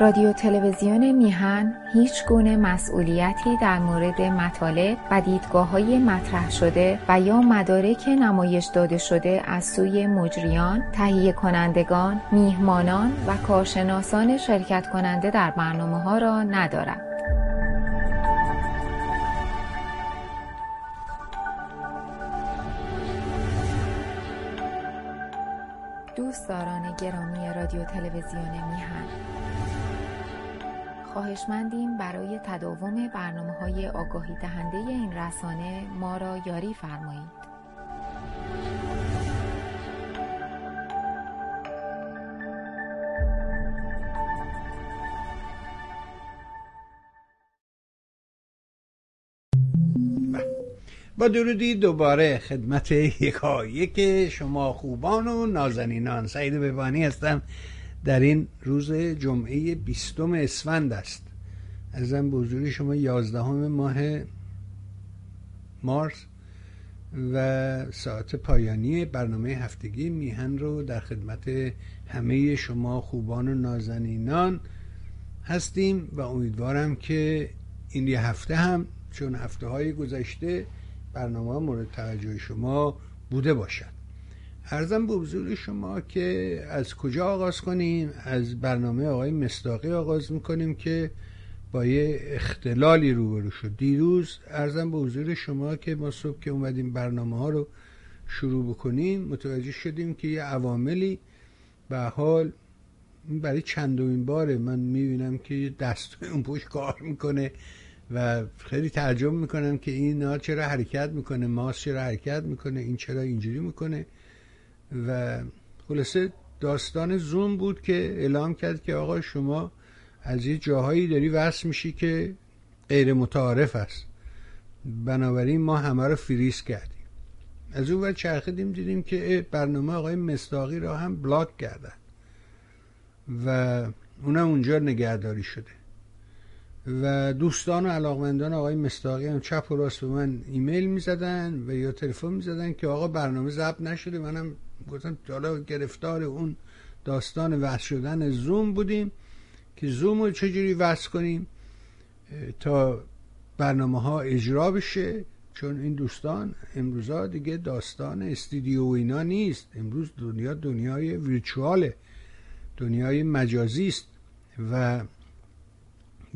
رادیو تلویزیون میهن هیچ گونه مسئولیتی در مورد مطالب و دیدگاه های مطرح شده و یا مدارک نمایش داده شده از سوی مجریان، تهیه کنندگان، میهمانان و کارشناسان شرکت کننده در برنامه ها را ندارد. دوستداران گرامی رادیو تلویزیون میهن خواهشمندیم برای تداوم برنامه های آگاهی دهنده این رسانه ما را یاری فرمایید. با درودی دوباره خدمت یکایک شما خوبان و نازنینان سعید ببانی هستم در این روز جمعه بیستم اسفند است. ازم به شما یازدهم ماه مارس و ساعت پایانی برنامه هفتگی میهن رو در خدمت همه شما خوبان و نازنینان هستیم و امیدوارم که این یه هفته هم چون هفته های گذشته برنامه مورد توجه شما بوده باشد. ارزم به حضور شما که از کجا آغاز کنیم؟ از برنامه آقای مستاقی آغاز می‌کنیم که با یه اختلالی روبرو شد. دیروز ارزم به حضور شما که ما صبح که اومدیم برنامه ها رو شروع بکنیم متوجه شدیم که یه عواملی به حال برای چندمین باره من می‌بینم که دست اون پشت کار می‌کنه و خیلی تعجب می‌کنم که این چرا حرکت می‌کنه ماس چرا حرکت می‌کنه این چرا اینجوری می‌کنه. و خلاصه داستان زوم بود که اعلام کرد که آقا شما از یه جاهایی داری وصل میشی که غیر متعارف است. بنابراین ما همه رو فریز کردیم. از اون ور چرخیدیم دیدیم که برنامه آقای مستاقی را هم بلاک کردن. و اونم اونجا نگهداری شده. و دوستان و علاقمندان آقای مستاقی هم چپ و راست به من ایمیل می‌زدن و یا تلفن می‌زدن که آقا برنامه ضبط نشده. منم گفتم حالا گرفتار اون داستان وحش شدن زوم بودیم که زوم رو چجوری وصل کنیم؟ تا برنامه ها اجرا بشه چون این دوستان امروزا دیگه داستان استودیو و اینا نیست. امروز دنیا دنیای ویرچواله. دنیای مجازی است. و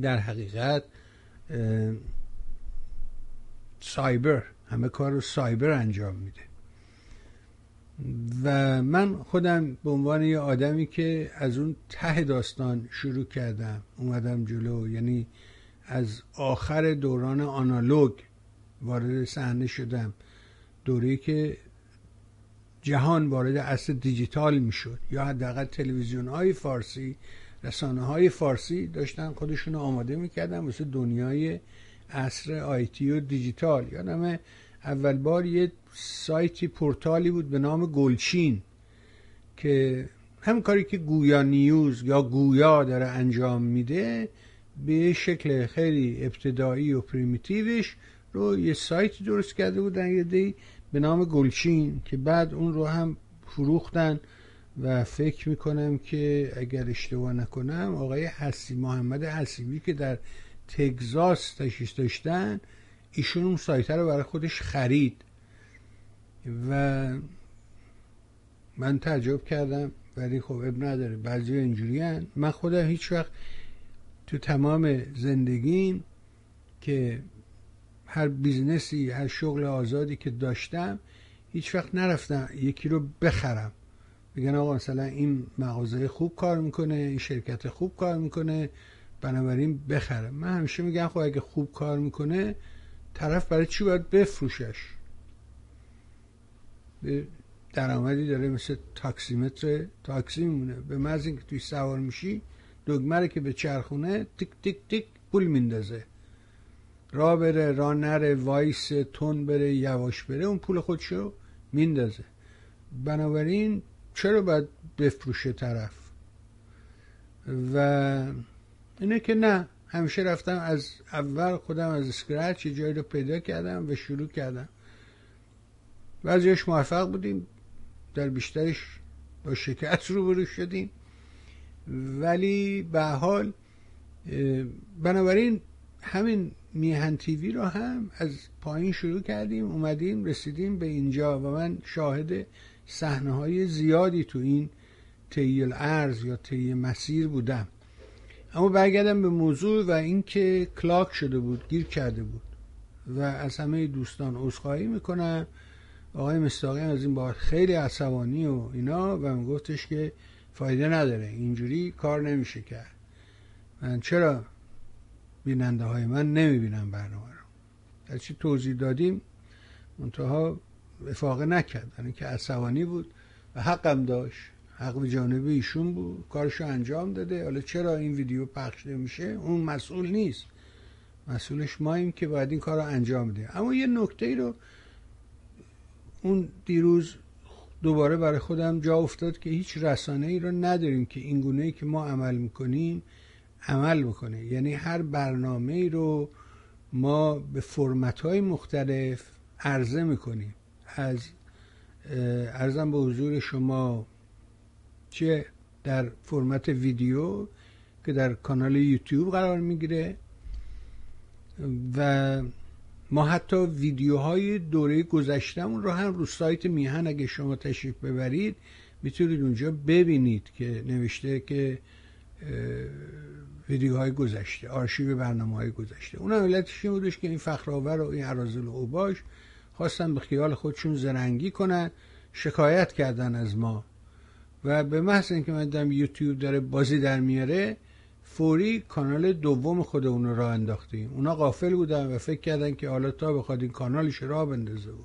در حقیقت سایبر همه کار رو سایبر انجام میده. و من خودم به عنوان یه آدمی که از اون ته داستان شروع کردم اومدم جلو یعنی از آخر دوران آنالوگ وارد صحنه شدم. دوره که جهان وارد عصر دیجیتال می‌شد. یا حداقل تلویزیون های فارسی رسانه های فارسی داشتن خودشون آماده می‌کردن واسه دنیای عصر IT و دیجیتال. یادمه اول بار یه سایتی پورتالی بود به نام گلچین که هم کاری که گویا نیوز یا گویا داره انجام میده به شکل خیلی ابتدایی و primitive ش رو یه سایت درست کرده بودن یه دی به نام گلچین که بعد اون رو هم فروختن و فکر می‌کنم که اگر اشتباه نکنم آقای حسی محمد حسیبی که در تگزاس تشیش داشتن ایشون اون سایت رو برای خودش خرید. و من تعجب کردم ولی خب اب نداره بعضی اینجوری من خودم هیچ وقت تو تمام زندگیم که هر business ی هر شغل آزادی که داشتم هیچ وقت نرفتم یکی رو بخرم. بگن آقا مثلا این مغازه خوب کار می‌کنه این شرکت خوب کار می‌کنه بنابراین بخره. من همیشه میگم خب اگه خوب کار می‌کنه طرف برای چی باید بفروشش؟ درآمدی داره مثل تاکسیمتر تاکسی میمونه. به محض اینکه توی سوار میشی دگمه که به چرخونه تیک تیک تیک پول میندازه. را بره را نره وایس تون بره یواش بره اون پول خودشو میندازه. بنابراین چرا باید بفروشه طرف؟ و اینه که نه همیشه رفتم از اول خودم از scratch یه جایی رو پیدا کردم و شروع کردم. بعضیش موفق بودیم در بیشترش با شکست روبرو شدیم. ولی به حال بنابراین همین میهن تیوی رو هم از پایین شروع کردیم اومدیم رسیدیم به اینجا و من شاهد صحنه های زیادی تو این طی ارز یا طی مسیر بودم. اما برگردم به موضوع و اینکه کلاک شده بود گیر کرده بود و از همه دوستان عذرخواهی می‌کنم. آقای مستاقی از این بار خیلی عصبانی و اینا و من گفتش که فایده نداره. اینجوری کار نمیشه کرد. من چرا بیننده های من نمی‌بینم برنامه رو؟ چی توضیح دادیم؟ منتها افاقه نکرد. یعنی که عصبانی بود و حقم داشت. حق به جانب ایشون بود. کارشو انجام داده. حالا چرا این ویدیو پخش نمیشه؟ اون مسئول نیست. مسئولش ماییم که باید این کار رو انجام بده اما یه نکته ای رو اون دیروز دوباره برای خودم جا افتاد که هیچ رسانه ای رو نداریم که این گونه ای که ما عمل می‌کنیم عمل بکنه. یعنی هر برنامه ای رو ما به فرمت های مختلف عرضه می‌کنیم. از ارزم به حضور شما چه در فرمت ویدیو که در کانال یوتیوب قرار می‌گیره و ما حتی ویدیوهای دوره گذشتمون رو هم رو سایت میهن اگه شما تشریف ببرید می‌تونید اونجا ببینید که نوشته که ویدیوهای گذشته آرشیو برنامه های گذشته. اون علتش این بودش که این فخرآور و این عرازل و اوباش خواستن به خیال خودشون زرنگی کنن شکایت کردن از ما. و به محض اینکه من دیدم یوتیوب داره بازی در میاره فوری کانال دوم خود اون را انداختیم. اونا غافل بودن و فکر کردن که حالا تا بخواد این کانالش را بندازه و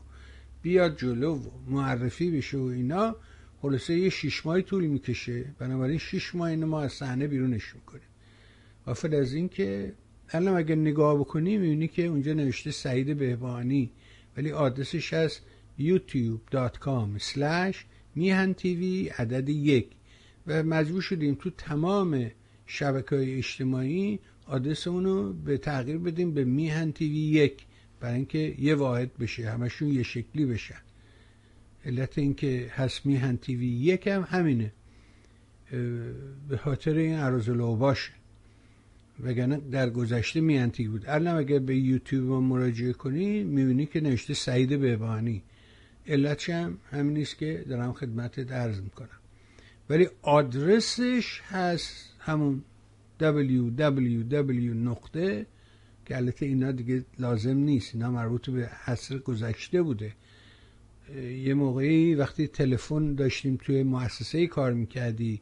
بیاد جلو و معرفی بشه و اینا خلاصه یه شیش ماهی طول می‌کشه. بنابراین شیش ماه اینو ما از صحنه بیرونش می‌کنیم. غافل از این که الان اگر نگاه بکنی می‌بینی که اونجا نوشته سعید بهبانی ولی آدرسش از youtube.com slash میهن تیوی عدد یک. و مجبور شدیم تو تمام شبکه های اجتماعی آدرس اونو به تغییر بدیم به میهن تیوی یک برای اینکه یه واحد بشه همشون یه شکلی بشن. علت اینکه هست میهن تیوی یک هم همینه. به خاطر این عرض باشه وگرنه در گذشته میانتی بود. الان اگر به یوتیوب ما مراجعه کنی می‌بینی که نوشته سعید بهبانی علتش هم همین نیست که دارم خدمت درز می‌کنم. ولی آدرسش هست همون www نقطه که البته اینا دیگه لازم نیست اینا مربوط به حصر گذشته بوده. یه موقعی وقتی تلفن داشتیم توی مؤسسه کار می‌کردی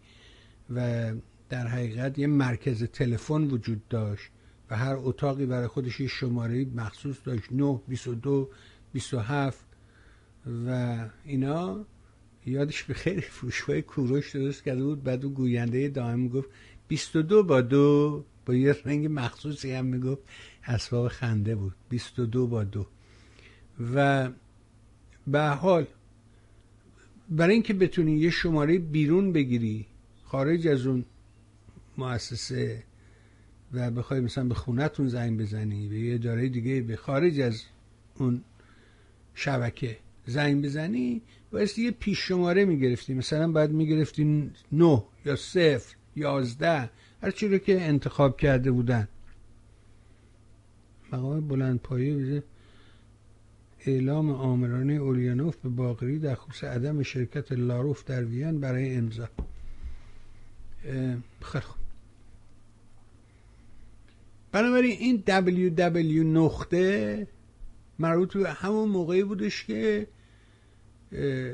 و در حقیقت یه مرکز تلفن وجود داشت و هر اتاقی برای خودش یه شماره مخصوص داشت 9 22 27 و اینا. یادش به خیلی فروشگاه کوروش درست کرده بود بعد او گوینده دائم گفت 22 با دو با یه رنگ مخصوصی هم می‌گفت اسباب خنده بود. 22 با دو. و به حال برای اینکه بتونی یه شماره بیرون بگیری خارج از اون مؤسسه و بخوای مثلا به خونتون زنگ بزنی به یه اداره دیگه به خارج از اون شبکه زنگ بزنی باید یه پیش شماره می‌گرفتی. مثلا باید می‌گرفتی نه یا صفر. یازده. هر چی رو که انتخاب کرده بودن. مقام بلند پایه اعلام آمرانه اولیانوف به باقری در خصوص عدم شرکت لاروف در وین برای امضا. خیلی خوب. بنابراین این www نقطه مربوط به همون موقعی بودش که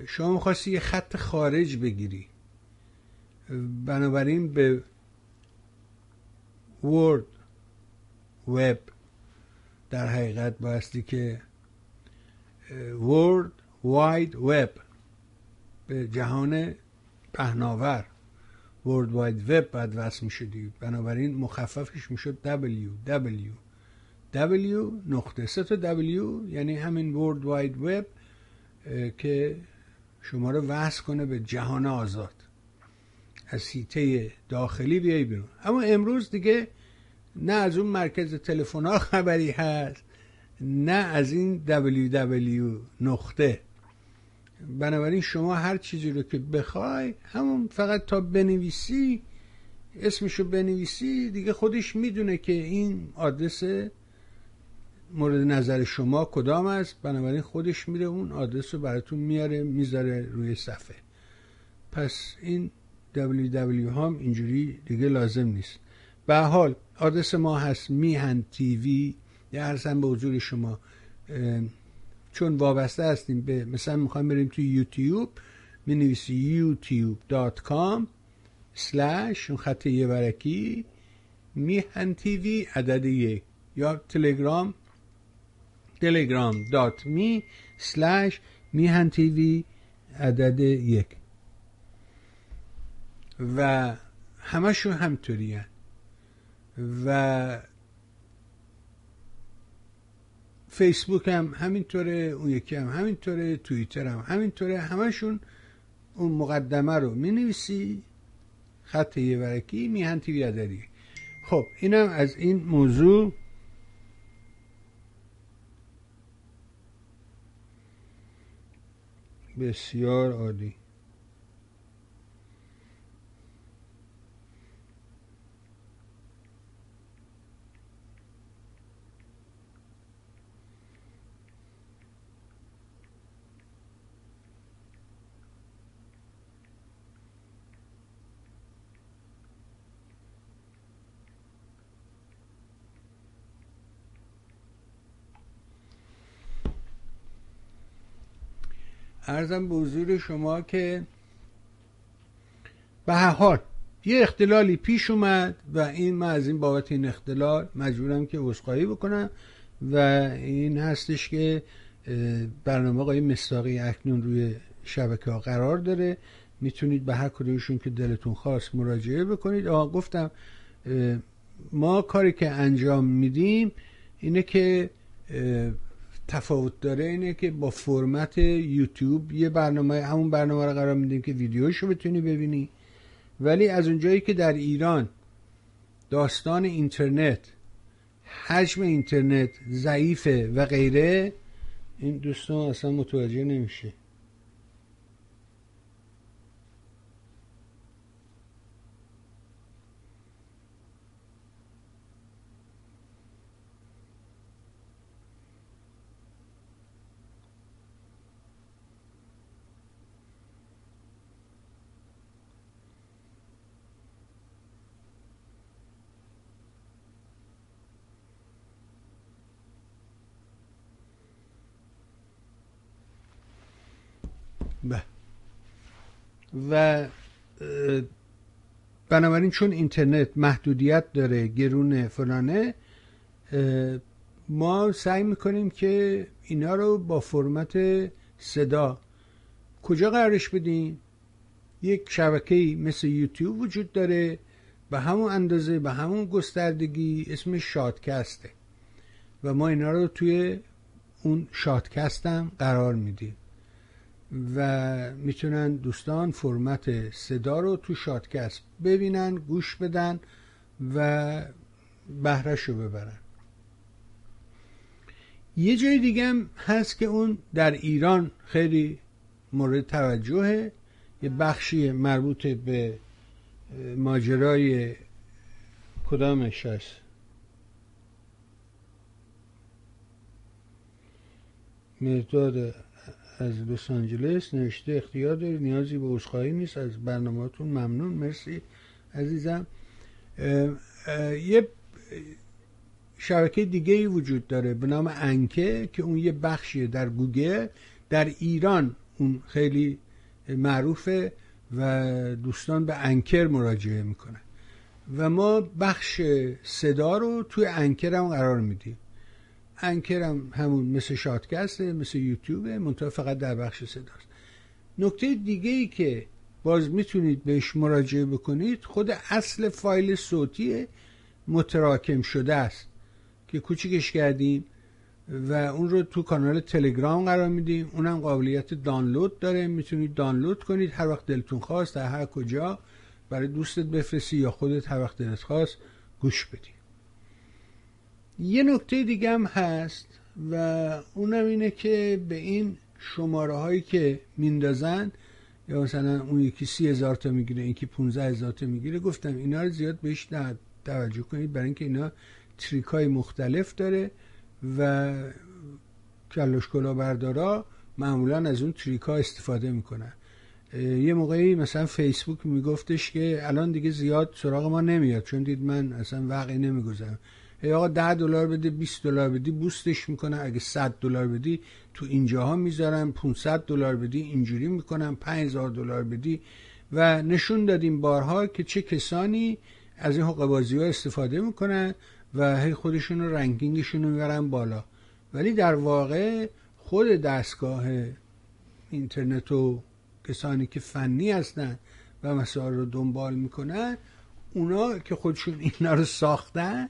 شما می‌خواستی یه خط خارج بگیری. بنابراین به ورد وب در حقیقت بایستی که ورد واید وب به جهان پهناور ورد واید وب باید وصل می‌شدی بنابراین مخففش می‌شد W W W نقطه سه W یعنی همین ورد واید وب که شما رو وصل کنه به جهان آزاد. از داخلی بیای بیرون. اما امروز دیگه نه از اون مرکز تلفن ها خبری هست نه از این www نقطه. بنابراین شما هر چیزی رو که بخوای همون فقط تا بنویسی اسمشو بنویسی دیگه خودش می‌دونه که این آدرس مورد نظر شما کدام است. بنابراین خودش میره اون آدرس رو براتون میاره می‌ذاره روی صفحه. پس این www هم اینجوری دیگه لازم نیست. به حال آدرس ما هست میهن تیوی. یه ارزم به حضور شما. چون وابسته هستیم به مثلا می‌خوایم بریم توی یوتیوب می نویسی youtube.com slash اون خط یه ورکی میهن تیوی عدد یک. یا تلگرام تلگرام دات می سلش میهن تیوی عدد یک. و همشون همطوری و فیسبوک هم همینطوره اون یکی هم همینطوره توییتر هم همینطوره. همشون اون مقدمه رو می نویسی خط یه ورکی میهن تیوی عددی خب اینم از این موضوع. بسیار عالی. ارزم به حضور شما که به هر حال یه اختلالی پیش اومد و این من از این بابت این اختلال مجبورم که عذرخواهی بکنم و این هستش که برنامه آقای مستاقی اکنون روی شبکه ها قرار داره. می‌تونید به هر کدومشون که دلتون خواست مراجعه بکنید. آقا گفتم ما کاری که انجام میدیم اینه که تفاوت داره اینه که با فرمت یوتیوب یه برنامه همون برنامه رو قرار میدیم که ویدیوشو بتونی ببینی. ولی از اونجایی که در ایران داستان اینترنت حجم اینترنت ضعیفه و غیره این دوستان اصلا متوجه نمیشه بله. و بنابراین چون اینترنت محدودیت داره گرون فلانه ما سعی می‌کنیم که اینا رو با فرمت صدا. کجا قرارش بدیم یک شبکه مثل یوتیوب وجود داره به همون اندازه به همون گستردگی اسمش شادکسته. و ما اینا رو توی اون شادکست هم قرار میدیم. و می‌تونن دوستان فرمت صدا رو تو شادکست ببینن گوش بدن و بهرش رو ببرن. یه جای دیگه هم هست که اون در ایران خیلی مورد توجهه یه بخشی مربوط به ماجرای کدامش هست؟ مرداد از لس آنجلس نوشته اختیار داری نیازی به عذرخواهی نیست. از برنامهاتون ممنون. مرسی عزیزم. یه شبکه دیگه ای وجود داره به نام انکه که اون یه بخشیه در گوگل. در ایران اون خیلی معروفه و دوستان به انکر مراجعه می‌کنن. و ما بخش صدا رو توی انکر هم قرار میدیم. انکرم همون مثل شادکسته مثل یوتیوبه منتها فقط در بخش صداست. نکته دیگه ای که باز می‌تونید بهش مراجعه بکنید خود اصل فایل صوتی متراکم شده است که کوچیکش کردیم و اون رو تو کانال تلگرام قرار میدیم. اونم قابلیت دانلود داره. می‌تونید دانلود کنید. هر وقت دلتون خواست در هر کجا برای دوستت بفرستی یا خودت هر وقت دلت خواست گوش بدی یه نکته دیگه هم هست و اونم اینه که به این شماره هایی که میندازن یا مثلا اون یکی سی هزار تا می‌گیره یکی 15 هزار تا می‌گیره گفتم اینا رو زیاد بهش توجه کنید برای اینکه اینا تریک های مختلف داره و کلوش کلا بردارا معمولا از اون تریک ها استفاده می‌کنن. یه موقعی مثلا فیسبوک میگفتش که الان دیگه زیاد سراغ ما نمیاد چون دید من اصلا وقعی نمی‌گذارم. ای آقا ده دلار بده 20 دلار بدی بوستش می‌کنه. اگه 100 دلار بدی تو اینجاها می‌ذارم 500 دلار بدی اینجوری می‌کنم 5000 دلار بدی. و نشون دادیم بارها که چه کسانی از این حقوق بازی ها استفاده می‌کنن و هی خودشون رو رنکینگشون رو می‌برن بالا. ولی در واقع خود دستگاه اینترنت و کسانی که فنی هستن و مسائل رو دنبال می‌کنن اونا که خودشون اینا رو ساختن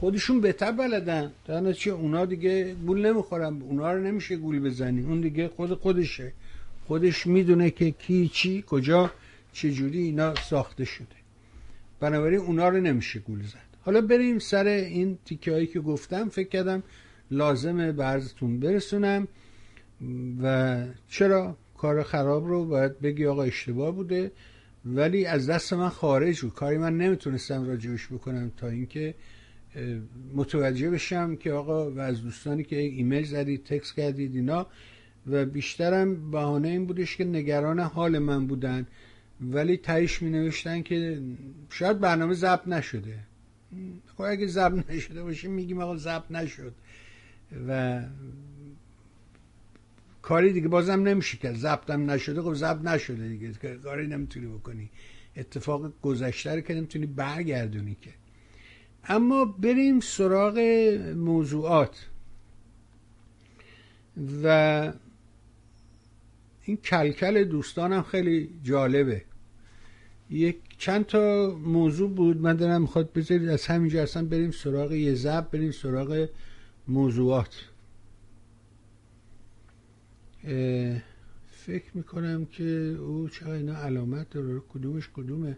خودشون بهتر بلدن. در چه اونا دیگه گول نمی‌خورن. اونا رو نمیشه گول بزنی. اون دیگه خود خودشه. خودش می‌دونه که کی چی کجا چجوری اینا ساخته شده. بنابراین اونا رو نمیشه گول زد. حالا بریم سر این تیکه هایی که گفتم. فکر کردم لازمه برزتون برسونم. و چرا؟ کار خراب رو باید بگی آقا اشتباه بوده. ولی از دست من خارج بود. کاری من نمی‌تونستم راجبش بکنم تا اینکه متوجه بشم که آقا و از دوستانی که ایمیل زدید تکس کردید اینا. و بیشترم بهانه این بودش که نگران حال من بودن. ولی تایش می نوشتن که شاید برنامه ضبط نشده. خب اگه ضبط نشده باشه میگیم آقا ضبط نشد. و کاری دیگه بازم نمیشه که ضبطم نشده خب ضبط نشده دیگه. کاری نمی‌تونی بکنی. اتفاق گذشته رو که نمی‌تونی برگردونی که. اما بریم سراغ موضوعات. و این کلکل دوستانم خیلی جالبه. یک چند تا موضوع بود من دارم می‌خواد بذارید از همینجا اصلا بریم سراغ یه زب بریم سراغ موضوعات. فکر می‌کنم که او چه اینا علامت داره کدومش کدومه؟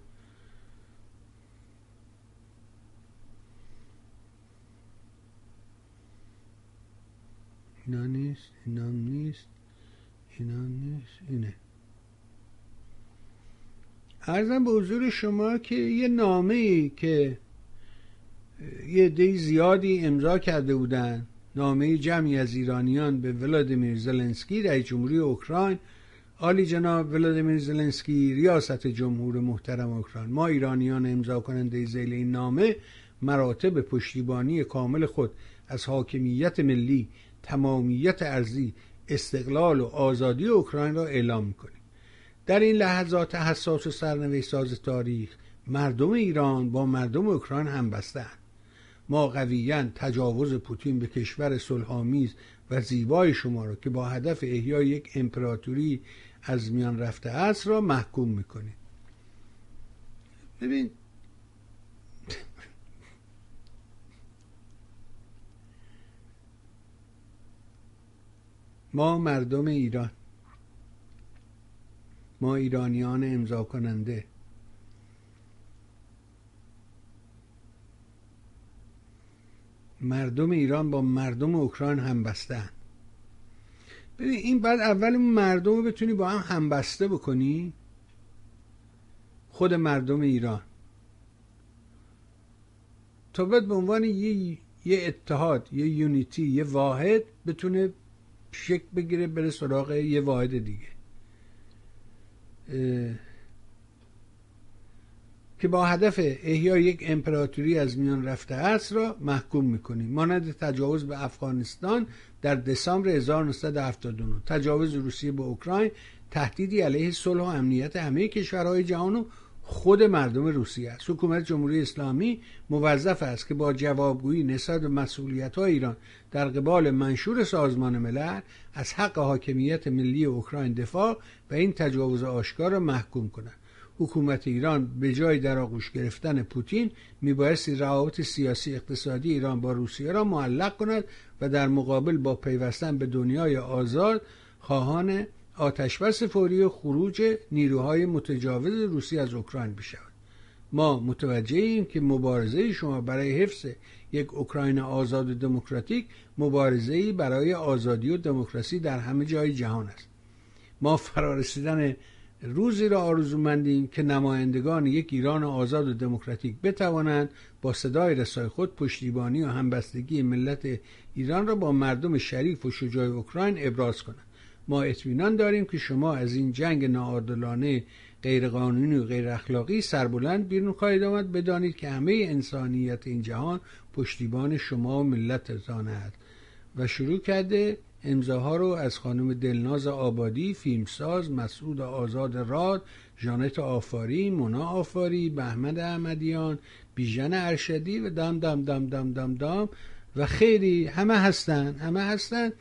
اینا نیست اینا نیست اینا نیست اینه. ارزم به حضور شما که یه نامه ای که یه دی زیادی امضا کرده بودن نامه جمعی از ایرانیان به ولادیمیر زلنسکی رئیس جمهوری اوکراین. عالی جناب ولادیمیر زلنسکی ریاست جمهور محترم اوکراین. ما ایرانیان امضا کننده زیل این نامه مراتب پشتیبانی کامل خود از حاکمیت ملی تمامیت ارزی استقلال و آزادی اوکراین را اعلام می‌کنیم. در این لحظات حساس و سرنوشت ساز تاریخ مردم ایران با مردم اوکراین هم بستند ما قویا تجاوز پوتین به کشور صلحآمیز و زیبای شما را که با هدف احیای یک امپراتوری از میان رفته است را محکوم می‌کنیم. ببین ما مردم ایران. ما ایرانیان امضا کننده مردم ایران با مردم اوکراین همبستن ببین این بعد اول مردم رو بتونی با هم همبسته بکنی. خود مردم ایران. تا بعد به عنوان یه, یه اتحاد یه یونیتی یه واحد بتونه شک بگیره بره سراغ یه واحد دیگه. که با هدف احیای یک امپراتوری از میان رفته است را محکوم می‌کنیم. مانند تجاوز به افغانستان در دسامبر 1979 تجاوز روسیه به اوکراین تهدیدی علیه صلح و امنیت همه کشورهای جهان و خود مردم روسیه است. حکومت جمهوری اسلامی موظف است که با جوابگویی نسبت به مسئولیت های ایران در قبال منشور سازمان ملل از حق حاکمیت ملی اوکراین دفاع و این تجاوز آشکار را محکوم کند. حکومت ایران به جای در آغوش گرفتن پوتین میبایستی روابط سیاسی اقتصادی ایران با روسیه را معلق کند و در مقابل با پیوستن به دنیای آزاد خواهان آتشبس فوری و خروج نیروهای متجاوز روسی از اوکراین بشود. ما متوجه ایم که مبارزه شما برای حفظ یک اوکراین آزاد و دموکراتیک مبارزه برای آزادی و دموکراسی در همه جای جهان است. ما فرارسیدن روزی را آرزومندیم که نمایندگان یک ایران آزاد و دموکراتیک بتوانند با صدای رسای خود پشتیبانی و همبستگی ملت ایران را با مردم شریف و شجاع اوکراین ابراز کنند. ما اطمینان داریم که شما از این جنگ ناعادلانه غیرقانونی و غیر اخلاقی سربلند بیرون خواهید آمد. بدانید که همه انسانیت این جهان پشتیبان شما و ملتتان است. و شروع کرده امضاها رو از خانم دلناز آبادی فیلمساز مسعود آزاد راد جانت آفاری مونا آفاری بهمد احمدیان بیژن ارشدی و دم دم دم دم دم دم. و خیلی همه هستن همه هستن.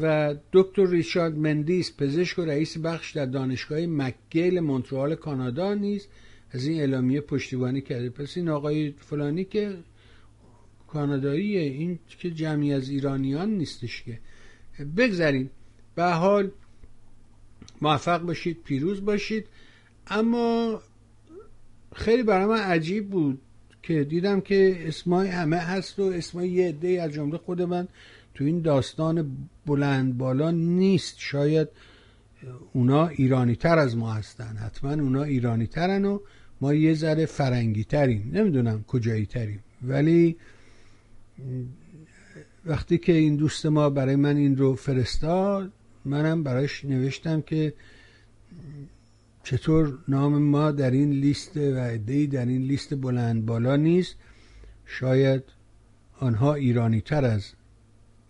و دکتر ریچارد مندیس پزشک و رئیس بخش در دانشگاه مکگیل مونترال کانادا نیست از این اعلامیه پشتیبانی کرده. پس این آقای فلانی که کاناداییه این که جمعی از ایرانیان نیستش که. بگذاریم به حال موفق باشید پیروز باشید. اما خیلی برای من عجیب بود که دیدم که اسمای همه هست و اسمای یه عده از جمله خود من تو این داستان بلند بالا نیست. شاید اونا ایرانی تر از ما هستن. حتما اونا ایرانی ترن و ما یه ذره فرنگی تریم. نمی‌دونم کجایی تریم. ولی وقتی که این دوست ما برای من این رو فرستاد منم برایش نوشتم که چطور نام ما در این لیست و عدهای در این لیست بلند بالا نیست. شاید آنها ایرانی تر از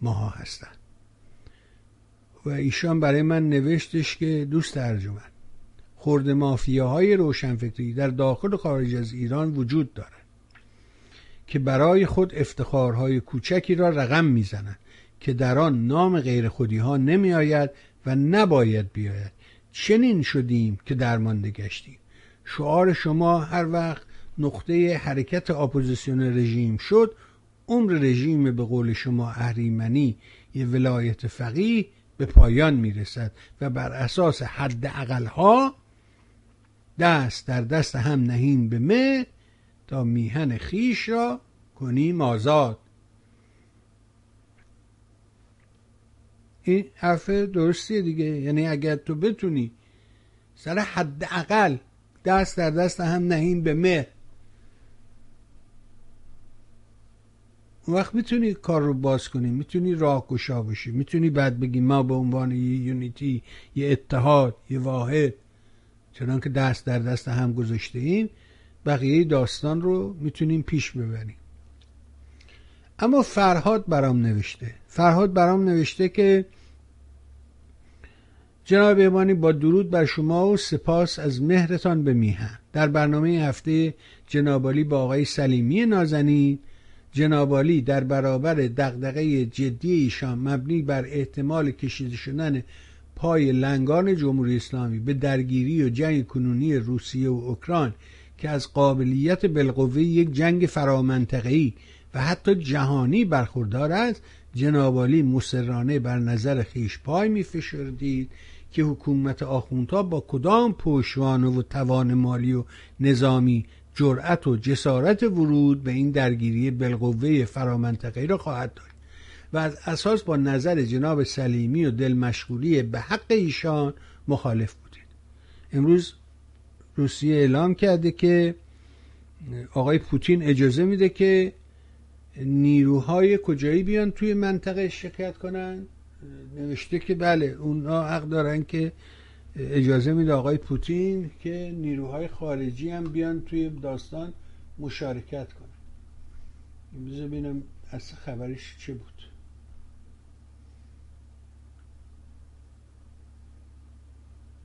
ماها هستند و ایشان برای من نوشتش که دوست ارجمند. خورد مافیاهای روشنفکری در داخل و خارج از ایران وجود دارد که برای خود افتخارهای کوچکی را رقم می‌زنند که در آن نام غیر خودی ها نمی آید و نباید بیاید. چنین شدیم که درمانده گشتیم. شعار شما هر وقت نقطه حرکت اپوزیسیون رژیم شد عمر رژیم به قول شما اهریمنی یه ولایت فقیه به پایان می‌رسد و بر اساس حد ها دست در دست هم نهین به مه تا میهن خیش را کنیم آزاد. این حرف درستیه دیگه. یعنی اگر تو بتونی سر حد اقل دست در دست هم نهیم به مه اون وقت می‌تونی کار رو باز کنی می‌تونی راه گشا باشی می‌تونی بعد بگی ما به عنوان یه یونیتی یه اتحاد یه واحد چنان که دست در دست هم گذاشته ایم بقیه داستان رو می‌تونیم پیش ببریم. اما فرهاد برام نوشته. فرهاد برام نوشته که جناب ایمانی با درود بر شما و سپاس از مهرتان به میهن. در برنامه هفته جنابالی با آقای سلیمی نازنین جنابالی در برابر دغدغه جدی ایشان مبنی بر احتمال کشیده شدن پای لنگان جمهوری اسلامی به درگیری و جنگ کنونی روسیه و اوکراین که از قابلیت بالقوه یک جنگ فرامنطقه‌ای و حتی جهانی برخوردار است جنابالی مسررانه بر نظر خیش پای می فشردید که حکومت آخوندها با کدام پشوانه و توان مالی و نظامی جرأت و جسارت ورود به این درگیری بالقوه فرامنطقه‌ای را خواهد داشت و از اساس با نظر جناب سلیمی و دل مشغولی به حق ایشان مخالف بودید. امروز روسیه اعلام کرده که آقای پوتین اجازه میده که نیروهای کجایی بیان توی منطقه شرکت کنن؟ نوشته که بله اونا حق دارن که اجازه میده آقای پوتین که نیروهای خارجی هم بیان توی داستان مشارکت کنن. بذار ببینم اصل خبرش چه بود.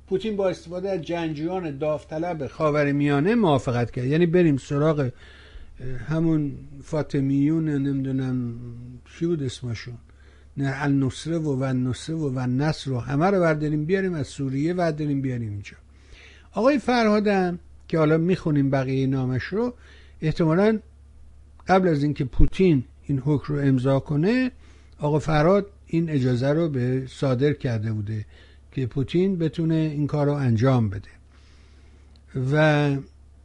پوتین با استفاده از جنگجویان داوطلب خاورمیانه موافقت کرد. یعنی بریم سراغ همون فاطمیون نمی‌دونم چی بود اسمشون. النصره و النصره و و نصر رو همه رو برداریم بیاریم از سوریه برداریم بیاریم اینجا. آقای فرهادم که حالا می‌خونیم بقیه نامش رو احتمالا قبل از اینکه پوتین این حکم رو امضا کنه آقا فرهاد این اجازه رو به صادر کرده بوده که پوتین بتونه این کار رو انجام بده. و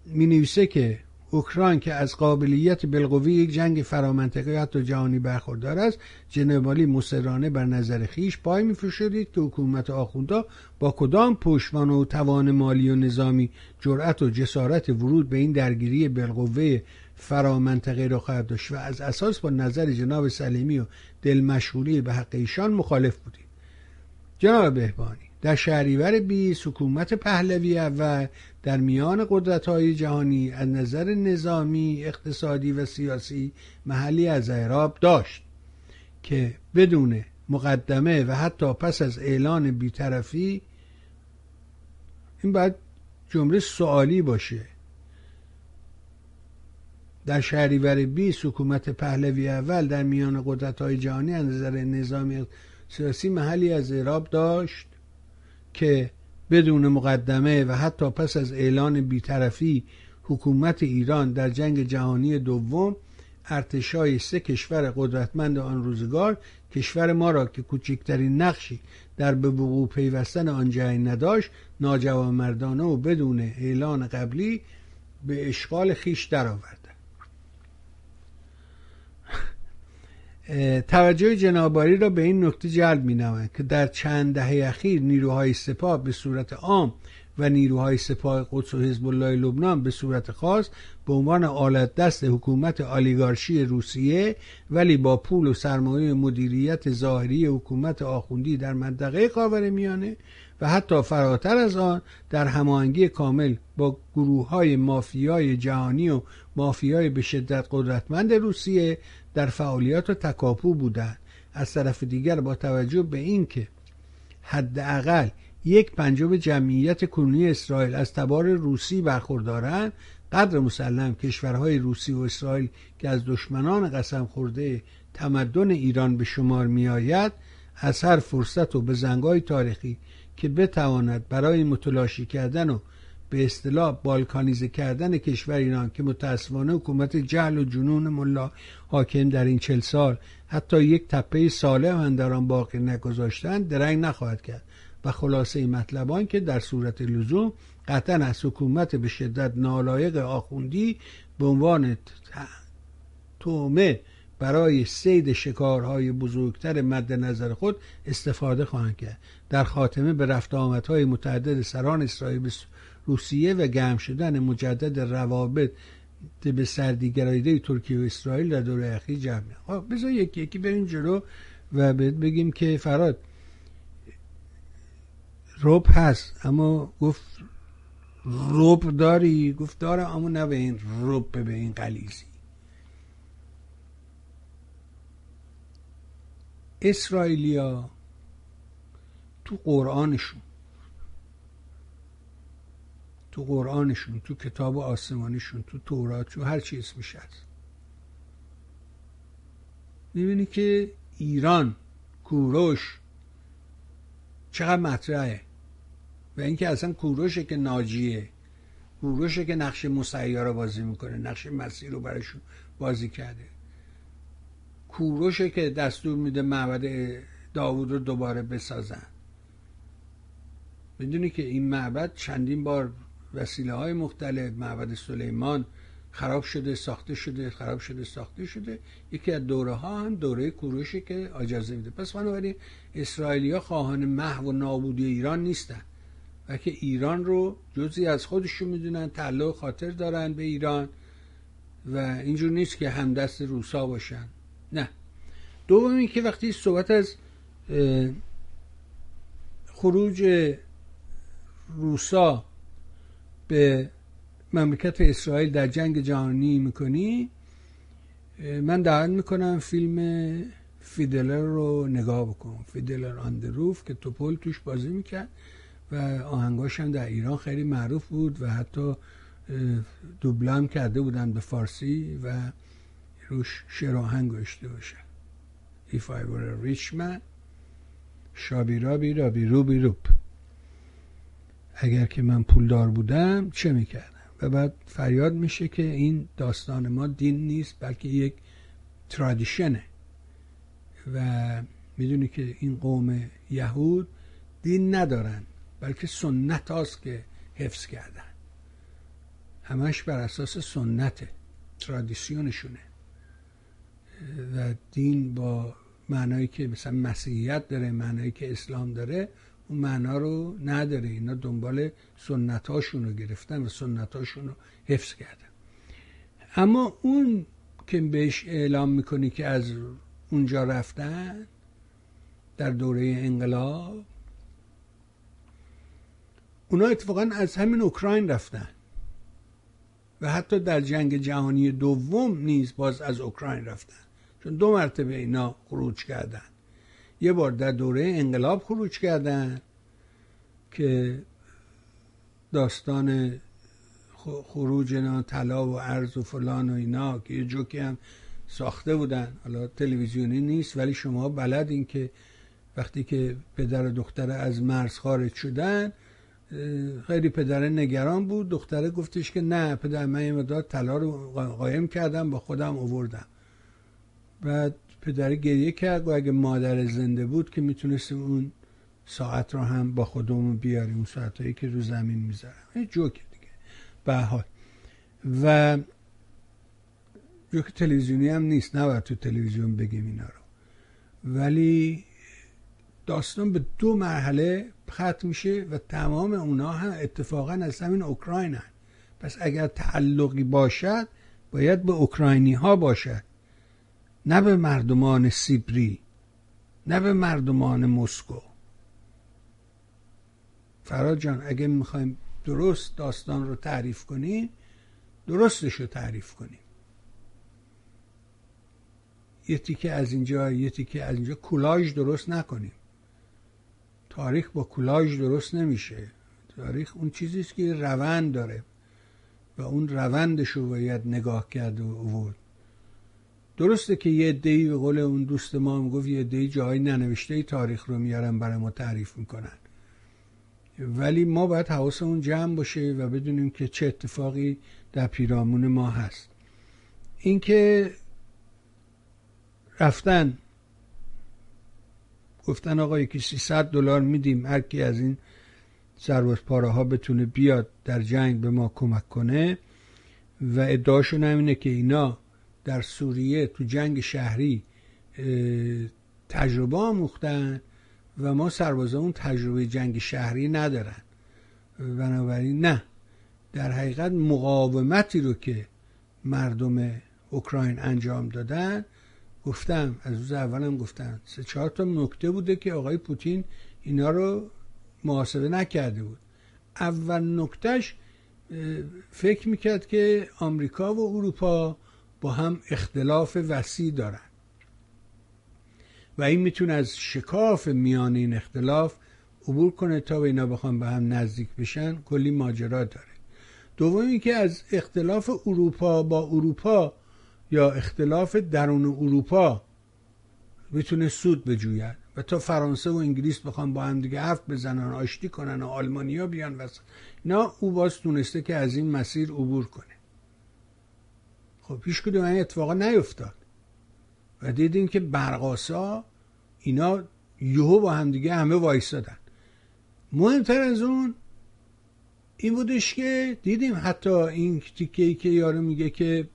می نویسه که اوکراین که از قابلیت بالقوه یک جنگ فرامنطقه حتی جهانی برخوردار است جنوالی مصرانه بر نظر خیش پای میفشردید که حکومت آخوندا با کدام پشتوان و توان مالی و نظامی جرأت و جسارت ورود به این درگیری بالقوه فرامنطقه را خواهد داشت و از اساس با نظر جناب سلیمی و دلمشغولی به حق ایشان مخالف بودید جناب بهبانی در شهریور 20 حکومت پهلوی اول در میان قدرت های جهانی از نظر نظامی اقتصادی و سیاسی محلی از اعراب داشت که بدون مقدمه و حتی پس از اعلان بیطرفی این باید جمله سوالی باشه. در شهریور 20 حکومت پهلوی اول در میان قدرت های جهانی از نظر نظامی سیاسی محلی از اعراب داشت که بدون مقدمه و حتی پس از اعلان بیطرفی حکومت ایران در جنگ جهانی دوم ارتشای سه کشور قدرتمند آن روزگار کشور ما را که کوچکترین نقشی در به وقوع پیوستن آن جنگ نداشت ناجوانمردانه و بدون اعلان قبلی به اشغال خیش درآورد. توجه جناباری را به این نکته جلب می نماید که در چند دهه اخیر نیروهای سپاه به صورت عام و نیروهای سپاه قدس و حزب الله لبنان به صورت خاص به عنوان آلت دست حکومت آلیگارشی روسیه ولی با پول و سرمایه مدیریت ظاهری حکومت آخوندی در منطقه خاور میانه و حتی فراتر از آن در هماهنگی کامل با گروه های مافیای جهانی و مافیای به شدت قدرتمند روسیه در فعالیت و تکاپو بودند. از طرف دیگر با توجه به اینکه حداقل یک پنجم جمعیت کنونی اسرائیل از تبار روسی برخوردارند قدر مسلم کشورهای روسی و اسرائیل که از دشمنان قسم خورده تمدن ایران به شمار می آید از هر فرصت و به زنگای تاریخی که بتواند برای متلاشی کردن و به اصطلاح بالکانیزه کردن کشور ایران که متاسفانه حکومت جهل و جنون ملا حاکم در این چل سال حتی یک تپه صالح هم در آن باقی نگذاشتن درنگ نخواهد کرد. و خلاصه مطلبان که در صورت لزوم قطعا از حکومت به شدت نالایق آخوندی به عنوان تومه برای سید شکارهای بزرگتر مد نظر خود استفاده خواهند کرد. در خاتمه به رفت آمدهای متعدد سران اسرائیل روسیه و گرم شدن مجدد روابط به سردیگرایده ترکیه و اسرائیل در دوره اخیر جمع خب بذار یکی یکی بریم جلو و بگیم که فراد روب هست اما گفت روب داری؟ گفت دارم اما نه به این روب به این قلیزی اسرائیلیا تو قرآنشون تو قرآنشون تو کتاب آسمانیشون تو تورات تو هر چی اسمش هست. می‌بینی که ایران کوروش چقدر مطرحه. و اینکه اصلا کوروشه که ناجیه کوروشه که نقش مسیار بازی می‌کنه نقش مسیر رو براشون بازی کرده. کوروشه که دستور میده معبد داوود رو دوباره بسازن. می‌دونی که این معبد چندین بار وسیله های مختلف معبد سلیمان خراب شده ساخته شده خراب شده ساخته شده. یکی از دوره ها هم دوره کوروشه که اجازه میده. پس بنابراین اسرائیلیا خواهان محو و نابودی ایران نیستن و که ایران رو جزی از خودشون می‌دونن تعلق خاطر دارن به ایران و اینجور نیست که همدست روسا باشن. نه. دوم که وقتی صحبت از خروج روسا به مملکت اسرائیل در جنگ جهانی می‌کنی؟ من دعوت می‌کنم فیلم فیدلر رو نگاه بکن. فیدلر آندروف که توپول توش بازی می‌کرد و آهنگاش هم در ایران خیلی معروف بود و حتی دوبلم کرده بودن به فارسی و روش شعر آهنگ گوشته باشن If I were a rich man شابی رابی رابی روبی روب اگر که من پولدار بودم چه می‌کردم؟ و بعد فریاد میشه که این داستان ما دین نیست بلکه یک ترادیشنه. و می‌دونی که این قوم یهود دین ندارن بلکه سنت هاست که حفظ کردن. همش بر اساس سنته ترادیسیونشونه. و دین با معنایی که مثلا مسیحیت داره معنایی که اسلام داره اون معنا رو نداره. اینا دنبال سنت رو گرفتن و سنت رو حفظ کردن. اما اون که بهش اعلام می‌کنی که از اونجا رفتن در دوره انقلاب اونا اتفاقا از همین اوکراین رفتن. و حتی در جنگ جهانی دوم نیز باز از اوکراین رفتن. چون دو مرتبه اینا خروج کردن. یه بار در دوره انقلاب خروج کردن که داستان خروج اینا طلا و ارز و فلان و اینا که یه جوکی هم ساخته بودن. حالا تلویزیونی نیست ولی شما بلد این که وقتی که پدر و دختر از مرز خارج شدن خیلی پدر نگران بود. دختره گفتش که نه پدر من یه مدار طلا رو قایم کردم با خودم اووردم بعد پدر گریه کرد و اگه مادر زنده بود که می‌تونست اون ساعت رو هم با خودمون بیاریم اون ساعت که رو زمین می‌ذارم. یه جوک دیگه. به حال. و جوک تلویزیونی هم نیست. نباید تو تلویزیون بگیم اینا رو. ولی داستان به دو مرحله ختم میشه و تمام اونا هم اتفاقا از همین اوکراین هن. پس اگر تعلقی باشد باید به اوکراینی ها باشد. نه به مردمان سیبری نه به مردمان مسکو. فراد جان اگه می‌خوایم درست داستان رو تعریف کنیم درستش رو تعریف کنیم یه تیکه از اینجا یه تیکه از اینجا. کولاژ درست نکنیم. تاریخ با کولاژ درست نمیشه. تاریخ اون چیزیست که روند داره و اون روندش رو باید نگاه کرد و آورد درسته که یه دی به قول اون دوست ما می‌گفت یه دی جای ننوشته تاریخ رو میارن برای ما تعریف می‌کنن. ولی ما باید حواسمون جمع باشه و بدونیم که چه اتفاقی در پیرامون ما هست. اینکه رفتن گفتن آقا یکی 300 دلار میدیم هر کی از این پاره ها بتونه بیاد در جنگ به ما کمک کنه و ادعاشون اینه که اینا در سوریه تو جنگ شهری تجربه آموختن و ما اون تجربه جنگ شهری ندارن. بنابراین نه در حقیقت مقاومتی رو که مردم اوکراین انجام دادن گفتم از روز اولم گفتم سه چهار تا نکته بوده که آقای پوتین اینا رو محاسبه نکرده بود. اول نکتهش فکر می‌کرد که آمریکا و اروپا با هم اختلاف وسیع دارن. و این می‌تونه از شکاف میان این اختلاف عبور کنه تا به اینا بخوام به هم نزدیک بشن. کلی ماجرا داره. دومی که از اختلاف اروپا با اروپا یا اختلاف درون اروپا می‌تونه سود بجوید و تا فرانسه و انگلیس بخوام با هم دیگه حرف بزنن آشتی کنن و آلمانیا بیان وسط. اینا او باز تونسته که از این مسیر عبور کنه. خب هیچ کدوم این اتفاقا نیفتاد. و دیدیم که برقاسا اینا یهو با هم دیگه همه وایستادن. مهمتر از اون این بودش که دیدیم حتی این تیکه که یارو میگه که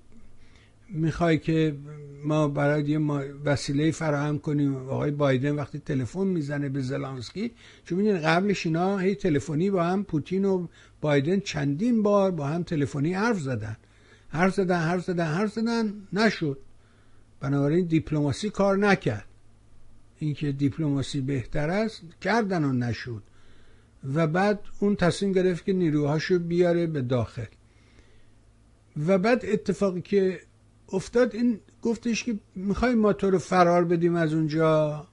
می‌خوای که ما برای یه وسیله فراهم کنیم. آقای بایدن وقتی تلفن می‌زنه به زلانسکی چون می‌دونی قبلش اینا هی تلفنی با هم پوتین و بایدن چندین بار با هم تلفنی حرف زدن. حرف زدن حرف زدن حرف زدن نشد. بنابراین دیپلماسی کار نکرد. اینکه دیپلماسی بهتر است کردن و نشد. و بعد اون تصمیم گرفت که نیروهاشو بیاره به داخل. و بعد اتفاقی که افتاد این گفتش که می‌خوای ما تو رو فرار بدیم از اونجا؟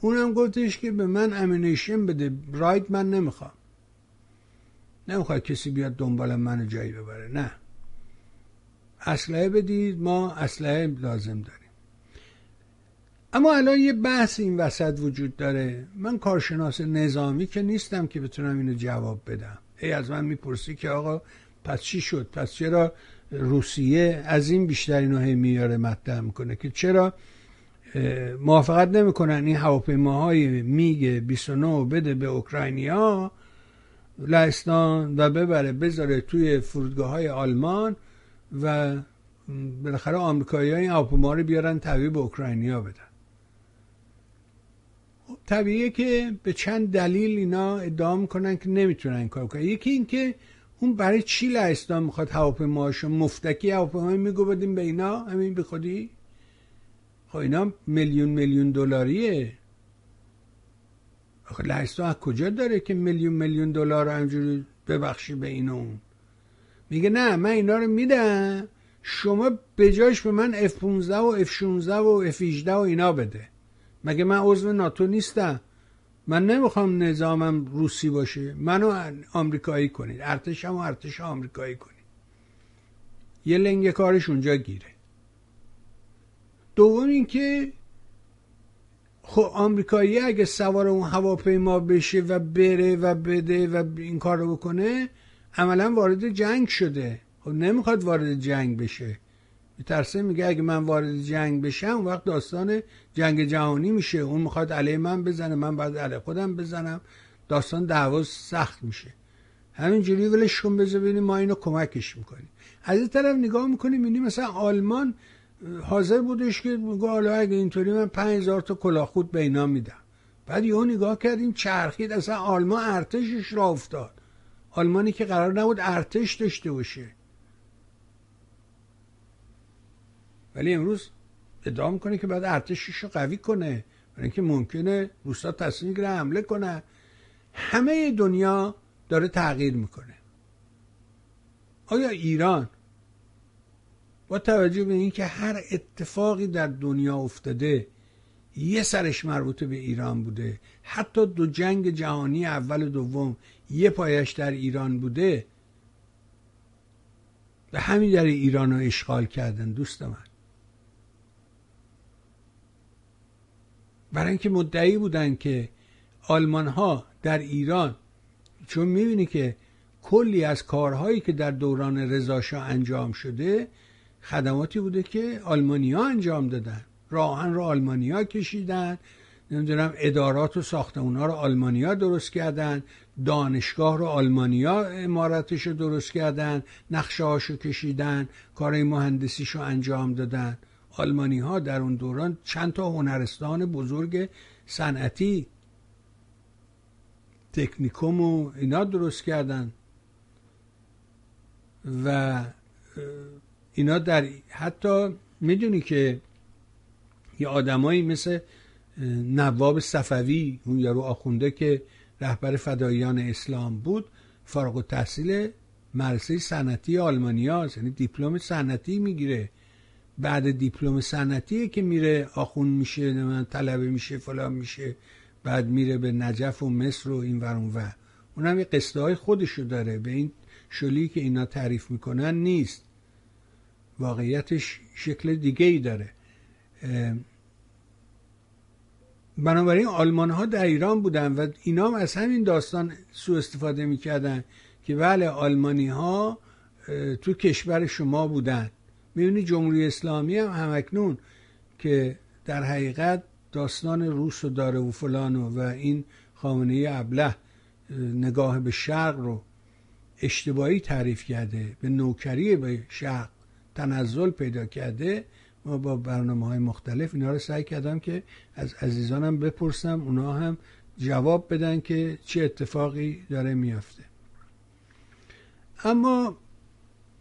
اونم گفتش که به من امینیشن بده. راید من نمی‌خوام. نمی‌خواد کسی بیاد دنبال من جایی ببره. نه. اسلحه بدید ما اسلحه لازم داریم. اما الان یه بحث این وسط وجود داره. من کارشناس نظامی که نیستم که بتونم اینو جواب بدم. ای از من می‌پرسی که آقا پس چی شد؟ پس چرا روسیه از این بیشتر اینو هی میاره مطرح می‌کنه که چرا موافقت نمی‌کنن؟ این هواپیماهای میگ 29 بده به اوکراینیا لهستان و ببره بذاره توی فرودگاه های آلمان. و بالاخره آمریکایی این هواپیما رو بیارن تحویل به اوکراینیا بدن. طبیعیه که به چند دلیل اینا ادعا می‌کنن که نمی‌تونن این کار کنن. یکی اینکه اون برای چی لهستان می‌خواد هواپیماهاشو مفتکی هواپیمای میگو بدیم به اینا؟ همین به خودی؟ خب اینا میلیون میلیون دلاریه. آخه لهستان از کجا داره که میلیون میلیون دلار همجوری ببخشی به این اون؟ میگه نه من اینا رو میدم. شما بجاش به من F15 و F16 و F18 و اینا بده. مگه من عضو ناتو نیستم؟ من نمی‌خوام نظامم روسی باشه. منو آمریکایی کنید. ارتشم و ارتش آمریکایی کنید. یه لنگ کارش اونجا گیره. دوم اینکه خب آمریکایی اگه سوار اون هواپیما بشه و بره و بده و این کار رو بکنه عملا وارد جنگ شده. خب نمی‌خواد وارد جنگ بشه. میترسه میگه اگه من وارد جنگ بشم وقت داستان جنگ جهانی میشه. اون می‌خواد علیه من بزنه من بعد علیه خودم بزنم. داستان دعوا سخت میشه. همینجوری ولش کن بذار ما اینو کمکش می‌کنیم. از این طرف نگاه می‌کنیم می‌بینیم مثلا آلمان حاضر بودش که میگه حالا اگه اینطوری من 5000 تا کلاهخود به اینا میدم. بعد یهو نگاه کردیم چرخید اصلا آلمان ارتشش را افتاد. آلمانی که قرار نبود ارتش داشته باشه. ولی امروز ادعا می‌کنه که بعد ارتشش رو قوی کنه. برای اینکه ممکنه روسا تصمیم گیره حمله کنه. همه دنیا داره تغییر می‌کنه. آیا ایران با توجه به اینکه هر اتفاقی در دنیا افتاده یه سرش مربوط به ایران بوده. حتی دو جنگ جهانی اول و دوم یه پایش در ایران بوده. و همین در ایران رو اشغال کردن دوست من. برای اینکه مدعی بودن که آلمان ها در ایران چون می‌بینی که کلی از کارهایی که در دوران رضاشاه انجام شده خدماتی بوده که آلمانیا انجام دادن. راهن رو آلمانیا کشیدن. نمی‌دونم ادارات و ساختمونا رو آلمانیا درست کردن. دانشگاه رو آلمانیا امارتش رو درست کردن. نقشه هاشو کشیدن. کارهای مهندسیش رو انجام دادن. آلمانی ها در اون دوران چند تا هنرستان بزرگ صنعتی تکنیکوم و اینا درست کردن. و اینا در حتی می‌دونی که یه آدمایی مثل نواب صفوی اون یارو آخونده که رهبر فداییان اسلام بود فارغ التحصیل مدرسه صنعتی آلمانیا یعنی دیپلم صنعتی می‌گیره. بعد دیپلم صنعتی که میره آخون میشه من طلبه میشه فلان میشه بعد میره به نجف و مصر و این ور اون اونم یه قصده های خودشو داره. به این شلی که اینا تعریف می‌کنن نیست. واقعیتش شکل دیگه ای داره. بنابراین آلمان ها در ایران بودن و اینا هم از همین داستان سو استفاده می‌کردن که بله آلمانی ها تو کشور شما بودن. می‌بینی جمهوری اسلامی هم همکنون که در حقیقت داستان روس و داره و فلان و این خامنه ابله نگاه به شرق رو اشتباهی تعریف کرده به نوکری به شرق تنزل پیدا کرده. ما با برنامه های مختلف اینا رو سعی کردم که از عزیزانم بپرسم اونا هم جواب بدن که چه اتفاقی داره میافته. اما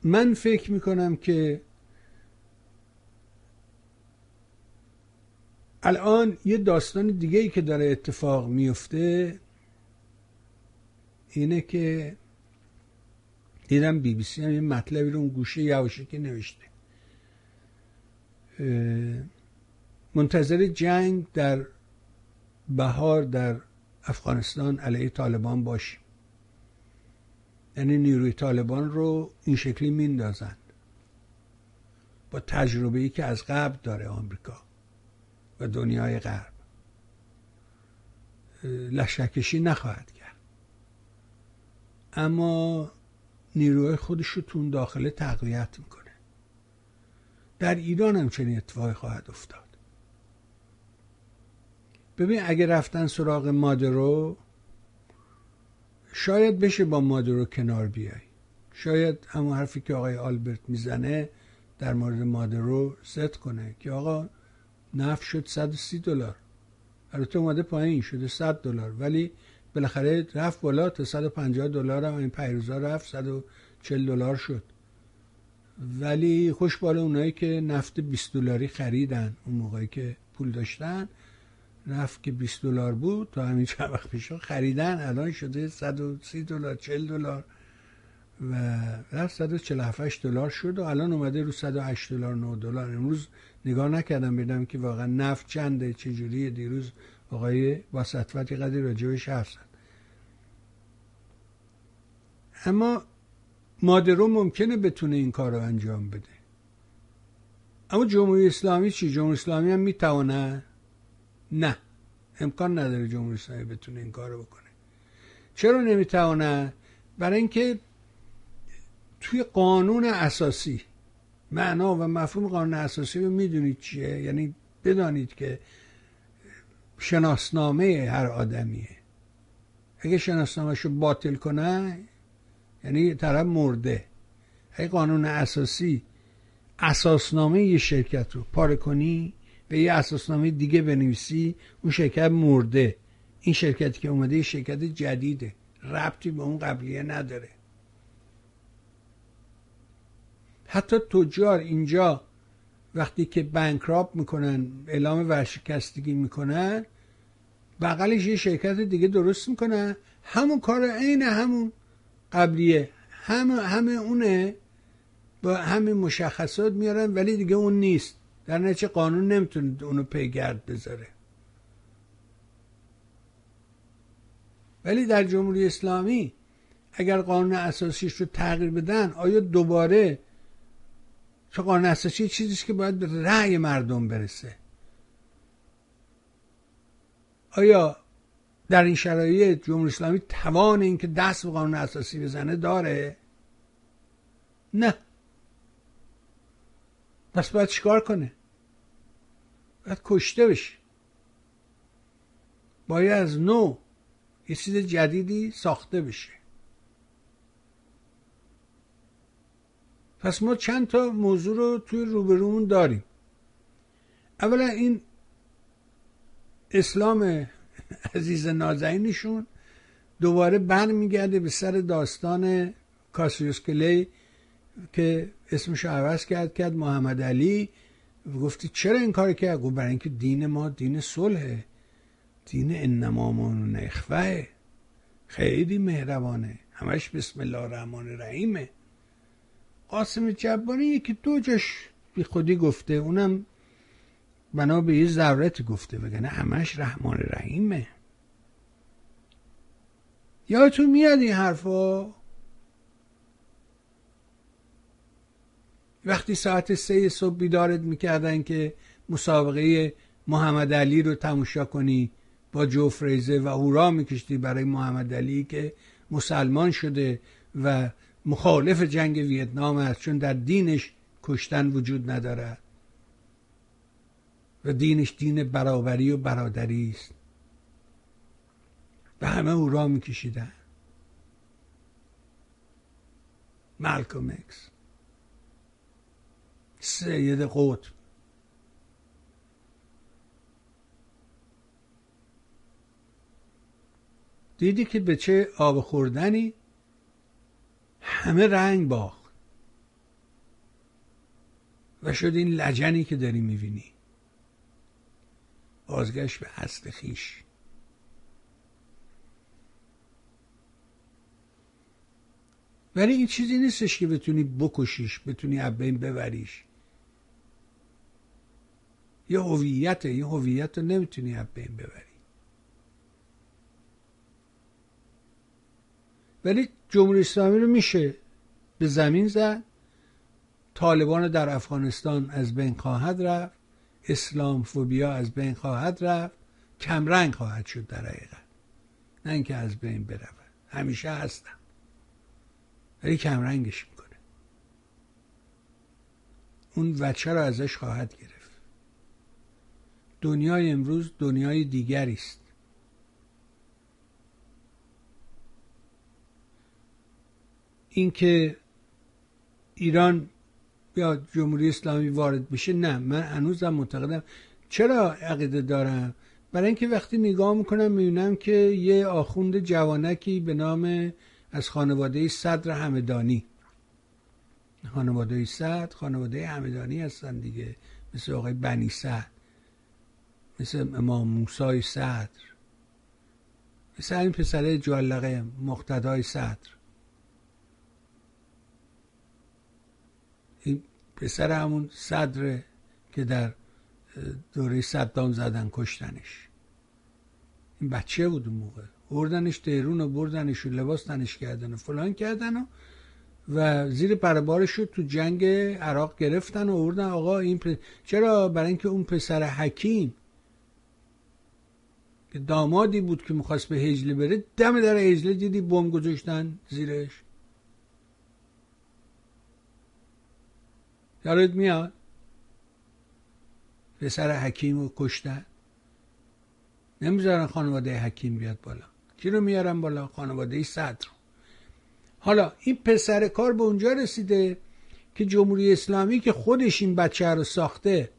من فکر می‌کنم که الان یه داستان دیگه ای که داره اتفاق میفته اینه که دیدم بی بی سی هم یه مطلبی رو اون گوشه یواشکی نوشته. منتظر جنگ در بهار در افغانستان علیه طالبان باشیم. یعنی نیروی طالبان رو این شکلی میندازند با تجربه ای که از قبل داره آمریکا و دنیای غرب. لشکشی نخواهد کرد. اما نیروهای خودش رو تون داخله تقویت می‌کنه. در ایران هم چنین اتفاقی خواهد افتاد. ببین اگه رفتن سراغ مادرو شاید بشه با مادرو کنار بیای. شاید همون حرفی که آقای آلبرت می‌زنه در مورد مادرو ست کنه که آقا نفت شد 130 دلار. البته اومده پایین شده 100 دلار. ولی بالاخره رفت بالا تا 150 دلار هم این پیروزا رفت 140 دلار شد. ولی خوشبال اونایی که نفت 20 دلاری خریدن اون موقعی که پول داشتن نفت که 20 دلار بود تا همین چند وقت پیش خریدن الان شده 130 دلار 40 دلار و رفت 147 دلار شد و الان اومده رو 108 دلار 9 دلار. امروز نگاه نکردم بدم که واقعا نفت چنده چجوریه. دیروز آقای با سطفت قدری راجبش حرف زد. اما مادرو ممکنه بتونه این کار رو انجام بده اما جمهوری اسلامی چی؟ جمهوری اسلامی هم می‌تونه؟ نه امکان نداره جمهوری اسلامی بتونه این کار رو بکنه چرا نمی‌تونه؟ برای اینکه توی قانون اساسی معنا و مفهوم قانون اساسی رو می‌دونید چیه یعنی بدانید که شناسنامه هر آدمیه اگه شناسنامهش رو باطل کنه یعنی طرف مرده. اگه قانون اساسی اساسنامه یه شرکت رو پاره کنی به یه اساسنامه دیگه بنویسی اون شرکت مرده. این شرکتی که اومده یه شرکت جدیده. ربطی به اون قبلیه نداره. حتی تجار اینجا وقتی که بانکراپ می‌کنن اعلام ورشکستگی می‌کنن بغلش یه شرکت دیگه درست می‌کنن. همون کار عین همون. قبلیه. همه همه اونه با همه مشخصات میارن ولی دیگه اون نیست. در نتیجه قانون نمی‌تونه اونو پیگرد بذاره. ولی در جمهوری اسلامی اگر قانون اساسیش رو تغییر بدن آیا دوباره چون قانون اساسی چیزیست که باید به رأی مردم برسه؟ آیا در این شرایط جمهوری اسلامی توان اینکه دست به قانون اساسی بزنه داره؟ نه. پس باید چیکار کنه؟ باید کشته بشه. باید از نو یه چیز جدیدی ساخته بشه. پس ما چند تا موضوع رو توی روبرومون داریم. اولا این اسلام عزیز نازنینشون دوباره بر میگرده به سر داستان کاسیوس کلی که اسمش عوض کرد کرد محمد علی. گفتی چرا این کار کرد؟ گفت برای اینکه دین ما دین صلحه. دین انما من نخوه خیلی مهربانه. همش بسم الله الرحمن الرحیمه. قاسم جبانی یکی دو جاش بی خودی گفته. اونم بنا به یه ضرورت گفته بگنه همش رحمان رحیمه. یادتون میاد این حرفا؟ وقتی ساعت سه صبح بیدارت می‌کردن که مسابقه محمد علی رو تماشا کنی با جوفریزه و هورا میکشتی برای محمد علی که مسلمان شده و مخالف جنگ ویتنام است چون در دینش کشتن وجود ندارد. و دینش دین برابری و برادری است. و همه او را میکشیدن. مالکوم اکس سید قطب. دیدی که به چه آب خوردنی همه رنگ باخت و شد این لجنی که داری می‌بینی. بازگشت به اصل خیش. ولی این چیزی نیستش که بتونی بکشیش بتونی بین ببریش. یه هویت یه هویت رو نمی‌تونی بین ببری. ولی جمهوری اسلامی رو میشه به زمین زد. طالبان در افغانستان از بین خواهد رفت. اسلام فوبیا از بین خواهد رفت کمرنگ خواهد شد در حقیقت. نه اینکه از بین برود. همیشه هستم. ولی کمرنگش می‌کنه. اون وچه رو ازش خواهد گرفت. دنیای امروز دنیای دیگری است. اینکه ایران یا جمهوری اسلامی وارد بشه نه. من هنوزم معتقدم. چرا عقیده دارم؟ برای اینکه وقتی نگاه می‌کنم می‌بینم که یه آخوند جوانکی به نام از خانواده صدر همدانی. خانواده صدر خانواده همدانی هستن دیگه. مثل آقای بنی صدر مثل امام موسای صدر مثل این پسر جالقه مقتدای صدر این پسر همون صدره که در دوره صدام زدن کشتنش. این بچه بود اون موقع. بردنش تهرون و بردنش و لباس تنش کردن و فلان کردن و و زیر پربارش شد تو جنگ عراق گرفتن و آوردن. آقا این چرا برای اینکه اون پسر حکیم که دامادی بود که می‌خواست به هجله بره دم در هجله دیدی بم گذاشتن زیرش؟ یادت میاد؟ پسر حکیم رو کشتن؟ نمی‌ذارن خانواده حکیم بیاد بالا. کی رو میارن بالا؟ خانواده صدر حالا این پسر کار به اونجا رسیده که جمهوری اسلامی که خودش این بچه رو ساخته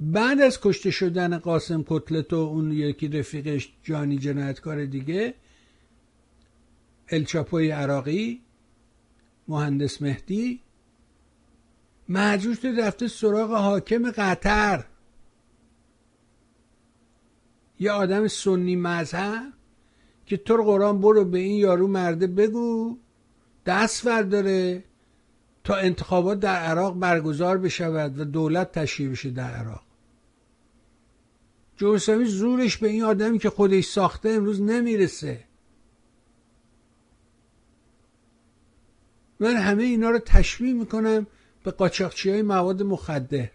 بعد از کشته شدن قاسم کتلت و اون یکی رفیقش جانی جنایتکار دیگه الچاپوی عراقی مهندس مهدی مجبور شده رفته سراغ حاکم قطر. یه آدم سنی مذهب که تو قرآن برو به این یارو مرده بگو دست داره تا انتخابات در عراق برگزار بشود و دولت تشکیل بشه در عراق. جمهوری زورش به این آدمی که خودش ساخته امروز نمی‌رسه. من همه اینا رو تشبیه می‌کنم به قاچاقچی های مواد مخدر.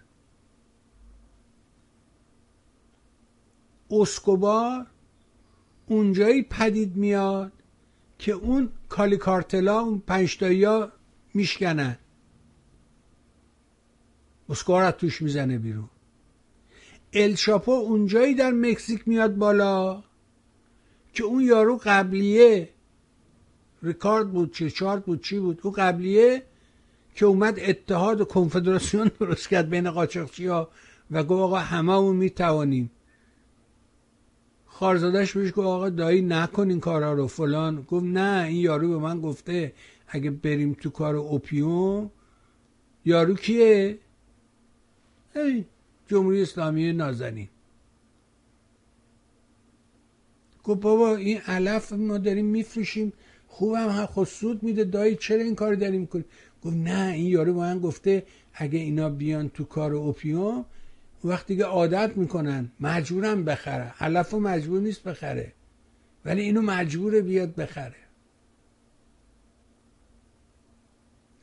اسکوبار اونجایی پدید میاد که اون کالی کارتلا اون پنجتایی ها میشکنن. اسکوبار توش می‌زنه بیرون. الشاپو اونجایی در مکزیک میاد بالا که اون یارو قبلیه. ریکارد بود چه؟ چارت بود؟ چی بود؟ اون قبلیه که اومد اتحاد و کنفدراسیون درست کرد بین قاچاقچی ها و گفت آقا اون می‌توانیم. خارزادش بهش گفت آقا دایی نکن این کارا رو فلان. گفت نه این یارو به من گفته اگه بریم تو کار اوپیوم یارو کیه؟ ای جمهوری اسلامی نازنین. گفت بابا این علف ما داریم میفروشیم خوبم خود سود میده. دایی چرا این کار داریم کنیم گفت نه این یارو به من گفته اگه اینا بیان تو کار اوپیوم وقتی که عادت می‌کنن مجبورم بخره. علف و مجبور نیست بخره. ولی اینو مجبوره بیاد بخره.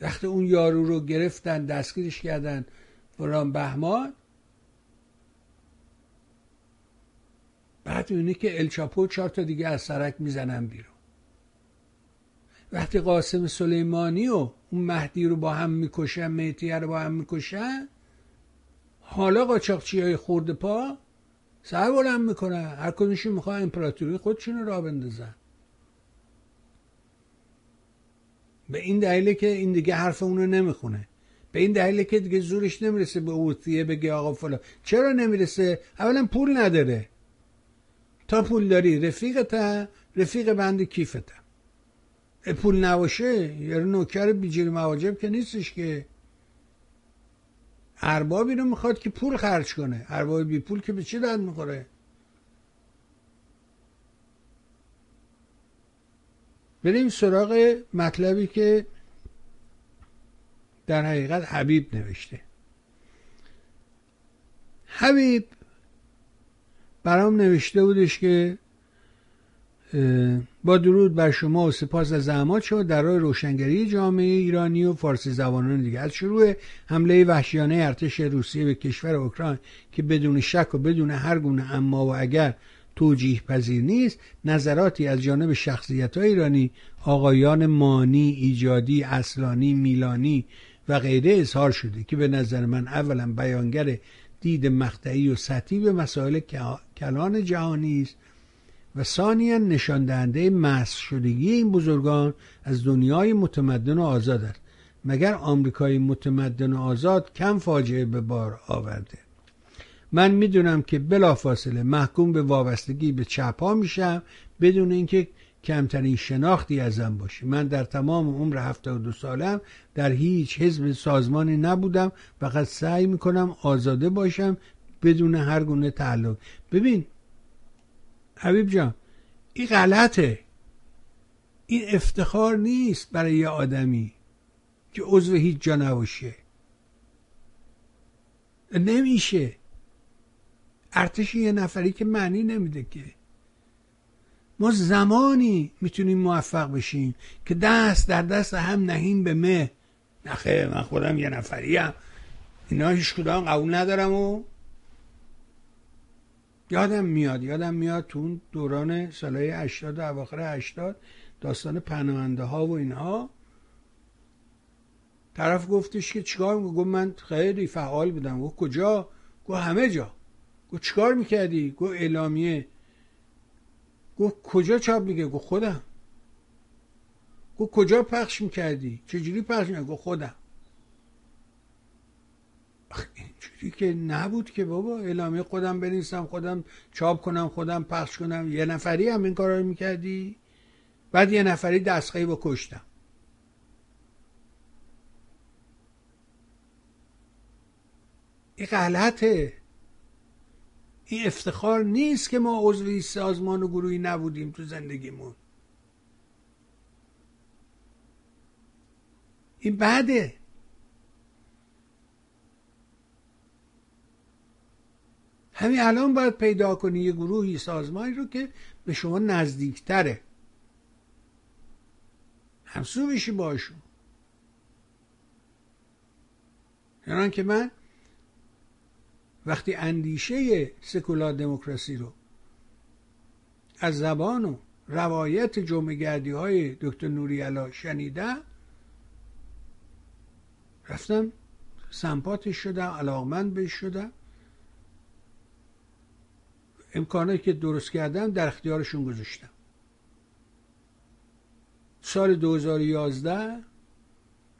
وقتی اون یارو رو گرفتن دستگیرش کردن فلان بهمان. بعد اونی که الچاپو چهار تا دیگه از سرک می‌زنن بیرون. وقتی قاسم سلیمانی و اون مهدی رو با هم می‌کشن میتیه رو با هم می‌کشن. حالا قاچاقچی های خورده پا سر بلند می‌کنن. هر کدومشون می‌خواه امپراتوری خودشون را بندازن. به این دلیله که این دیگه حرف اونو نمی‌خونه. به این دلیله که دیگه زورش نمی‌رسه به اوتیه بگه آقا فلا چرا نمی‌رسه؟ اولا پول نداره. تا پول داری رفیقت رفیق بند کیفت پول نباشه یه نوکر بیجیر مواجب که نیستش که. اربابی رو می‌خواد که پول خرج کنه. ارباب بی پول که به چی درد می‌خوره؟ بریم سراغ مطلبی که در حقیقت حبیب نوشته. حبیب برام نوشته بودش که با درود بر شما و سپاس از زحمات شما در راه روشنگری جامعه ایرانی و فارسی زبانان دیگه. از شروع حمله وحشیانه ارتش روسیه به کشور اوکراین که بدون شک و بدون هر گونه اما و اگر توجیه پذیر نیست نظراتی از جانب شخصیت های ایرانی آقایان مانی ایجادی اصلانی میلانی و غیره اظهار شده که به نظر من اولا بیانگر دید مقطعی و سطحی به مسائل کلان جهانی است. و ثانیا نشان دهنده محض شدگی این بزرگان از دنیای متمدن و آزاد است. مگر آمریکای متمدن و آزاد کم فاجعه به بار آورده؟ من می‌دونم که بلافاصله محکوم به وابستگی به چپ ها میشم بدون اینکه کمترین شناختی ازم باشه من در تمام عمر 72 سالم در هیچ حزب سازمانی نبودم. فقط سعی می‌کنم آزاده باشم بدون هر گونه تعلق. ببین حبیب جان این غلطه. این افتخار نیست برای یه آدمی که عضو هیچ جا نباشه. نمیشه. ارتش یه نفری که معنی نمیده که. ما زمانی می‌تونیم موفق بشیم که دست در دست هم نهیم به مه. نخه من خودم یه نفریم. اینا هیچ کدام قبول ندارم و یادم میاد یادم میاد تو اون دوران سالهای 80 و اواخر 80 داستان پناهنده ها و اینها. طرف گفتش که چیکار گفت من خیلی فعال بودم. گفت کجا؟ گفت همه جا. گفت چیکار می‌کردی؟ گفت اعلامیه. گفت کجا چاپ میگه؟ گفت خودم. گفت کجا پخش می‌کردی؟ چجوری پخش می‌کردی؟ گفت خودم. که نبود که بابا اعلامیه خودم بنویسم خودم چاپ کنم خودم پخش کنم. یه نفری هم این کارا رو می‌کردی؟ بعد یه نفری دستخهی با کشتم. این غلطه. این افتخار نیست که ما عضوی سازمان و گروهی نبودیم تو زندگیمون. این بعده. همین الان باید پیدا کنی یه گروهی سازمانی رو که به شما نزدیکتره. همسو بشی باشون. یعنی که من وقتی اندیشه سکولار دموکراسی رو از زبان و روایت جمعه گردی های دکتر نوری علا شنیدم رفتم سمپاتش شدم علاقمند بهش شدم. امکاناتی که درست کردم در اختیارشون گذاشتم. سال 2011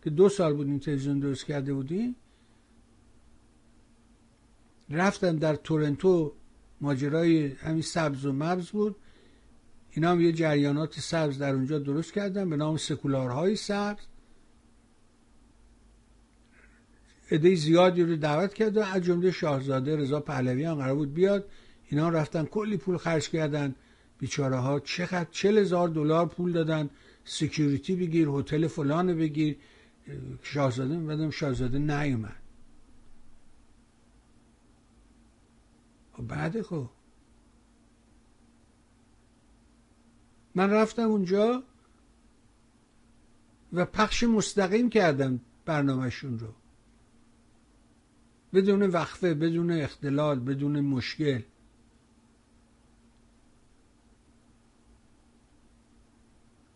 که دو سال بود این تلویزیون درست کرده بودیم رفتم در تورنتو ماجرای همین سبز و مبز بود. اینا هم یه جریانات سبز در اونجا درست کردن به نام سکولارهای سبز. عده زیادی رو دعوت کرد از جمله شاهزاده رضا پهلوی هم قرار بود بیاد. اینا رفتن کلی پول خرج کردن. بیچاره ها چقدر چل هزار دلار پول دادن. سکیوریتی بگیر هتل فلان بگیر. شاهزاده بدم شاهزاده نیومد. خب بعد خب. من رفتم اونجا و پخش مستقیم کردم برنامهشون رو. بدون وقفه بدون اختلال بدون مشکل.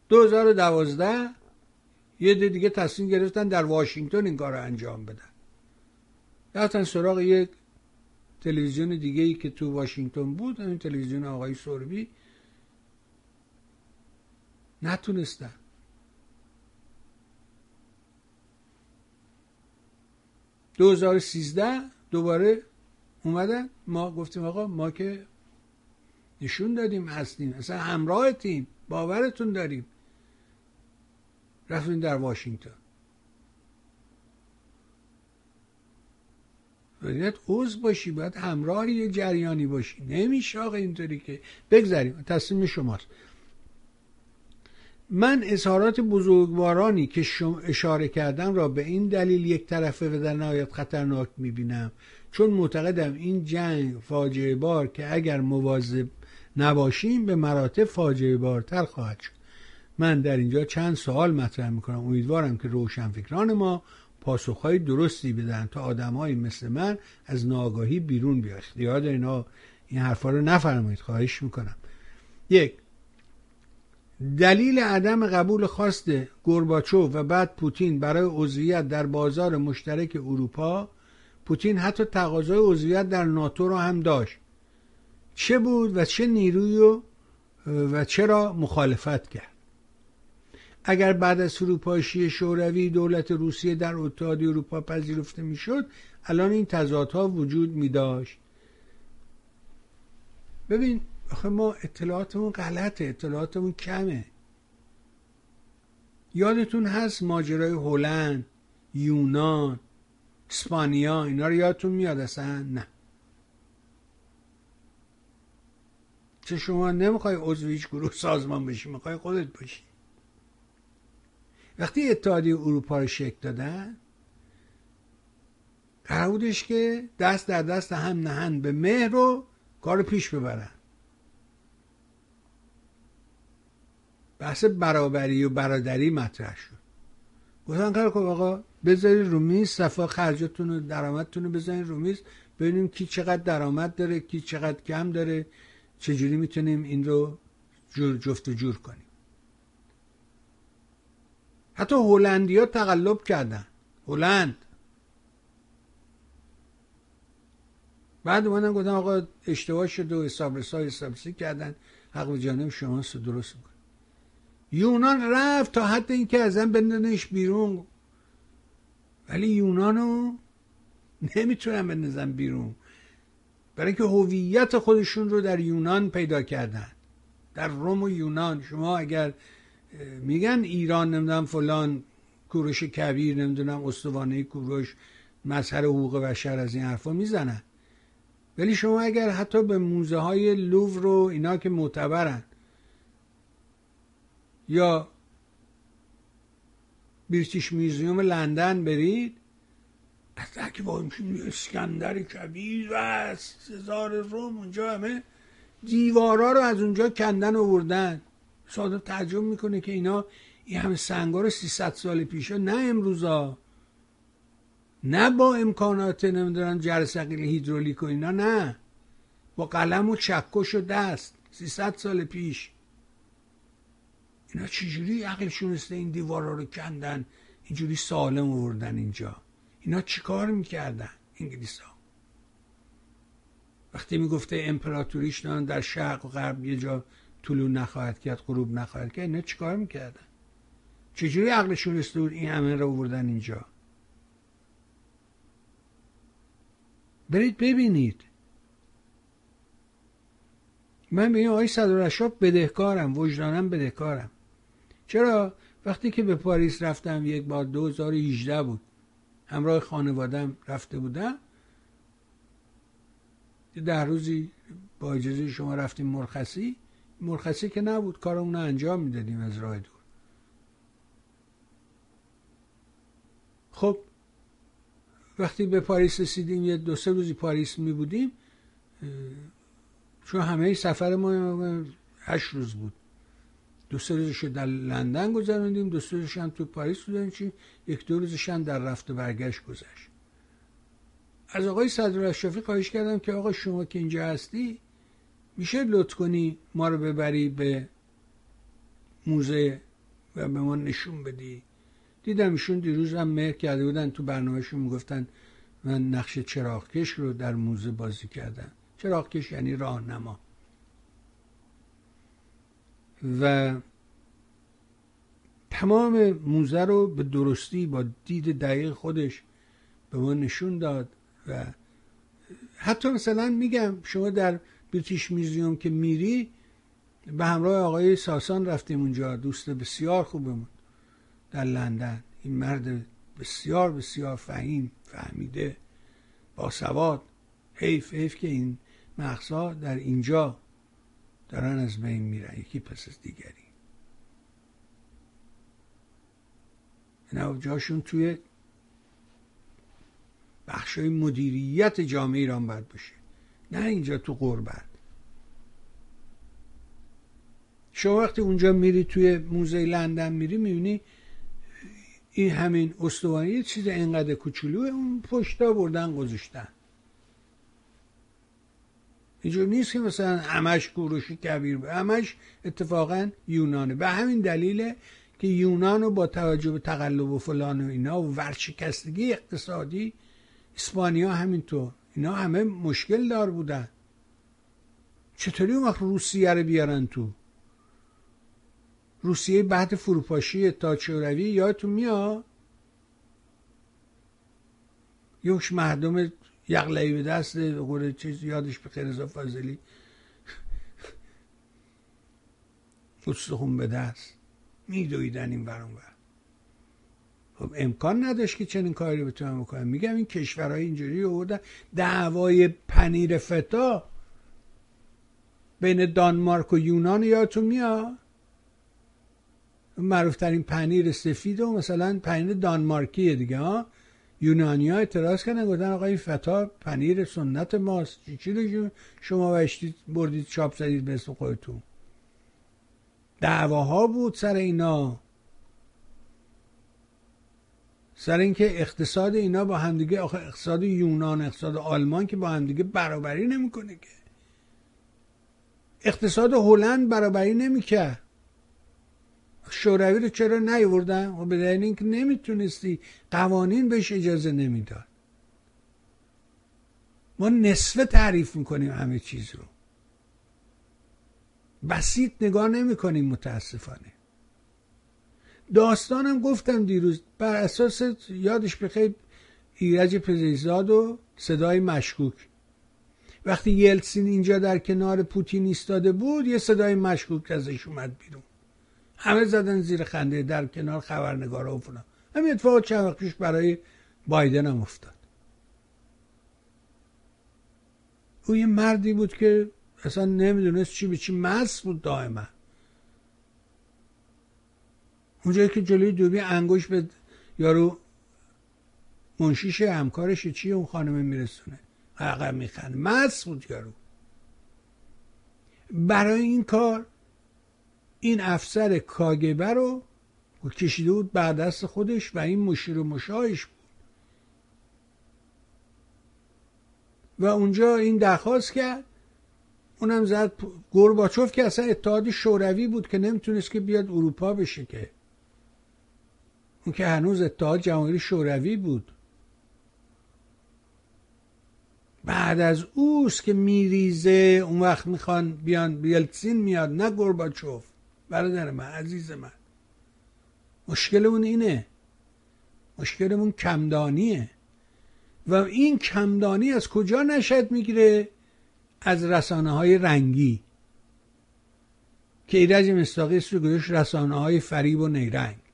دو دوازده یه ده دیگه تصمیم گرفتن در واشنگتن این کار رو انجام بدن. رفتن سراغ یک تلویزیون دیگه ای که تو واشنگتن بود این تلویزیون آقای سوربی نتونستن. سیزده دوباره اومدن. ما گفتیم آقا ما که نشون دادیم هستیم اصلا همراه تیم باورتون داریم. رفتیم در واشنگتن. باید عضو باشی باید همراه یه جریانی باشی. نمیشه آقا اینطوری که بگذاریم تصمیم شماست. من اظهارات بزرگوارانی که شما اشاره کردم را به این دلیل یک طرفه و در نهایت خطرناک می‌بینم. چون معتقدم این جنگ فاجعه بار که اگر مواظب نباشیم به مراتب فاجعه بارتر خواهد شد. من در اینجا چند سوال مطرح می‌کنم. امیدوارم که روشنفکران ما پاسخهای درستی بدن تا آدمهایی مثل من از ناگاهی بیرون بیا اختیار اینا این حرفا رو نفرمایید. خواهش می‌کنم. یک دلیل عدم قبول خواست گورباچوف و بعد پوتین برای عضویت در بازار مشترک اروپا پوتین حتی تقاضای عضویت در ناتو رو هم داشت. چه بود و چه نیروی رو و چرا مخالفت کرد؟ اگر بعد از فروپاشی شوروی دولت روسیه در اتحادیه اروپا پذیرفته می‌شد الان این تضادها وجود می داشت ببین آخه ما اطلاعاتمون غلطه اطلاعاتمون کمه. یادتون هست ماجرای هلند یونان اسپانیا اینا رو یادتون میاد اصلا؟ نه. چه شما نمی‌خوای عضو هیچ گروه سازمان بشی می‌خوای خودت باشی. وقتی اتحادیه اروپا رو شکل دادن قرار که دست در دست هم نهن به مهر رو کار پیش ببرن. بحث برابری و برادری مطرح شد. گفتن کار کن آقا بذارید رو میز صفا خرجتون و درآمدتون رو بذارید رو میز ببینیم کی چقدر درآمد داره کی چقدر کم داره چجوری می‌تونیم این رو جور جفت و جور کنیم. حتی هلندیا تقلب کردن. هلند. بعد اومدن گفتن آقا اشتباه شده و حساب رسا حساب کردن. حق به جانب شما درست میکن یونان رفت تا حد اینکه ازن بندنش بیرون. ولی یونانو نمی‌تونن بندازن بیرون. برای اینکه هویت خودشون رو در یونان پیدا کردن. در روم و یونان. شما اگر میگن ایران نمی‌دونم فلان کوروش کبیر نمی‌دونم استوانه کوروش مظهر حقوق بشر از این حرفا می‌زنن. ولی شما اگر حتی به موزه های لوور رو اینا که معتبرن یا بریتیش میوزیوم لندن برید از که با اسکندر کبیر و سزار روم اونجا همه دیوارا رو از اونجا کندن آوردن. صادق تعجب می‌کنه که اینا این همه سنگا رو 300 سال پیشا نه امروزا نه با امکانات نمی‌دونن جرثقیل هیدرولیک و اینا نه. با قلم و چکش و دست 300 سال پیش. اینا چجوری عقلشون است این دیوارا رو کندن؟ اینجوری سالم آوردن اینجا. اینا چیکار می‌کردن انگلیس ها وقتی می‌گفته امپراتوریش در شرق و غرب یه جا طلوع نخواهد کرد غروب نخواهد کرد اینا چیکار می‌کردن؟ چجوری عقلشون رسیده بود این همه رو آوردن اینجا؟ برید ببینید. من به این آقای صدر بدهکارم وجدانم بدهکارم. چرا؟ وقتی که به پاریس رفتم یک بار 2018 بود. همراه خانوادم رفته بودم. ده روزی با اجازه شما رفتیم مرخصی. مرخصی که نبود کارمون رو انجام می‌دادیم از راه دور. خب وقتی به پاریس رسیدیم یه دو سه روزی پاریس می بودیم چون همه سفر ما هشت روز بود. دو سه روزش در لندن گذراندیم دو سه روزش هم تو پاریس چی یک دو روزش هم در رفت و برگشت گذشت. از آقای صدر اشرافی خواهش کردم که آقا شما که اینجا هستی میشه لطف کنی ما رو ببری به موزه و به ما نشون بدی؟ دیدم ایشون دیروز هم مهر کرده بودن تو برنامهشون می‌گفتن من نقش چراغکش رو در موزه بازی کردم. چراغکش یعنی راهنما. و تمام موزه رو به درستی با دید دقیق خودش به ما نشون داد و حتی مثلا میگم شما در بریتیش میزیوم که میری به همراه آقای ساسان رفتیم اونجا. دوست بسیار خوبمون در لندن. این مرد بسیار بسیار فهیم فهمیده با سواد حیف حیف که این مغزها در اینجا دارن از بین میرن. یکی پس از دیگری. اینا جاشون توی بخشای مدیریت جامعه ایران باید باشه. نه اینجا تو قربت. شما وقتی اونجا میری توی موزه لندن میری می‌بینی این همین استوانی یه چیز اینقدر کوچولو اون پشتا بردن گذاشتن. اینجور نیست که مثلا همش کوروشی کبیر همش اتفاقا یونانه. به همین دلیله که یونان رو با توجه به تقلب و فلان و اینا و ورشکستگی اقتصادی اسپانیا همینطور. اینا همه مشکل دار بودن. چطوری اون وقت روسیه رو بیارن تو؟ روسیه بعد فروپاشی اتحاد شوروی یادتون میاد؟ یوش مردم یقلعی به دست قول چیز یادش به رضا فاضلی. استخون به دست. میدویدن این برون بر خب امکان نداشت که چنین کاری بتونم بکنم میگم این کشورهای اینجوری آوردن. دعوای پنیر فتا بین دانمارک و یونان یادتون میاد؟ معروفترین پنیر سفید و مثلا پنیر دانمارکیه دیگه ها؟ یونانی ها اعتراض کردن گفتن آقا این فتا پنیر سنت ماست. چی چی شما وشتید بردید چاپ زدید به اسم خودتون. دعواها بود سر اینا. سر اینکه اقتصاد اینا با همدیگه آخه اقتصاد یونان اقتصاد آلمان که با همدیگه برابری نمی‌کنه که. اقتصاد هلند برابری نمی‌کرد. شوروی رو چرا نیوردن و به دلیل اینکه نمی‌تونستی قوانین بهش اجازه نمی‌داد. ما نصفه تعریف می‌کنیم همه چیز رو. بسیط نگاه نمی‌کنیم متاسفانه. داستانم گفتم دیروز بر اساس یادش بخیر ایرج پزیزاد و صدای مشکوک. وقتی یلسین اینجا در کنار پوتین ایستاده بود یه صدای مشکوک ازش اومد بیرون. همه زدن زیر خنده در کنار خبرنگارا و فلان. همین اتفاق چند وقت پیش برای بایدن هم افتاد. او یه مردی بود که اصلا نمی‌دونست چی به چی مس بود دائما. اونجایی که جلوی دوبی انگوش به یارو منشیش همکارش چی اون خانمه میرسونه؟ عقب میخنده مس بود یارو. برای این کار این افسر کاگبه رو کشیده بود بر دست خودش و این مشیر و مشاهش بود. و اونجا این درخواست کرد. اونم زد گورباچوف که اصلا اتحاد شوروی بود که نمی‌تونست که بیاد اروپا بشه که. اون که هنوز اتحاد جماهیر شوروی بود. بعد از اوست که میریزه اون وقت می‌خوان بیان بیلتسین میاد نه گورباچوف. برادر من عزیز من. مشکلمون اینه. مشکلمون کمدانیه. و این کمدانی از کجا نشد می‌گیره؟ از رسانه های رنگی. که ایرج مستاقی رو گذاشت رسانه های فریب و نیرنگ.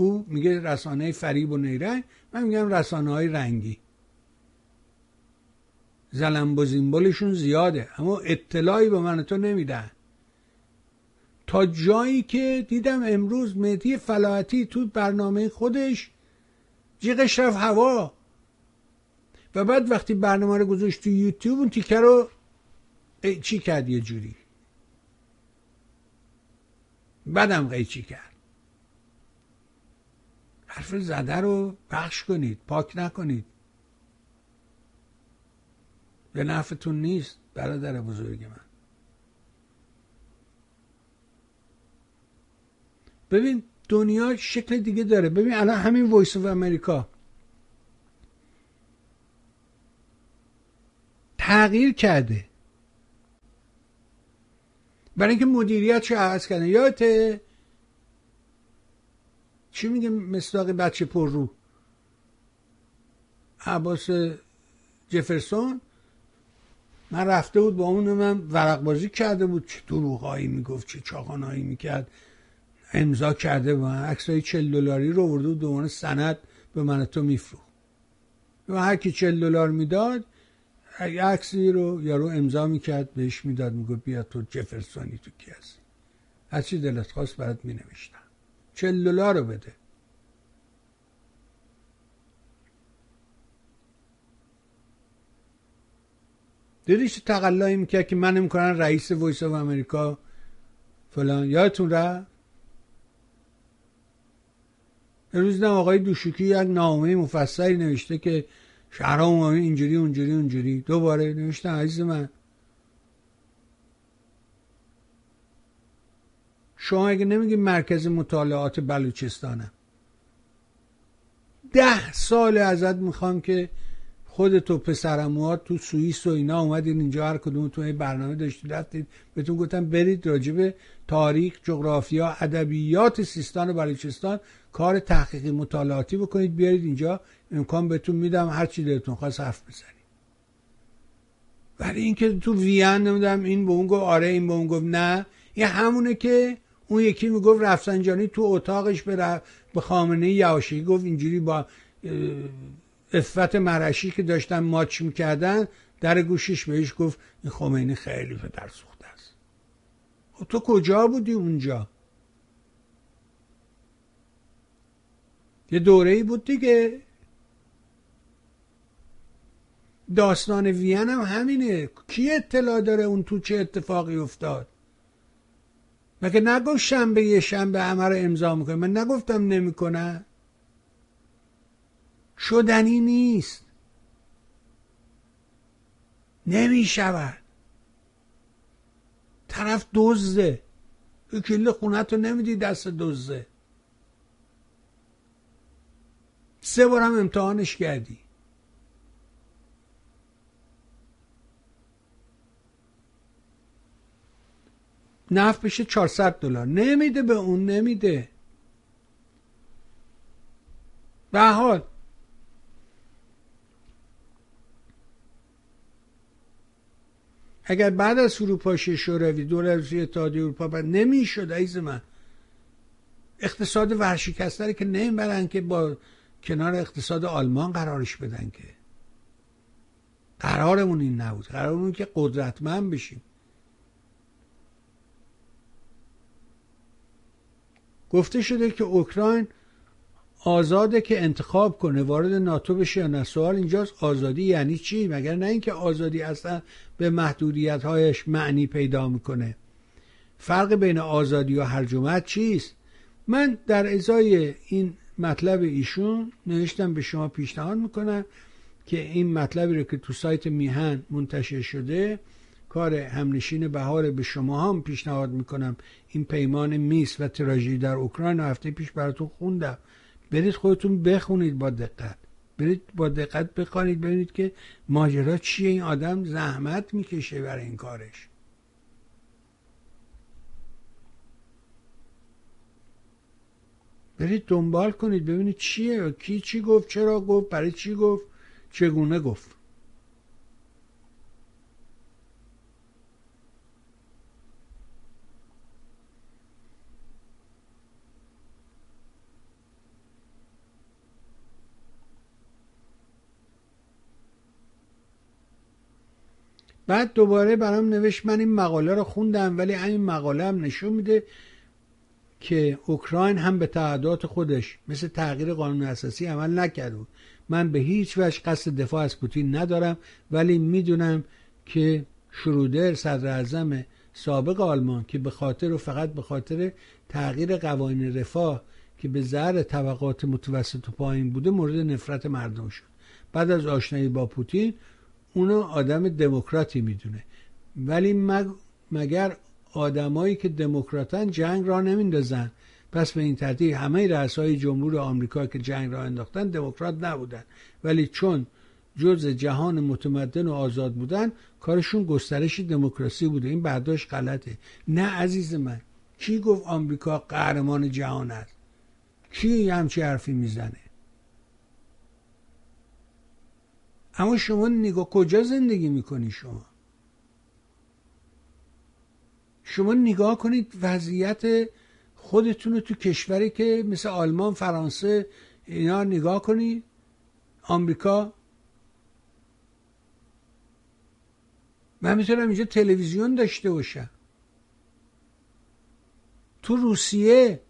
او میگه رسانه فریب و نیرنگ. من میگم رسانه های رنگی. زلم و زیاده اما اطلاعی به من تو نمیدن. تا جایی که دیدم امروز مهدی فلاحتی تو برنامه خودش جیغش رفت هوا. و بعد وقتی برنامه رو گذاشت تو یوتیوب اون تیکه رو چی کرد یه جوری. بعدم قیچی کرد. حرف زده رو بخش کنید پاک نکنید. به نفعتون نیست برادر بزرگ من. ببین دنیا شکل دیگه داره. ببین الان همین وایس of امریکا تغییر کرده. برای اینکه مدیریت چه عوض کرده یادته چی میگه مصداق بچه پر رو؟ عباس جفرسون؟ من رفته بود با اون من ورق بازی کرده بود. چه دروغایی می‌گفت چه چاقانهایی می‌کرد. امضا کرده و عکسای چل دلاری رو ورده بود دوان سند به من تو میفروخت. و هر کی چل دلار می‌داد عکسی رو یارو امضا می‌کرد بهش می‌داد می‌گفت بیا تو جفرسونی تو کی هستی هر چی دلت خواست برات مینوشتم. چل دلار رو بده. دیدی چه تقلایی می‌کرد که من می‌کنن رئیس Voice of America فلان. یادتون رفت؟ امروز دیدم آقای دوشوکی یک نامه مفصلی نوشته که شهرام اینجوری اونجوری اونجوری. دوباره نوشتم عزیز من. شما اگه نمیگی مرکز مطالعات بلوچستانم ده سال ازت می‌خوام که خودت و پسرموات تو سوئیس و اینا اومدین اینجا هر کدوم تو برنامه داشتید رفتید. بهتون گفتم برید راجب تاریخ جغرافیا ادبیات سیستان و بلوچستان کار تحقیقی مطالعاتی بکنید. بیارید اینجا امکان بهتون میدم هر چی دلتون خواست حرف بزنید. ولی اینکه تو وین نمیدم این به اون گفت آره این به اون گفت نه. این همونه که اون یکی می‌گفت رفسنجانی تو اتاقش به, به خامنه یواشی گفت اینجوری با افت مرشی که داشتن ماچ می‌کردن در گوشش بهش گفت این خمینی خیلی پدر سوخته است. خب تو کجا بودی اونجا؟ یه دوره ای بود دیگه. داستان وین هم همینه. کی اطلاع داره اون تو چه اتفاقی افتاد؟ مگه نگفت شنبه یه شنبه همه رو امضا می‌کنه؟ من نگفتم نمی‌کنه. شدنی نیست. نمی شود طرف دزده. کل خونت رو نمیدی دست دزده. سه بارم امتحانش کردی. نفت بشه 400 دلار. نمیده به اون نمیده. به حال. اگر بعد از فروپاشی شوروی دولت اتحادیه اروپا بعد نمی‌شد عیز من. اقتصاد ورشکسته که نمی‌برن که با کنار اقتصاد آلمان قرارش بدن که. قرارمون این نبود. قرارمون که قدرتمند بشیم. گفته شده که اوکراین آزاده که انتخاب کنه وارد ناتو بشه یا نه. سوال اینجاست آزادی یعنی چی؟ مگر نه اینکه آزادی اصلا به محدودیت هایش معنی پیدا می‌کنه. فرق بین آزادی و هرجمت چیست؟ من در ازای این مطلب ایشون نوشتم به شما پیشنهاد می‌کنم که این مطلبی رو که تو سایت میهن منتشر شده کار همنشین بهار به شما هم پیشنهاد می‌کنم. این پیمان میس و تراژدی در اوکراین هفته پیش براتون خوندم. برید خودتون بخونید با دقت. برید با دقت بخوانید ببینید که ماجرا چیه. این آدم زحمت می‌کشه برای این کارش. برید دنبال کنید ببینید چیه. کی چی گفت چرا گفت برای چی گفت چگونه گفت. بعد دوباره برام نوشت من این مقاله رو خوندم ولی این مقاله هم نشون میده که اوکراین هم به تعهدات خودش مثل تغییر قانون اساسی عمل نکرد من به هیچ وجه قصد دفاع از پوتین ندارم ولی می‌دونم که شرودر صدر اعظم سابق آلمان که به خاطر و فقط به خاطر تغییر قوانین رفاه که به ذر طبقات متوسط و پایین بوده مورد نفرت مردم شد. بعد از آشنایی با پوتین اونو آدم دموکراتی می‌دونه. ولی مگر آدمایی که دموکراتن جنگ را نمیندازن. پس به این ترتیب همه رئیسای جمهور آمریکا که جنگ را انداختن دموکرات نبودن. ولی چون جز جهان متمدن و آزاد بودن کارشون گسترش دموکراسی بوده. این برداشت غلطه. نه عزیز من. کی گفت آمریکا قهرمان جهان است؟ کی همچی حرفی می‌زنه؟ اما شما نگاه کجا زندگی می‌کنی شما؟ شما نگاه کنید وضعیت خودتون رو تو کشوری که مثل آلمان فرانسه اینا نگاه کنید آمریکا. من می‌تونم اینجا تلویزیون داشته باشم. تو روسیه.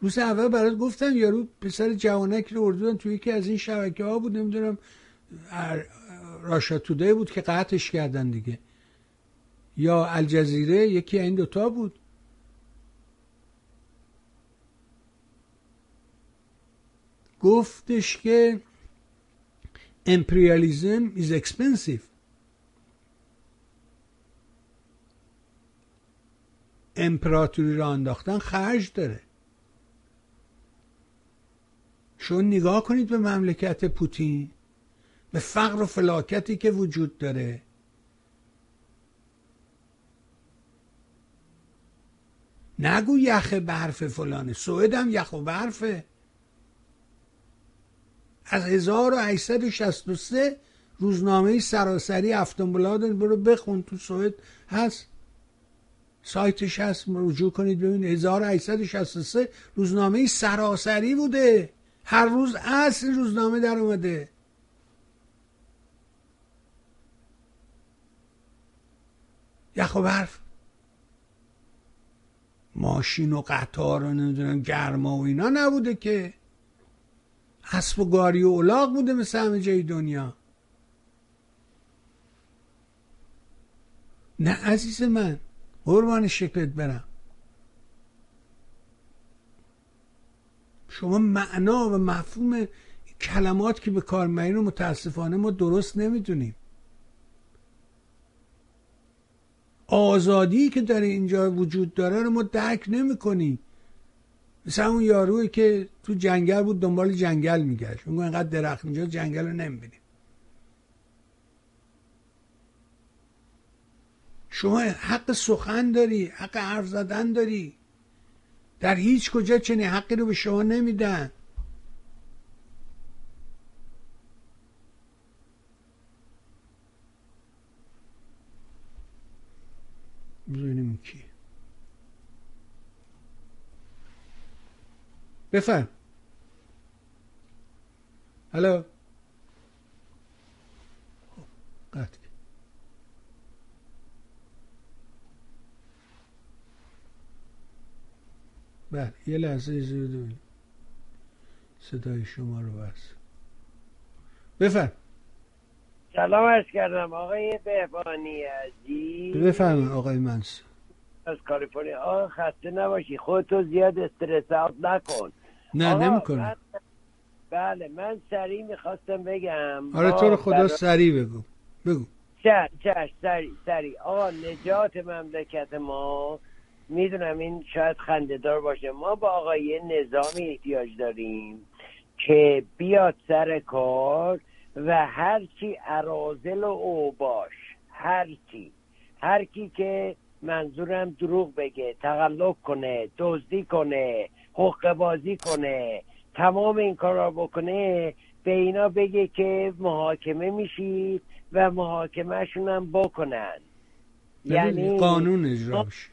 روز اول برات گفتم یارو پسر جوانک رو اردودن توی یکی از این شبکه ها بود نمی‌دونم راشا توده بود که قطعش کردن دیگه. یا الجزیره یکی این دوتا بود. گفتش که امپریالیزم is expensive. امپراتوری را انداختن خرج داره. شما نگاه کنید به مملکت پوتین. به فقر و فلاکتی که وجود داره. نگو یخ برف فلانه. سوئد هم یخ و برفه از 1863 روزنامه سراسری افتانبلاد برو بخون تو سوئد. هست. سایتش هست. رجوع کنید ببینید. 1863 روزنامه سراسری بوده. هر روز اصل روزنامه در اومده. یخ و برف. ماشین و قطار و نمی‌دونم گرما و اینا نبوده که. اسب و گاری و اولاغ بوده مثل همه جای دنیا. نه عزیز من قربان شکلت برم. شما معنا و مفهوم کلمات که به کار رو متاسفانه ما درست نمی‌دونیم. آزادی که در اینجا وجود داره رو ما درک نمی‌کنیم مثل اون یاروی که تو جنگل بود دنبال جنگل میگشت. اون اینقدر درخت اینجا جنگل رو نمی‌بینیم شما حق سخن داری حق حرف زدن داری. در هیچ کجا چنین حقی رو به شما نمیدن. ببینیم کی بفرم هلو قطع. بله یه لحظه اجازه صدای شما رو بس. بفرم سلام ارز کردم آقای بهبانی عزیز. بفرم آقای منصور. از کالیفرنیا. آقا خسته نباشی. خودتو زیاد استرس اوت نکن. نه نمی‌کنم. بله من سریع می‌خواستم بگم. آره تو رو خدا سریع بگو. بگو. چش چش سریع سریع. آقا نجات مملکت ما می‌دونم این شاید خندهدار باشه. ما با آقای نظامی احتیاج داریم که بیاد سر کار. و هرچی عرازل و اوباش هرچی هر کی که منظورم دروغ بگه تقلب کنه دزدی کنه حق بازی کنه تمام این کارا بکنه به اینا بگه که محاکمه میشید و محاکمهشون هم بکنن. یعنی قانون اجرا بشه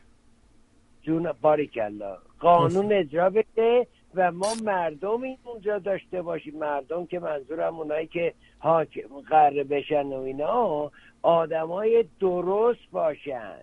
جون باریکلا قانون اجرا بشه و ما مردم این اونجا داشته باشیم. مردم که منظورم اونایی که حاکم قرار بشن و اینا آدمای درست باشن.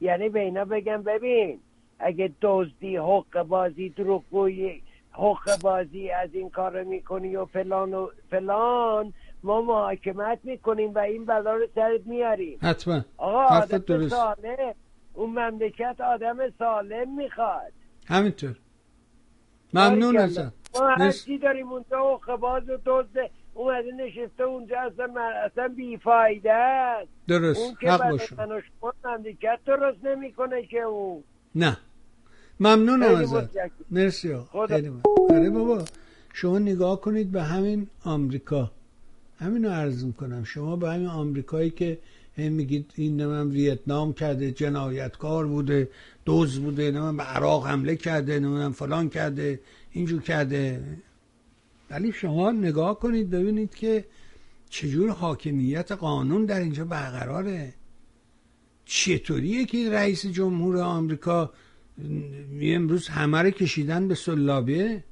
یعنی به اینا بگم ببین اگه دزدی حق بازی دروغگویی حق بازی از این کار می‌کنی و فلان و فلان ما محاکمت می‌کنیم و این بلا رو سرت میاریم حتما. آقا آدم سالم. اون مملکت آدم سالم می‌خواد. همینطور. ممنون ازم ما هرچی داریم اونجا و خباز و دوزده اومده نشسته اونجا اصلا, اصلا بیفایده است. درست. اون که حق باشم مملکت درست نمی‌کنه که اون. نه. ممنونم ازت. مرسی خیلی آره بابا شما نگاه کنید به همین آمریکا. همینو عرض می‌کنم. شما به همین آمریکایی که هم میگید این من ویتنام کرده جنایتکار بوده دوز بوده من به عراق حمله کرده نمی‌دونم فلان کرده اینجور کرده. ولی شما نگاه کنید ببینید که چجور حاکمیت قانون در اینجا برقراره. چطوریه که رئیس جمهور آمریکا امروز همه رو کشیدن به سلابه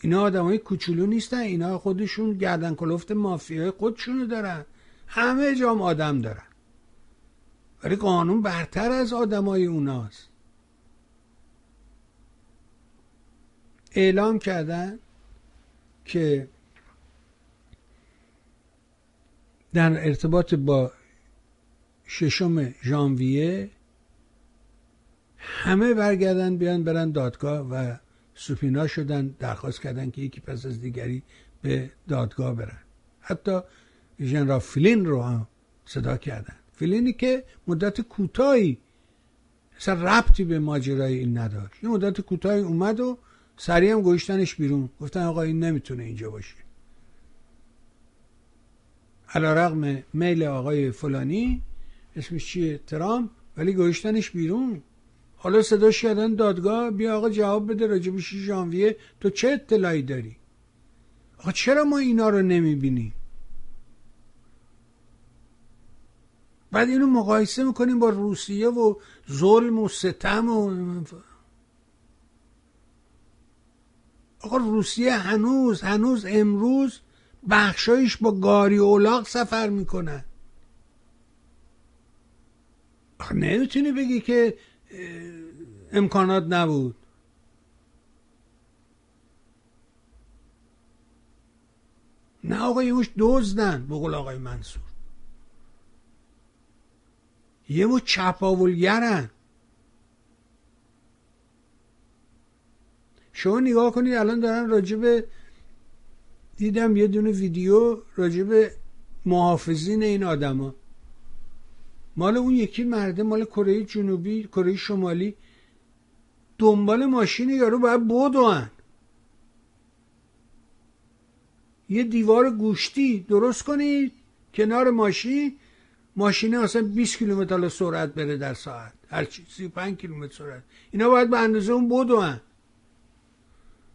اینا آدمای کوچولو نیستن اینا خودشون گردن کلفت مافیای خودشونو دارن. همه جام آدم دارن. ولی قانون برتر از آدمای اوناست. اعلام کردن که در ارتباط با ششم ژانویه همه برگردن بیان برن دادگاه و سوپینا شدن درخواست کردن که یکی پس از دیگری به دادگاه برن. حتی ژنرال فیلین رو هم صدا کردن. فیلینی که مدت کوتاهی اصلا ربطی به ماجرای این نداشت. یه مدت کوتاهی اومد و سریع هم گوشتنش بیرون. گفتن آقا این نمی‌تونه اینجا باشه. علا رقم میل آقای فلانی اسمش چیه؟ ترامپ. ولی گوشتنش بیرون. حالا صداش کردن دادگاه بیا آقا جواب بده راجب 6 ژانویه. تو چه اطلاعی داری؟ آقا چرا ما اینا رو نمی‌بینیم؟ بعد اینو مقایسه می‌کنیم با روسیه و ظلم و ستم و آقا روسیه هنوز هنوز امروز بخشایش با گاری اولاق سفر می‌کنن نمی‌تونی بگی که امکانات نبود. نه آقا یه موش دزدن بقول آقای منصور. یه مو چپاولگرن. شما نگاه کنید الان دارن راجب دیدم یه دونه ویدیو راجب محافظین این آدما. مال اون یکی مرده مال کره جنوبی کره شمالی. دنبال ماشین یارو باید بدوان یه دیوار گوشتی درست کنید کنار ماشین. ماشین اصلا 20 کیلومتر سرعت بره در ساعت. هر چی 35 کیلومتر سرعت. اینا باید به اندازه اون بدوان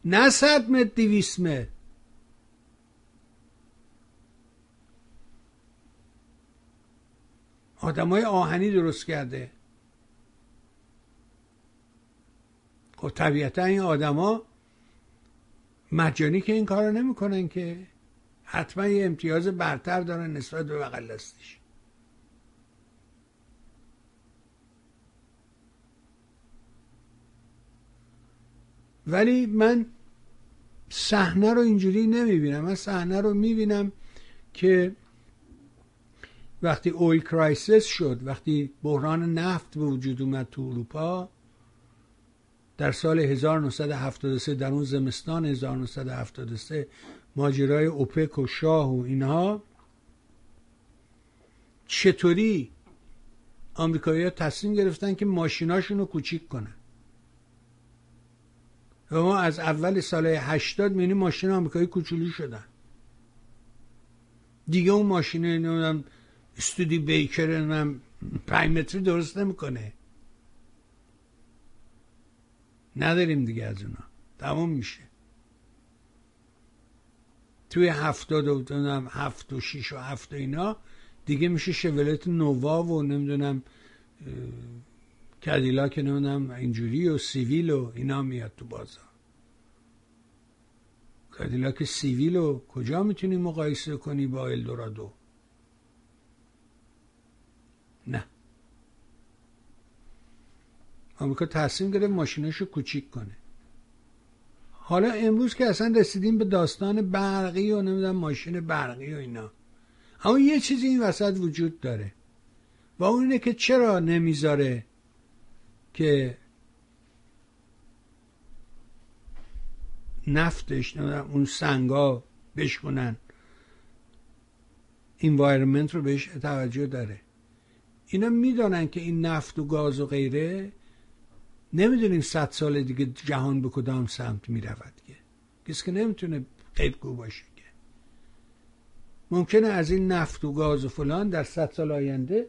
نه 100 متر 200 متر. آدمای آهنی درست کرده. خب طبیعتا این آدما مجانی که این کار رو نمی‌کنن که حتما یه امتیاز برتر دارن نسبت به بغل ولی من صحنه رو اینجوری نمی‌بینم. من صحنه رو می‌بینم که وقتی اویل کرایسیس شد وقتی بحران نفت به وجود اومد تو اروپا در سال 1973 در اون زمستان 1973 ماجرای اوپک و شاه و اینها چطوری آمریکایی ها تصمیم گرفتن که ماشیناشون رو کوچیک کنن؟ و ما از اول سال 80 می‌بینیم ماشین آمریکایی کوچولی شدن. دیگه اون ماشین نمی‌دونم استودی بیکر من پنج درست نمی‌کنه. نداریم دیگه از اونا. تمام میشه. توی هفتاد و دونم هفت و شیش و هفت و اینا دیگه میشه Chevrolet Nova و نمی‌دونم Cadillac که نمی‌دونم اینجوری و Seville و اینا میاد تو بازار. Cadillac Seville و کجا می‌تونی مقایسه کنی با Eldorado؟ نه. آمریکا تصمیم گرفت ماشیناشو کوچیک کنه. حالا امروز که اصلا رسیدیم به داستان برقی و نمی‌دونم ماشین برقی و اینا. اما یه چیزی این وسط وجود داره و اون اینه که چرا نمی‌ذاره که نفتش اون سنگا بشکنن. انوایرمنت رو بهش توجه داره. اینا می‌دانن که این نفت و گاز و غیره نمی‌دونیم صد سال دیگه جهان به کدام سمت می‌رود که. کسی که نمی‌تونه غیبگو باشه که. ممکنه از این نفت و گاز و فلان در صد سال آینده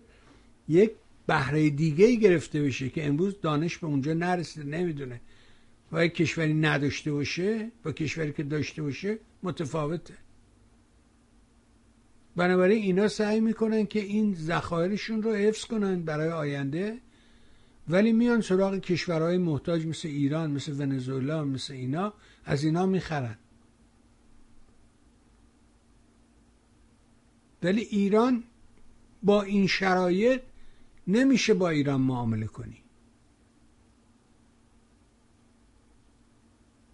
یک بهره دیگه ای گرفته بشه که امروز دانش به اونجا نرسیده نمی‌دونه. و یک کشوری نداشته باشه با کشوری که داشته باشه متفاوته. بنابراین اینا سعی می‌کنن که این ذخایرشون رو حفظ کنن برای آینده ولی میان سراغ کشورهای محتاج مثل ایران مثل ونزوئلا مثل اینا از اینا می‌خرن. ولی ایران با این شرایط نمیشه با ایران معامله کنی.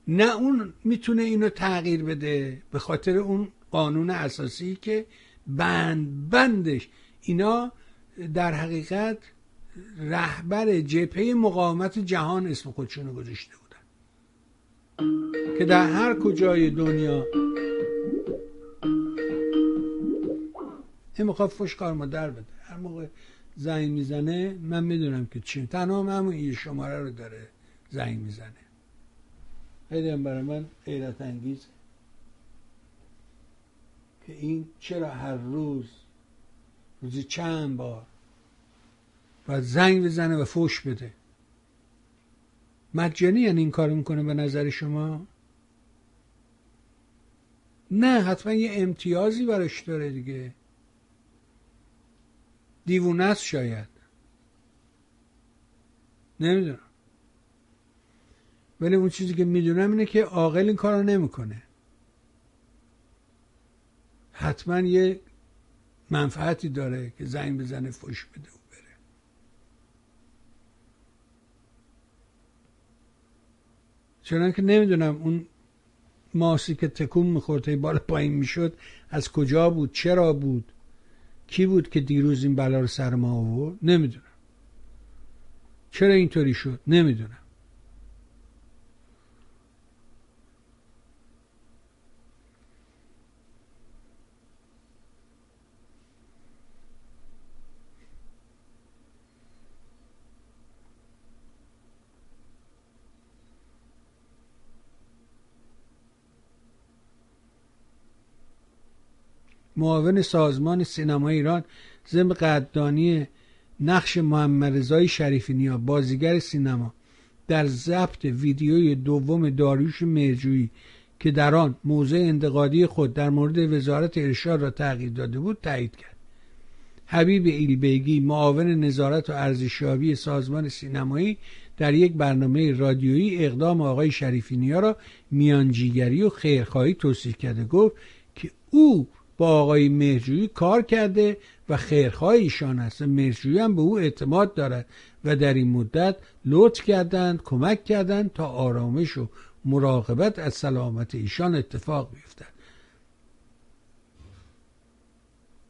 نه اون می‌تونه اینو تغییر بده به خاطر اون قانون اساسی که بند بندش. اینا در حقیقت رهبر جبهه مقاومت جهان اسم خودشونو گذاشته بودن. که در هر کجای دنیا این می‌خواد فش کار مادر بده. هر موقع زنگ می‌زنه من می‌دونم که چی. تنها همون این شماره رو داره زنگ می‌زنه. خیلی هم برای من غیرت انگیز. که این چرا هر روز روزی چند بار و زنگ بزنه و فوش بده؟ مجانی یعنی این کار می‌کنه به نظر شما؟ نه حتما یه امتیازی براش داره دیگه. دیوونه است شاید. نمی‌دونم. ولی اون چیزی که می‌دونم اینه که عاقل این کارو نمی‌کنه. حتما یه منفعتی داره که زنگ بزنه فش بده و بره. چون که نمی‌دونم اون ماسی که تکون می‌خورد بالا پایین می‌شد از کجا بود؟ چرا بود؟ کی بود که دیروز این بلا رو سر ما آورد؟ نمی‌دونم. چرا اینطوری شد؟ نمی‌دونم. معاون سازمان سینما ایران ضمن قدردانی نقش محمد رضای شریفی نیا بازیگر سینما. در ضبط ویدیوی دوم داریوش مرجویی که در آن موضع انتقادی خود در مورد وزارت ارشاد را تغییر داده بود تایید کرد. حبیب ایلبیگی معاون نظارت و ارزشیابی سازمان سینمایی در یک برنامه رادیویی اقدام آقای شریفی نیا را میانجیگری و خیرخواهی توصیف کرده گفت که او با آقای مهرجویی کار کرده و خیرخواه ایشان است. مهرجویی هم به او اعتماد دارد و در این مدت لطف کردند کمک کردند تا آرامش و مراقبت از سلامت ایشان اتفاق بیفتد.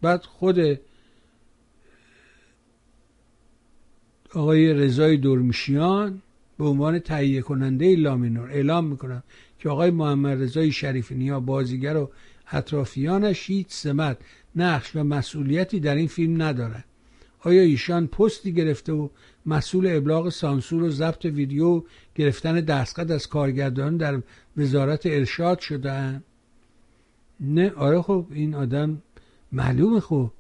بعد خود آقای رضای دورمیشیان به عنوان تهیه کننده لامینور اعلام می‌کنم که آقای محمد رضای شریف نیا بازیگر و اطرافیانش هیچ سمت نقش و مسئولیتی در این فیلم ندارد آیا ایشان پستی گرفته و مسئول ابلاغ سانسور و ضبط ویدیو گرفتن دستخط از کارگردان در وزارت ارشاد شدن نه آره خب این آدم معلومه خب.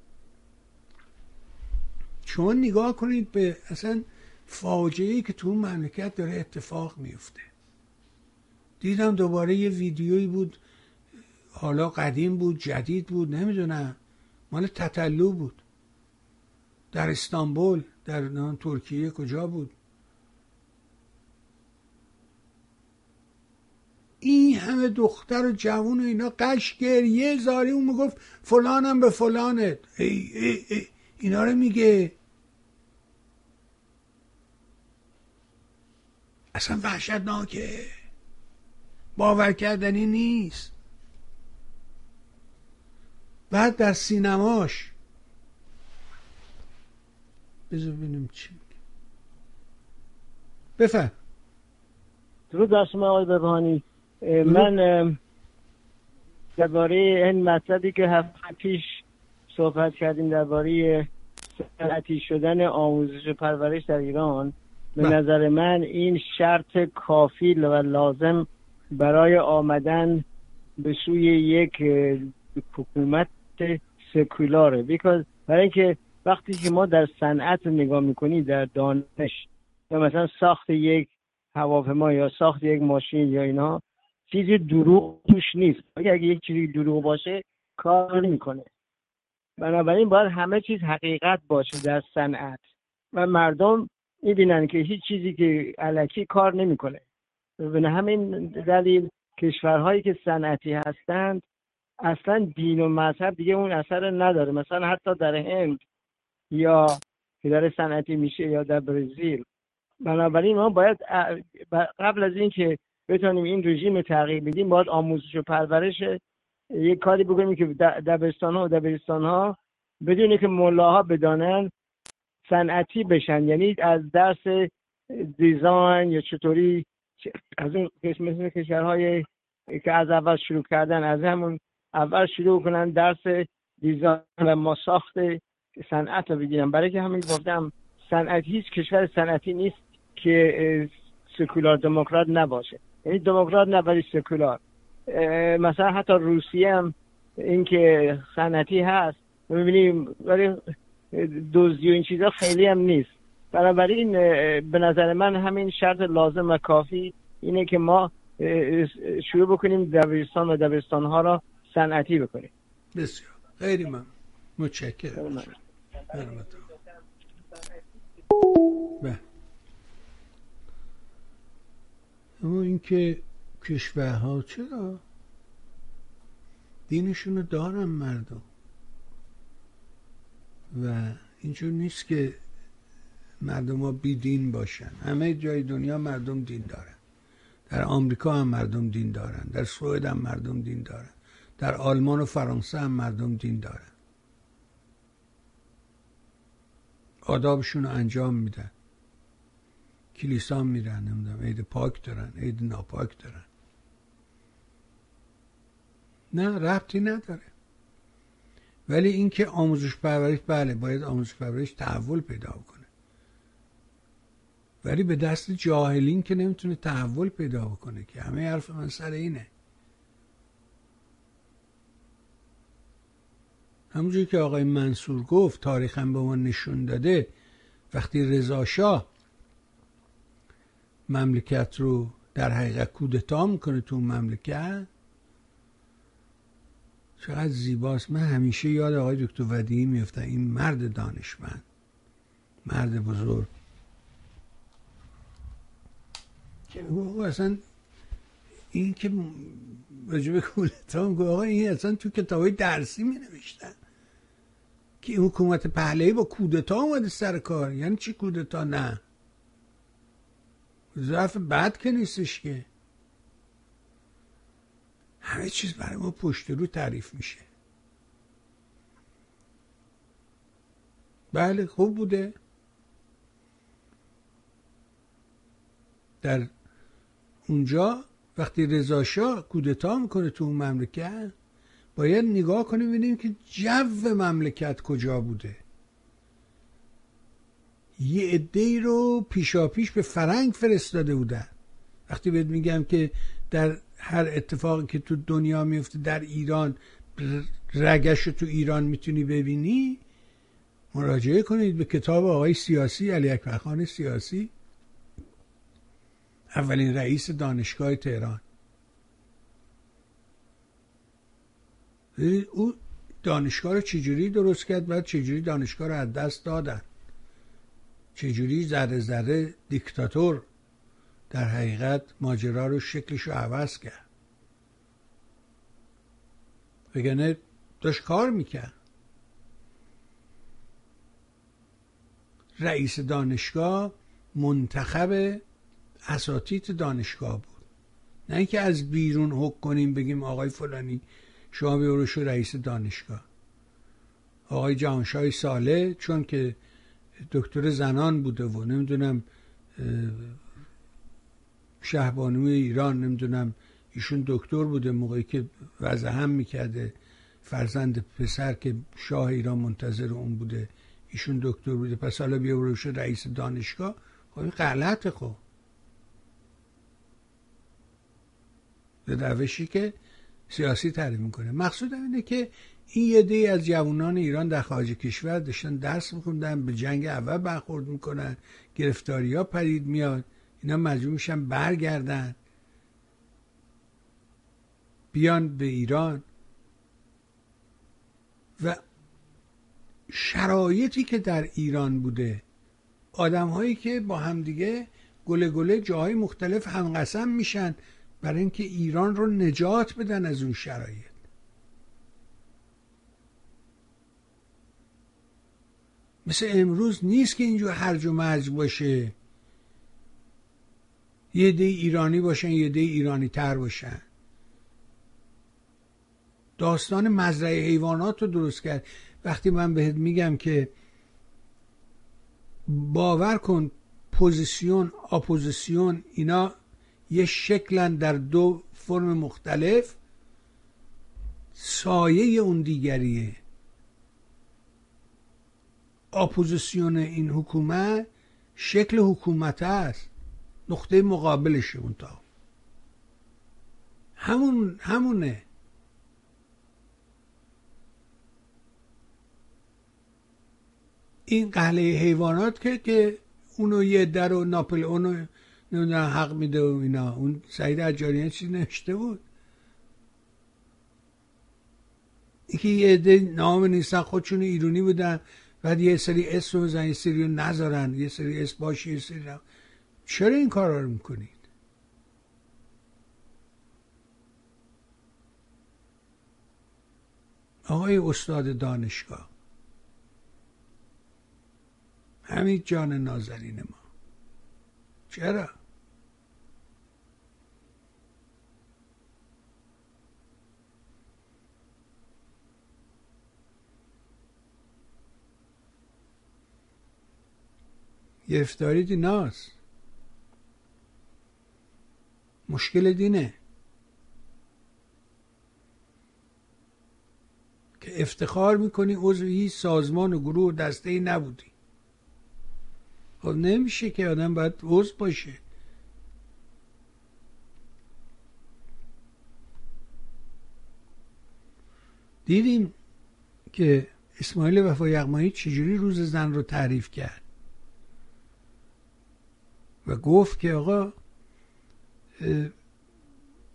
شما نگاه کنید به اصلا فاجعه ای که تو اون مملکت داره اتفاق میفته دیدم دوباره یه ویدیویی بود حالا قدیم بود جدید بود نمی‌دونم. مال تطلو بود. در استانبول در ترکیه کجا بود؟ این همه دختر و جوون و اینا قش گریه زاری. اون می‌گفت فلانم به فلانت. ای ای ای اینا رو میگه. اصلا وحشتناکه. باور کردنی نیست. بعد در سینماش. بذار ببینیم چی بفهم. درود بر شما آقای ببهانی من درباره این مطلبی که هفته پیش صحبت کردیم درباره صنعتی شدن آموزش و پرورش در ایران به بله. نظر من این شرط کافی و لازم برای آمدن به سوی یک حکومت سکولاره. بیکاز برای اینکه وقتی که ما در صنعت نگاه می‌کنیم در دانش یا مثلا ساخت یک هواپیما یا ساخت یک ماشین یا اینا چیزی دروغ توش نیست. اگه یک چیزی دروغ باشه کار نمی‌کنه. بنابراین باید همه چیز حقیقت باشه در صنعت. و مردم می‌بینن که هیچ چیزی که علکی کار نمی‌کنه. به همین دلیل کشورهایی که صنعتی هستند اصلا دین و مذهب دیگه اون اثر نداره. مثلا حتی در هند یا که در صنعتی میشه یا در برزیل. بنابراین ما باید قبل از اینکه بتونیم این رژیم تغییر بدیم باید آموزش و پرورش یک کاری بکنیم که دبستان ها و دبیرستان ها بدون که ملاها بدانن صنعتی بشن. یعنی از درس دیزاین یا چطوری از اون مثل کشورهای که از اول شروع کردن از همون اول شروع کنن درس دیزاین و ما ساخت صنعت رو بگیرن. برای که همین گفتم صنعت هیچ کشور صنعتی نیست که سکولار دموکرات نباشه. یعنی دموکرات نه ولی سکولار. مثلا حتی روسیه هم اینکه صنعتی هست می‌بینیم ولی دزدی و این چیزا خیلی هم نیست. بنابراین به نظر من همین شرط لازم و کافی اینه که ما شروع بکنیم دبیرستان و دبیرستان ها را صنعتی بکنیم بسیار. خیلی من متشکرم. به اما اینکه کشورها چرا دینشونو دارن مردم؟ و اینجور نیست که مردم ها بی دین باشن. همه جای دنیا مردم دین دارن. در آمریکا هم مردم دین دارن. در سوئد هم مردم دین دارن. در آلمان و فرانسه هم مردم دین دارن. آدابشون رو انجام میدن. کلیسا میرن نمی‌دونم عید پاک دارن عید ناپاک دارن. نه ربطی نداره. ولی اینکه آموزش پرورش بله باید آموزش پرورش تحول پیدا کنه. ولی به دست جاهلین که نمی‌تونه تحول پیدا بکنه که. همه حرف من سر اینه. همونجوری که آقای منصور گفت تاریخم به ما نشون داده وقتی رضا شاه مملکت رو در حقیقت کودتا می‌کنه تو مملکت چقدر زیباست. من همیشه یاد آقای دکتر ودیعی میفتم این مرد دانشمند مرد بزرگ. که اصلا این که راجب کودتا میگه آقا این اصلا تو کتاب درسی می نوشتن که این حکومت پهلهی با کودتا اومده سر کار. یعنی چی کودتا؟ نه. ضعف بد که نیستش که. همه چیز برای ما پشت رو تعریف میشه. بله خوب بوده. در اونجا وقتی رضا شاه کودتا می‌کنه تو اون مملکت باید نگاه کنیم ببینیم که جو مملکت کجا بوده. یه عده رو پیشا پیش به فرنگ فرستاده بودن. وقتی بهت میگم که در هر اتفاقی که تو دنیا میفته در ایران رگش رو تو ایران می‌تونی ببینی مراجعه کنید به کتاب آقای سیاسی علی اکبر سیاسی اولین رئیس دانشگاه تهران. او دانشگاه رو چجوری درست کرد بعد چجوری دانشگاه رو از دست دادن؟ چجوری ذره ذره دیکتاتور در حقیقت ماجرا رو شکلش رو عوض کرد؟ بگنه داشت کار می‌کرد. رئیس دانشگاه منتخب اساتید دانشگاه بود. نه اینکه از بیرون حک کنیم بگیم آقای فلانی شما بیارو شو رئیس دانشگاه. آقای جهانشاه ساله چون که دکتر زنان بوده و نمی‌دونم شهبانوی ایران نمی‌دونم ایشون دکتر بوده موقعی که وضع هم می‌کرده فرزند پسر که شاه ایران منتظر اون بوده ایشون دکتر بوده. پس حالا بیا بروش رئیس دانشگاه. خب این غلطه خب. به روشی که سیاسی تعریف می‌کنه. مقصودم اینه که این یه دی از جوانان ایران در خارج کشور داشتن درس میخوندن به جنگ اول برخورد می‌کنن گرفتاری ها پرید میاد اینا مجبور میشن برگردن. بیان به ایران. و شرایطی که در ایران بوده آدم هایی که با همدیگه گله گله جاهای مختلف همقسم میشن. برای اینکه ایران رو نجات بدن از اون شرایط. مثل امروز نیست که اینجور هرج و مرج باشه. یه دی ایرانی باشن یه دی ایرانی تر باشن. داستان مزرعه حیوانات رو درست کرد. وقتی من بهت میگم که باور کن پوزیسیون اپوزیسیون اینا یه شکلن در دو فرم مختلف سایه اون دیگریه. اپوزیسیون این حکومت شکل حکومت است نقطه مقابلش اون تا. همون همونه. این قهله حیوانات که که اونو یه در و ناپل اونو نمی‌دونم حق میده و اینا. اون سعید عجاریان چیزی نشته بود. یکی یه عده نام نیستن خودشون ایرونی بودن. بعد یه سری اسم رو بزن یه سری نذارن. یه سری اسم باشه یه سری رو. چرا این کار رو می‌کنید؟ آقای استاد دانشگاه. همین جان نازنین ما. چرا؟ گرفتاری دیناست مشکل دینه. که افتخار می‌کنی عضو هیچ سازمان و گروه و دسته ای نبودی. خب نمیشه که آدم باید عضو باشه. دیدیم که اسماعیل وفا یغمایی چجوری روز زن رو تعریف کرد؟ و گفت که آقا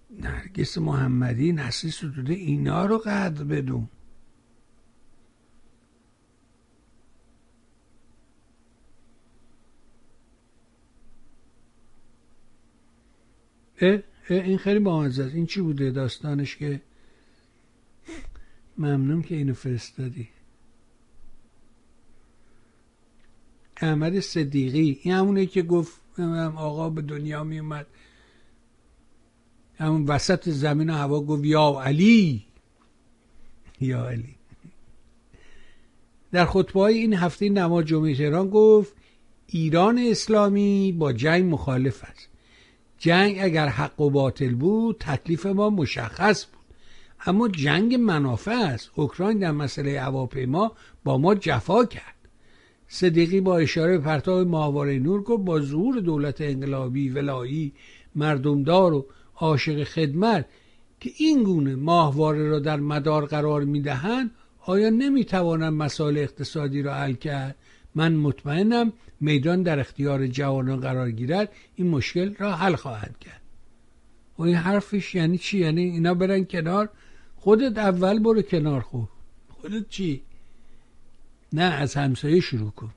نرگس محمدی نسلی ستوده اینا رو قدر بدون. اه این خیلی بامزه است. این چی بوده داستانش که ممنون که اینو فرستادی. احمد صدیقی این همونه که گفت آقا به دنیا می اومد همون وسط زمین و هوا گفت یا علی. یا علی. در خطبه های این هفته نماز جمعه تهران گفت ایران اسلامی با جنگ مخالف است. جنگ اگر حق و باطل بود تکلیف ما مشخص بود. اما جنگ منافع است. اوکراین در مسئله هواپیما با ما جفا کرد. صدیقی با اشاره به پرتاب ماهواره نور گفت با ظهور دولت انقلابی ولایی مردمدار و عاشق خدمت که این گونه ماهواره را در مدار قرار می‌دهند آیا نمی‌توانند مسائل اقتصادی را حل کرد؟ من مطمئنم میدان در اختیار جوانان قرار گیرد. این مشکل را حل خواهد کرد. و این حرفش یعنی چی؟ یعنی اینا برن کنار؟ خودت اول برو کنار خود خودت چی؟ نه از همسایه شروع کن.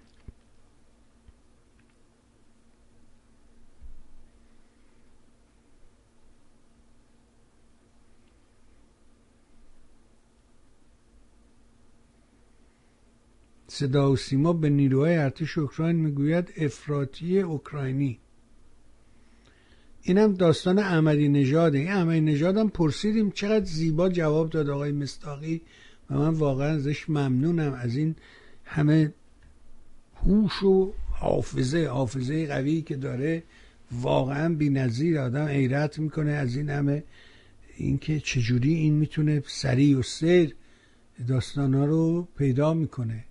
صدا و سیما به نیروهای ارتش اوکراین می‌گوید افراطی اوکراینی. اینم داستان احمدی نژاده این احمدی نژاد هم پرسیدیم چقدر زیبا جواب داد آقای مستاقی و من واقعا ازش ممنونم. از این همه هوش و حافظه حافظه قوی که داره واقعا بی نظیر آدم ایرت می‌کنه از این همه. اینکه چجوری این می‌تونه سریع و سر داستان ها رو پیدا می‌کنه.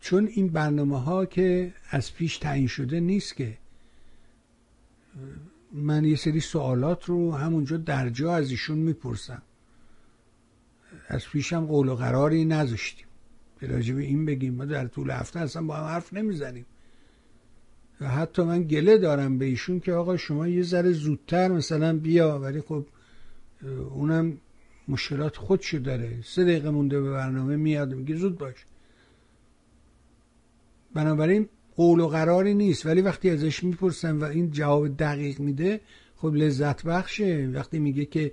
چون این برنامه ها که از پیش تعیین شده نیست که. من یه سری سوالات رو همونجا در جا از ایشون می‌پرسم. از پیشم قول و قراری نذاشتیم. راجع به این بگیم. ما در طول هفته اصلا با هم حرف نمی‌زنیم. و حتی من گله دارم به ایشون که آقا شما یه ذره زودتر مثلا بیا ولی خب اونم مشکلات خودشو داره. سه دقیقه مونده به برنامه میاد میگه زود باش. بنابراین قول و قراری نیست. ولی وقتی ازش می‌پرسم و این جواب دقیق میده خب لذت بخشه. وقتی میگه که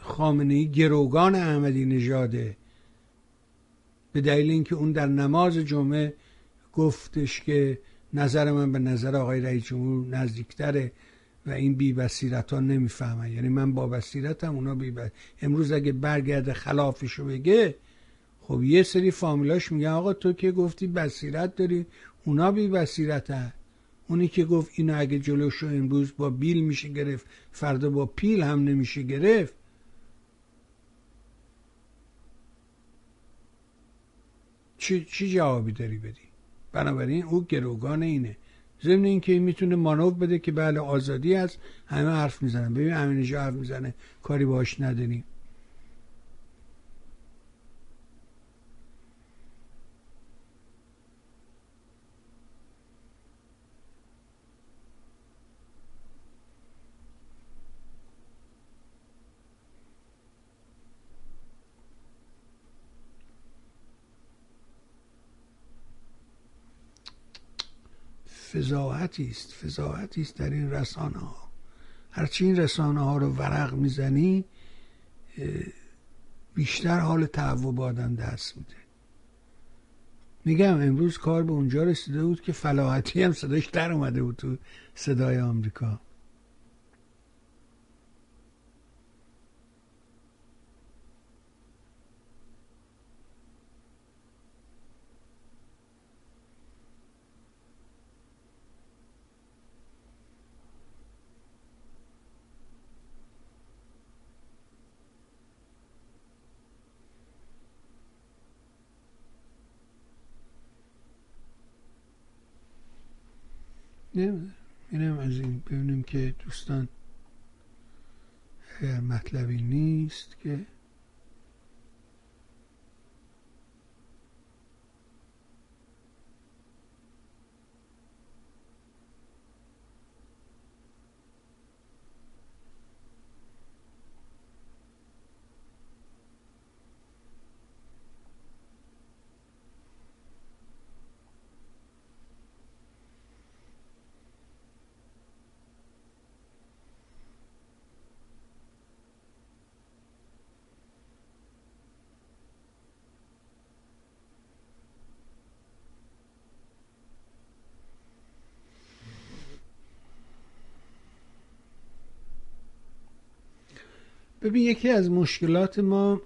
خامنه ای گروگان احمدی نژاده. به دلیل اینکه اون در نماز جمعه گفتش که نظر من به نظر آقای رئیس جمهور نزدیکتره و این بی بصیرت ها نمی‌فهمن. یعنی من با بصیرتم اونا بی امروز اگه برگرده خلافشو بگه خب یه سری فامیلاش میگن آقا تو که گفتی بصیرت داری اونا بی بصیرت اونی که گفت اینو اگه جلوشو امروز با بیل میشه گرفت فردا با پیل هم نمیشه گرفت. چی, چی جوابی داری بدی؟ بنابراین او گروگان اینه. ضمن اینکه این می‌تونه مانور بده که بله آزادی هست. همه حرف می‌زنن. ببین همین حرف می‌زنه. کاری باش نداریم. فضاحتی است فضاحتی است در این رسانه ها هرچی این رسانه ها رو ورق می‌زنی بیشتر حال تعوب آدم دست میده. میگم امروز کار به اونجا رسیده بود که فلاحتی هم صداش در اومده بود تو صدای آمریکا. اینم از این ببینیم که دوستان اگر مطلبی نیست که ببین یکی از مشکلات ما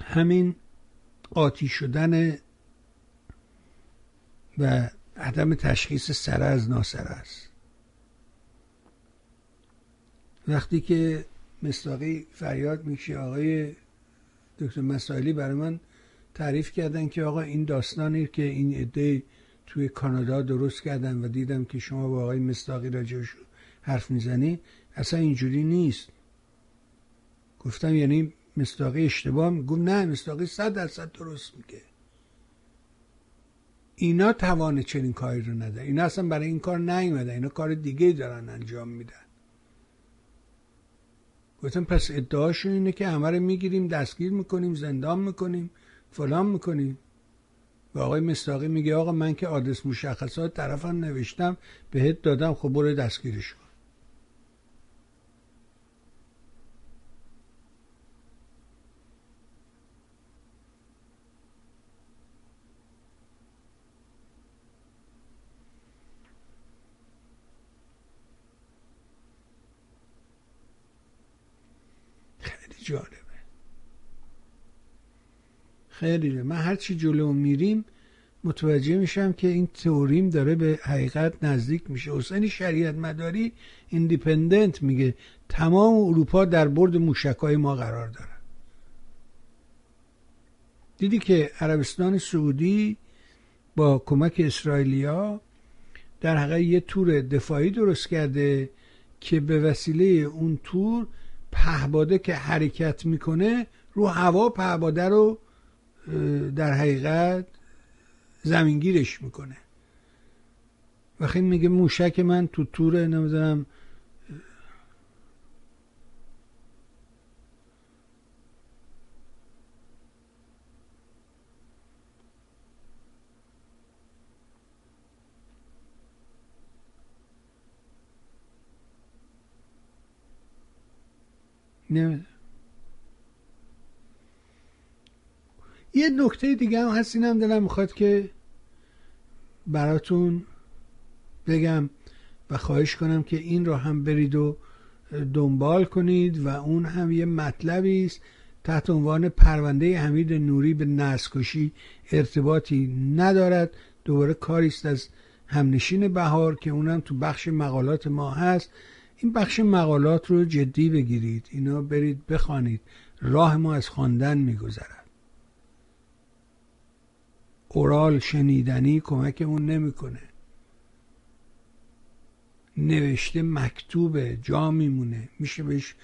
همین قاطی شدن و عدم تشخیص سر از ناسر است. وقتی که مصداقی فریاد میشه آقای دکتر مسائلی برای من تعریف کردن که آقا این داستانی که این عده توی کانادا درست کردن و دیدم که شما با آقای مصداقی راجعش حرف می‌زنی اصلا اینجوری نیست. گفتم یعنی مصداقی اشتباه گفت نه مصداقی صد درصد درست میگه. اینا توان چنین کاری رو ندارن. اینا اصلا برای این کار نیومدن. اینا کار دیگه دارن انجام میدن. گفتم پس ادعاشون اینه که همه رو می‌گیریم دستگیر می‌کنیم زندان می‌کنیم فلان می‌کنیم. و آقای مستاقی میگه آقا من که آدرس مشخصات طرفم نوشتم بهت دادم خب برو دستگیرش جالبه خیلی من هر چی جلو میریم متوجه میشم که این تئوریم داره به حقیقت نزدیک میشه. حسین شریعت مداری ایندیپندنت میگه. تمام اروپا در برد موشکای ما قرار داره دیدی که عربستان سعودی با کمک اسرائیلیا در حقیقت یه تور دفاعی درست کرده که به وسیله اون تور پهباده که حرکت می‌کنه رو هوا پهباده رو در حقیقت زمینگیرش می‌کنه. وقتی میگه موشک من تو تور نمی‌دونم یه نکته دیگه هم هست اینم دلم می‌خواد که براتون بگم و خواهش کنم که این رو هم برید و دنبال کنید و اون هم یه مطلبی است تحت عنوان پرونده حمید نوری به نسکشی ارتباطی ندارد. دوباره کاری است از همنشین بهار که اونم تو بخش مقالات ما هست. این بخش مقالات رو جدی بگیرید اینا برید بخوانید. راه ما از خواندن میگذرد. اورال شنیدنی کمکمون نمی‌کنه. نوشته مکتوبه جا میمونه. میشه بهش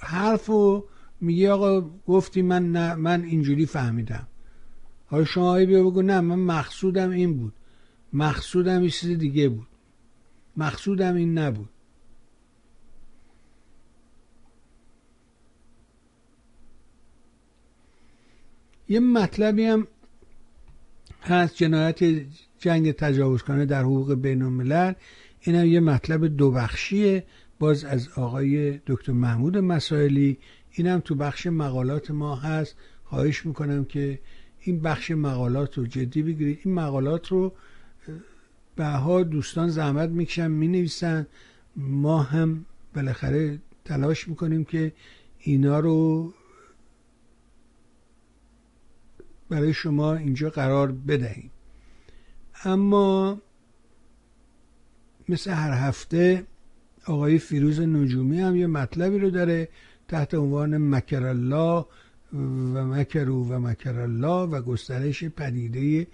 حرف و میگه آقا گفتی من نه من اینجوری فهمیدم. حالا شما بیا بگو نه من مقصودم این بود. مقصودم یه چیز دیگه بود. مقصودم این نبود. یه مطلبی هم هست جنایت جنگ تجاوزکانه در حقوق بین الملل این هم یه مطلب دو بخشیه باز از آقای دکتر محمود مسائلی. این هم تو بخش مقالات ما هست. خواهش می‌کنم که این بخش مقالات رو جدی بگیرید. این مقالات رو به ها دوستان زحمت می‌کشن می‌نویسن. ما هم بالاخره تلاش می‌کنیم که اینا رو برای شما اینجا قرار بدهیم. اما مثل هر هفته آقای فیروز نجومی هم یه مطلبی رو داره تحت عنوان مکر الله و مکرو و مکر الله و گسترش پدیده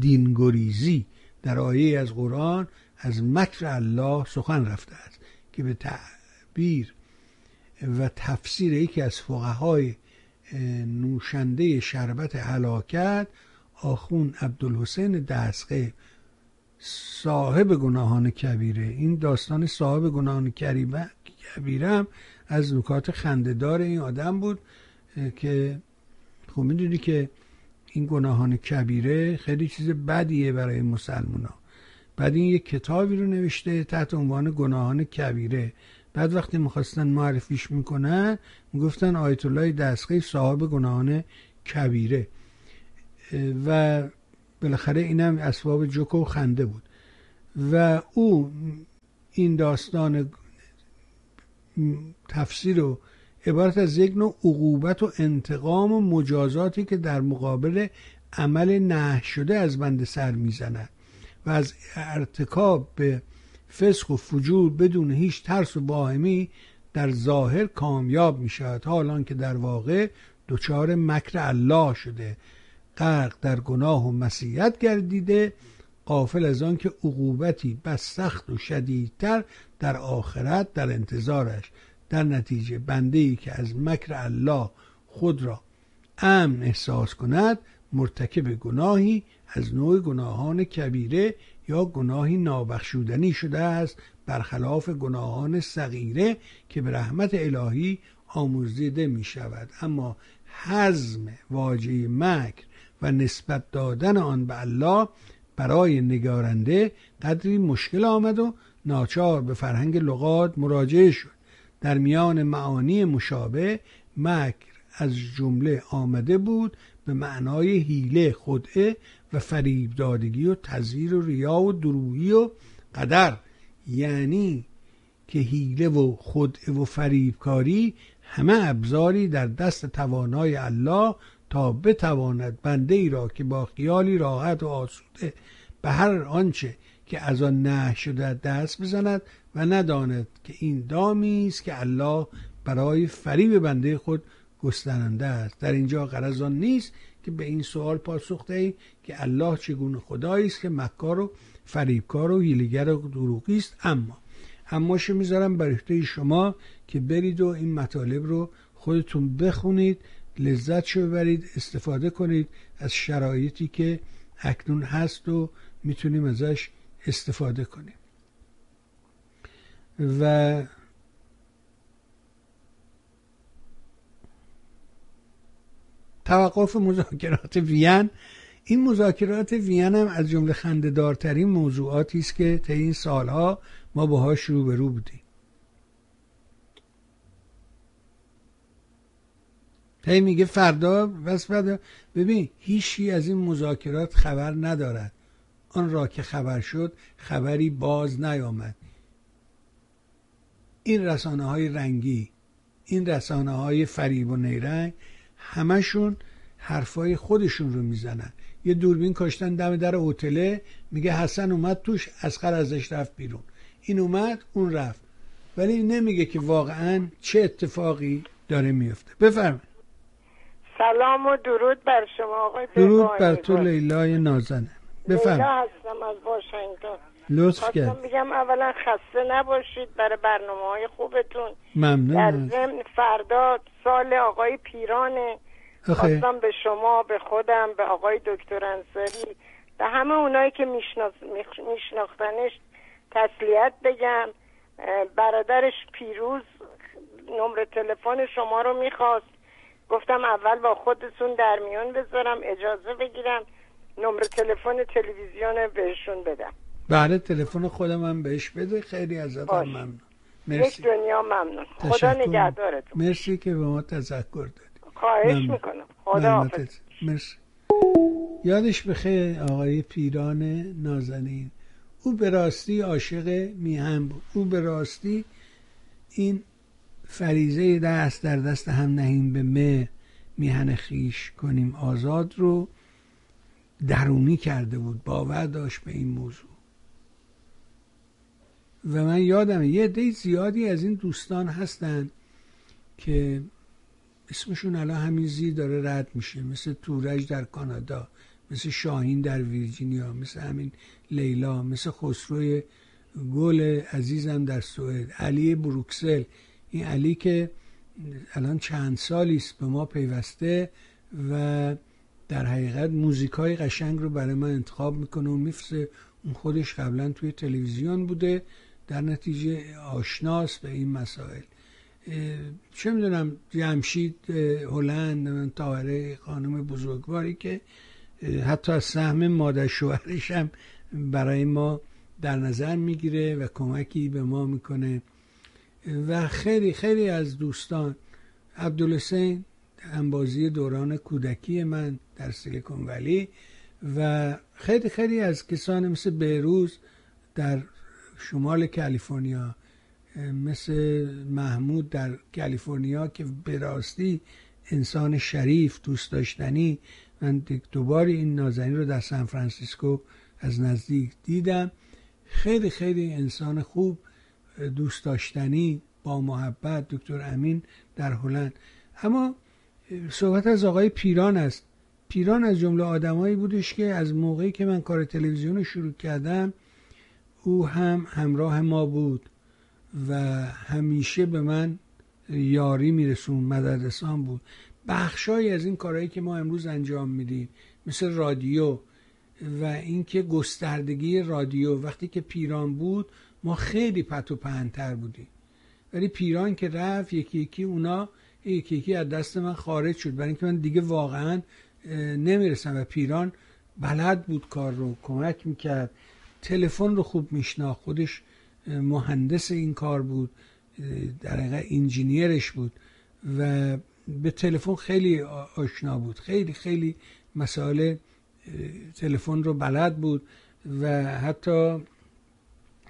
دینگریزی در آیه از قرآن از مکر الله سخن رفته است که به تعبیر و تفسیر یکی از فقهای نوشنده شربت حلاکت آخون عبدالحسین دستقه صاحب گناهان کبیره. این داستان صاحب گناهان کبیره هم از نکات خندهدار این آدم بود که خب می‌دونی که این گناهان کبیره خیلی چیز بدیه برای مسلمان ها بعد این یک کتابی رو نوشته تحت عنوان گناهان کبیره. بعد وقتی می‌خواستن معرفیش می‌کنن می‌گفتن آیت الله دستقی صاحب گناهان کبیره. و بالاخره اینم اسباب جوک و خنده بود. و او این داستان تفسیر و عبارت از یک نوع عقوبت و انتقام و مجازاتی که در مقابل عمل نه شده از بنده سر می‌زند و از ارتکاب به فسق و فجور بدون هیچ ترس و باهمی در ظاهر کامیاب می شود حالان که در واقع دچار مکر الله شده. غرق در گناه و مسیحیت گردیده قافل از آن که عقوبتی بس سخت و شدیدتر در آخرت در انتظارش. در نتیجه بنده ای که از مکر الله خود را امن احساس کند مرتکب گناهی از نوع گناهان کبیره یا گناهی نابخشودنی شده است برخلاف گناهان صغیره که به رحمت الهی آموزیده می شود اما حزم واجه مکر و نسبت دادن آن به الله برای نگارنده قدری مشکل آمد و ناچار به فرهنگ لغات مراجعه شد. در میان معانی مشابه مکر از جمله آمده بود به معنای حیله خدعه و فریب دادگی و تزویر و ریا و درویی و قدر. یعنی که حیله و خدعه و فریبکاری همه ابزاری در دست توانای الله تا بتواند بنده ای را که با خیالی راحت و آسوده به هر آنچه که از آن نه شده دست بزند و نداند که این دامی است که الله برای فریب بنده خود گسترنده است. در اینجا غرض آن نیست که به این سوال پاسخ دهید که الله چگونه خدایی است که مکار و فریبکار و هیلگر و دروغی است. اما اماش می‌ذارم برای شما که برید و این مطالب رو خودتون بخونید لذت شو ببرید استفاده کنید از شرایطی که اکنون هست و می‌تونیم ازش استفاده کنیم. و توقف مذاکرات وین. این مذاکرات وین هم از جمله خندهدارترین موضوعاتی است که طی این سالها ما باهاش روبرو بودیم. هی میگه فردا بس فردا. ببین هیچی از این مذاکرات خبر ندارد. آن را که خبر شد خبری باز نیامد. این رسانه های رنگی این رسانه های فریب و نیرنگ همشون حرفای خودشون رو می‌زنن. یه دوربین کاشتن دم در هتله میگه حسن اومد توش اسقر ازش رفت بیرون. این اومد اون رفت. ولی نمیگه که واقعا چه اتفاقی داره میفته بفرمایید. سلام و درود بر شما آقای درود بر تو لیلای نازنه بفرم لیلا هستم از واشنگتن. لطف کرد. میگم اولا خسته نباشید برای برنامه های خوبتون. ممنون. در ضمن فردا سال آقای پیرانه. خواستم به شما به خودم به آقای دکتر انصاری به همه اونایی که میشناختنش تسلیت بگم. برادرش پیروز نمره تلفن شما رو می‌خواست. گفتم اول با خودتون در میون بذارم اجازه بگیرم نمره تلفن تلویزیون بهشون بدم. بله تلفن خودم هم بهش بده خیلی ازت ممنون. مرسی. یک دنیا ممنون. خدا نگهدارتون. مرسی که به ما تذکر دادی. خواهش می‌کنم. خدا مرسی. یادش بخیر آقای پیران نازنین. او به راستی عاشق میهم بود. او به راستی این فریزه دست در دست هم نهیم به مه میهن خیش کنیم آزاد رو درونی کرده بود. باور داشت به این موضوع. و من یادم یه عده زیادی از این دوستان هستن که اسمشون الان همین زی داره رد میشه. مثل تورج در کانادا مثل شاهین در ویرجینیا مثل همین لیلا مثل خسروی گل عزیزم در سوئد علی بروکسل. این علی که الان چند سالی است به ما پیوسته و در حقیقت موزیک های قشنگ رو برای من انتخاب می‌کنه. و میفرسه اون خودش قبلا توی تلویزیون بوده. در نتیجه آشناس به این مسائل. چه می‌دونم جمشید هلند تاهره خانم بزرگواری که حتی از سهم مادر شوهرش هم برای ما در نظر می‌گیره و کمکی به ما می‌کنه. و خیلی خیلی از دوستان عبدالحسین انبازی دوران کودکی من در سیلیکون ولی و خیلی خیلی از کسان مثل بیروز در شمال کالیفرنیا مثل محمود در کالیفرنیا که به راستی انسان شریف دوست داشتنی. من دوبار این نازنین رو در سان فرانسیسکو از نزدیک دیدم. خیلی خیلی انسان خوب دوست داشتنی با محبت دکتر امین در هلند. اما صحبت از آقای پیران است. پیران از جمله آدمایی بودش که از موقعی که من کار تلویزیون رو شروع کردم او هم همراه ما بود و همیشه به من یاری میرسون مدرسان بود. بخشایی از این کارهایی که ما امروز انجام میدیم مثل رادیو و اینکه گستردگی رادیو وقتی که پیران بود ما خیلی پت و پهنتر بودیم. ولی پیران که رفت یکی یکی اونا یکی یکی از دست من خارج شد. برای اینکه من دیگه واقعا نمی‌رسم. و پیران بلد بود کار رو کمک می‌کرد. تلفن رو خوب میشناخت. خودش مهندس این کار بود در حقیقت انجینیرش بود و به تلفن خیلی آشنا بود. خیلی خیلی مسائل تلفن رو بلد بود و حتی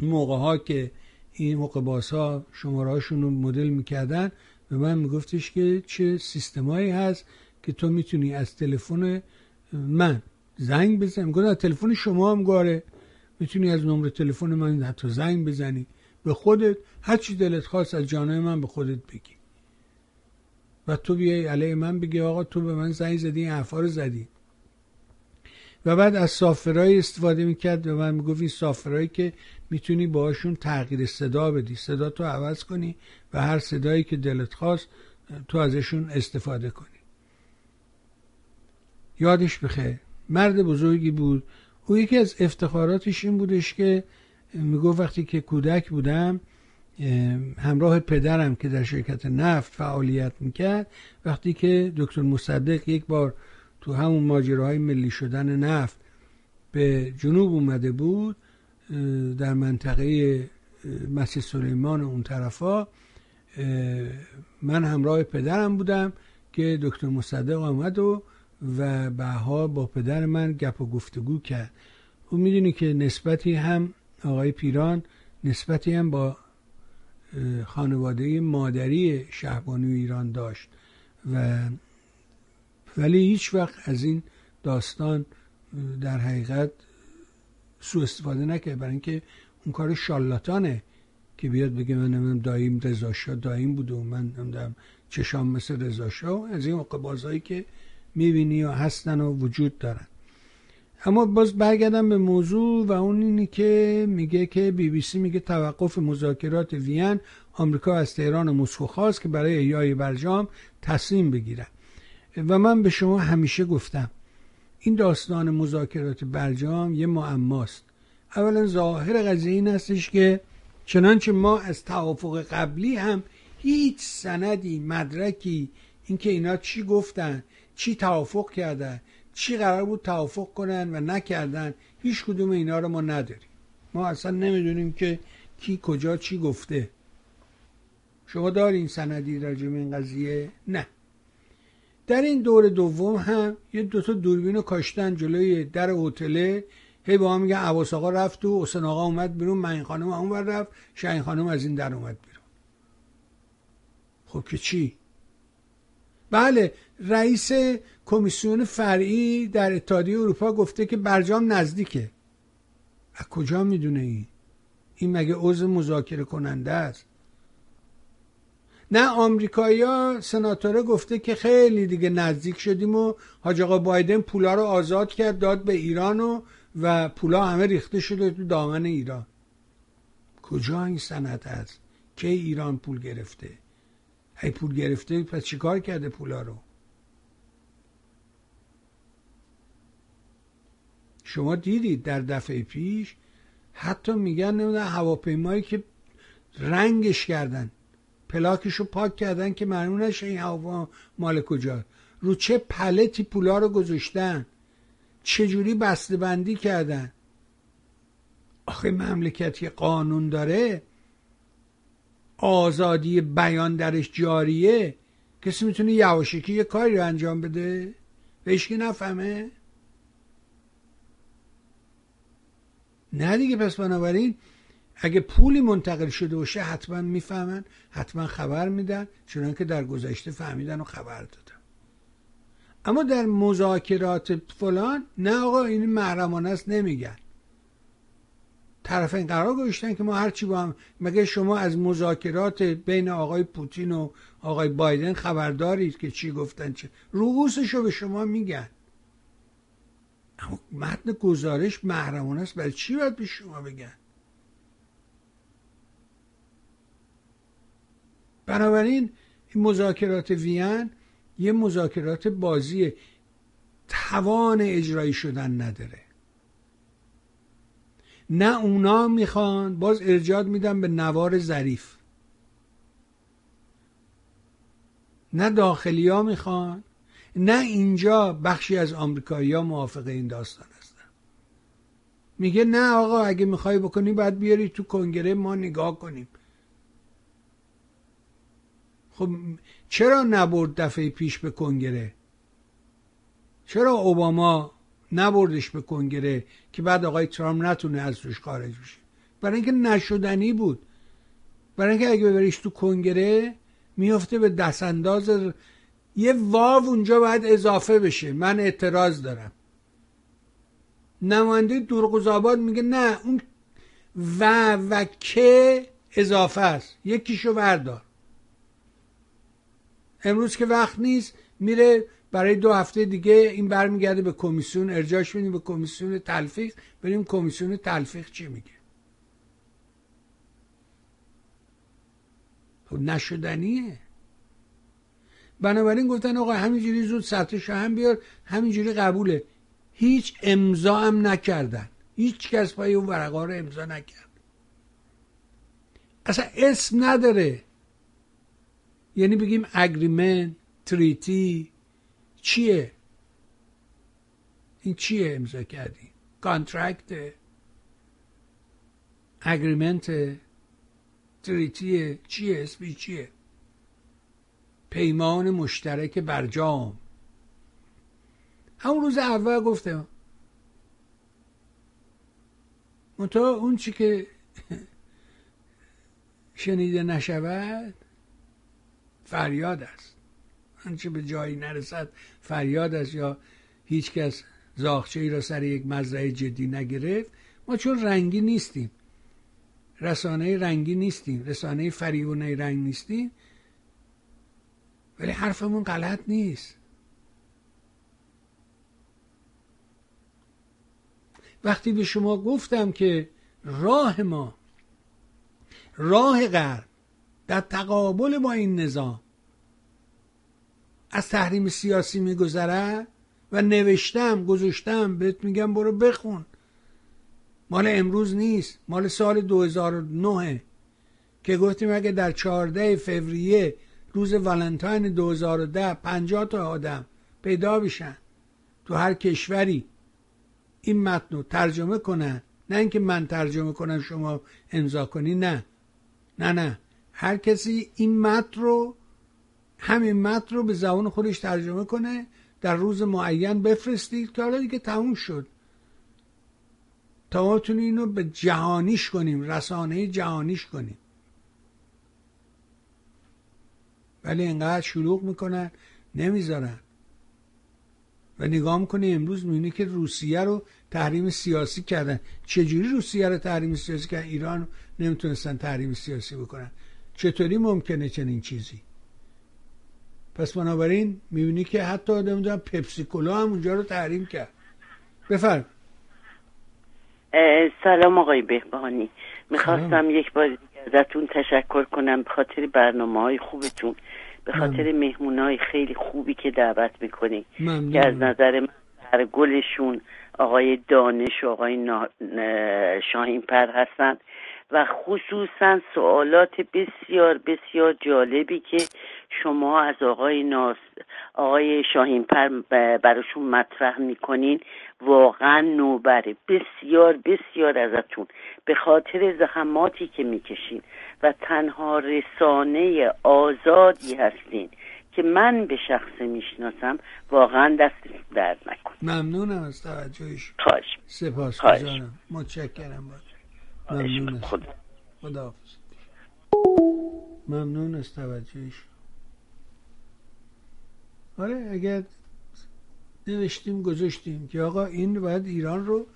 موقع ها که این موقع باس ها شماره هاشون رو مدل می‌کردن به من میگفتش که چه سیستمایی هست که تو می‌تونی از تلفن من زنگ بزنی. میگه تلفن شما هم گاره. می‌تونی از نمره تلفن من حتی زنگ بزنی. به خودت هر چی دلت خواست از جانه من به خودت بگی. و تو بیای علیه من بگی آقا تو به من زنگ زدی این حرفا رو زدی. و بعد از سافرهای استفاده می‌کرد و من می‌گفت این سافرهایی که می‌تونی باهاشون تغییر صدا بدی. صدا تو عوض کنی و هر صدایی که دلت خواست تو ازشون استفاده کنی. یادش بخیر. مرد بزرگی بود. او یکی از افتخاراتش این بودش که می‌گفت وقتی که کودک بودم همراه پدرم که در شرکت نفت فعالیت می‌کرد وقتی که دکتر مصدق یک بار تو همون ماجراهای ملی شدن نفت به جنوب اومده بود در منطقه مسجد سلیمان اون طرفا من همراه پدرم بودم که دکتر مصدق آمد و و بعها با پدر من گپ و گفتگو کرد. او می‌دونی که نسبتی هم آقای پیران نسبتی هم با خانواده مادری شهبانو ایران داشت و ولی هیچ وقت از این داستان در حقیقت سو استفاده نکرد. برای اینکه اون کار شالاتانه که بیاد بگه من نمیم داییم رزاشا داییم بوده و من نمی‌دونم چشام مثل رزاشا از این بازایی که می‌بینی و هستن و وجود دارن. اما باز برگردم به موضوع و اون اینی که میگه که بی بی سی میگه توقف مذاکرات وین آمریکا از تهران مسکو خواست که برای ایای برجام تصمیم بگیرن. و من به شما همیشه گفتم این داستان مذاکرات برجام یه معماست. اولا ظاهر قضیه این هستش که چنانچه ما از توافق قبلی هم هیچ سندی مدرکی اینکه اینا چی گفتن چی توافق کردن؟ چی قرار بود توافق کنن و نکردن؟ هیچ کدوم اینا رو ما نداریم. ما اصلا نمی‌دونیم که کی کجا چی گفته. شما دارین سندی راجع به این قضیه؟ نه. در این دور دوم هم یه دوتا دوربین رو کاشتن جلوی در هتله. هی با هم میگن عباس آقا رفت و حسین آقا اومد بیرون من خانم اون رفت شاین خانم از این در اومد بیرون. خب که چی؟ بله رئیس کمیسیون فرعی در اتحادیه اروپا گفته که برجام نزدیکه. از کجا می‌دونه این؟ این مگه عضو مذاکره کننده است؟ نه آمریکایا سناتوره گفته که خیلی دیگه نزدیک شدیم و حاج آقا بایدن پولا رو آزاد کرد داد به ایران و و پولا همه ریخته شده تو دامن ایران. کجا این سند هست؟ که ایران پول گرفته؟ ای پول گرفته پس چیکار کرده پولا رو؟ شما دیدید در دفعه پیش حتی میگن نمی‌دونم هواپیمایی که رنگش کردن پلاکش رو پاک کردن که معلوم نشه این هوا مال کجا. رو چه پلتی پولا رو گذاشتن؟ چجوری بسته بندی کردن؟ آخه مملکتی قانون داره آزادی بیان درش جاریه. کسی می‌تونه یواشکی یه کاری رو انجام بده؟ بهش که نفهمه؟ نه دیگه پس بنابراین اگه پولی منتقل شده باشه حتما می‌فهمن حتما خبر میدن چون که در گذشته فهمیدن و خبر دادن. اما در مذاکرات فلان نه آقا این محرمانه است نمیگن. طرفین قرار گذاشتن که ما هرچی با هم مگه شما از مذاکرات بین آقای پوتین و آقای بایدن خبر دارید که چی گفتن چه؟ رؤوسشو به شما میگن. اما متن گزارش محرمانه است. برای چی باید به شما بگن؟ بنابراین این مذاکرات وین یه مذاکرات بازی توان اجرایی شدن نداره. نه اونا می‌خوان باز ارجاد میدن به نوار ظریف. نه داخلی ها می‌خوان. نه اینجا بخشی از آمریکایی ها موافق این داستان هستن. میگه نه آقا اگه می‌خوای بکنی باید بیاری تو کنگره ما نگاه کنیم. خب چرا نبرد دفعه پیش به کنگره؟ چرا اوباما نبردش به کنگره که بعد آقای ترامپ نتونه از روش خارج بشه؟ برای اینکه نشدنی بود. برای اینکه اگه ببریش تو کنگره میفته به دست انداز یه واو اونجا باید اضافه بشه. من اعتراض دارم. نماینده دورقزاباد میگه نه اون و و که اضافه است. یکیشو بردار. امروز که وقت نیست میره برای دو هفته دیگه این برمیگرده به کمیسیون ارجاش بدیم به کمیسیون تلفیق. بریم کمیسیون تلفیق چی میگه؟ خب نشدنیه. بنابراین گفتن آقا همینجوری زود سطح هم بیار همینجوری قبوله. هیچ امضا هم نکردن. هیچ کس پای اون ورقا رو امضا نکرد. اصلا اسم نداره. یعنی بگیم اگریمنت تریتی چیه؟ این چیه امضا کردی؟ contract agreement treaty چیه؟ اسمی چیه؟ پیمان مشترک برجام همون روز اول گفتم منتها اون چی که شنیده نشود فریاد است. آنچه به جایی نرسد فریاد است یا هیچکس زاخچه ای را سر یک مزرعه جدی نگرفت ما چون رنگی نیستیم رسانه رنگی نیستیم رسانه فریونه رنگ نیستیم ولی حرفمون غلط نیست. وقتی به شما گفتم که راه ما راه غرب در تقابل با این نظام از تحریم سیاسی میگذرد و نوشتم گذاشتم بهت میگم برو بخون. مال امروز نیست مال سال 2009 که گفتیم اگه در 14 فوریه روز ولنتاین 2010 50 تا آدم پیدا بشن تو هر کشوری. این متن رو ترجمه کنن. نه اینکه من ترجمه کنم شما امضا کنی. نه. نه نه. هر کسی این متن رو همین متن رو به زبان خودش ترجمه کنه در روز معین بفرستید که حالا دیگه تموم شد. تا ما اینو به جهانیش کنیم رسانه جهانیش کنیم. ولی اینقدر شلوغ می‌کنن نمی‌ذارن. و نگاه می‌کنه امروز می‌بینی که روسیه رو تحریم سیاسی کردن. چجوری روسیه رو تحریم سیاسی کردن؟ ایران نمی‌تونستن تحریم سیاسی بکنن. چطوری ممکنه چنین چیزی؟ پس بنابراین می‌بینی که حتی نمی‌دونم پپسی کولا هم اونجا رو تحریم کرد. بفرم. سلام آقای بهبانی. می‌خواستم یک بار ازتون تشکر کنم. به خاطر برنامه های خوبتون. به خاطر مهمون های خیلی خوبی که دعوت می‌کنی که از نظر من گلشون آقای دانش و آقای شاهین پر هستن و خصوصا سوالات بسیار بسیار جالبی که شما از آقای ناس آقای شاهین پر براشون مطرح می‌کنین. واقعا نوبره. بسیار بسیار ازتون. به خاطر زحماتی که می‌کشین و تنها رسانه آزادی هستین که من به شخص می‌شناسم واقعا دست درد نکن ممنونم از توجهش. خواهش. سپاس متشکرم. باید ممنون خدا ممنون از توجهش. آره اگر نوشتیم گذاشتیم که آقا این باید ایران رو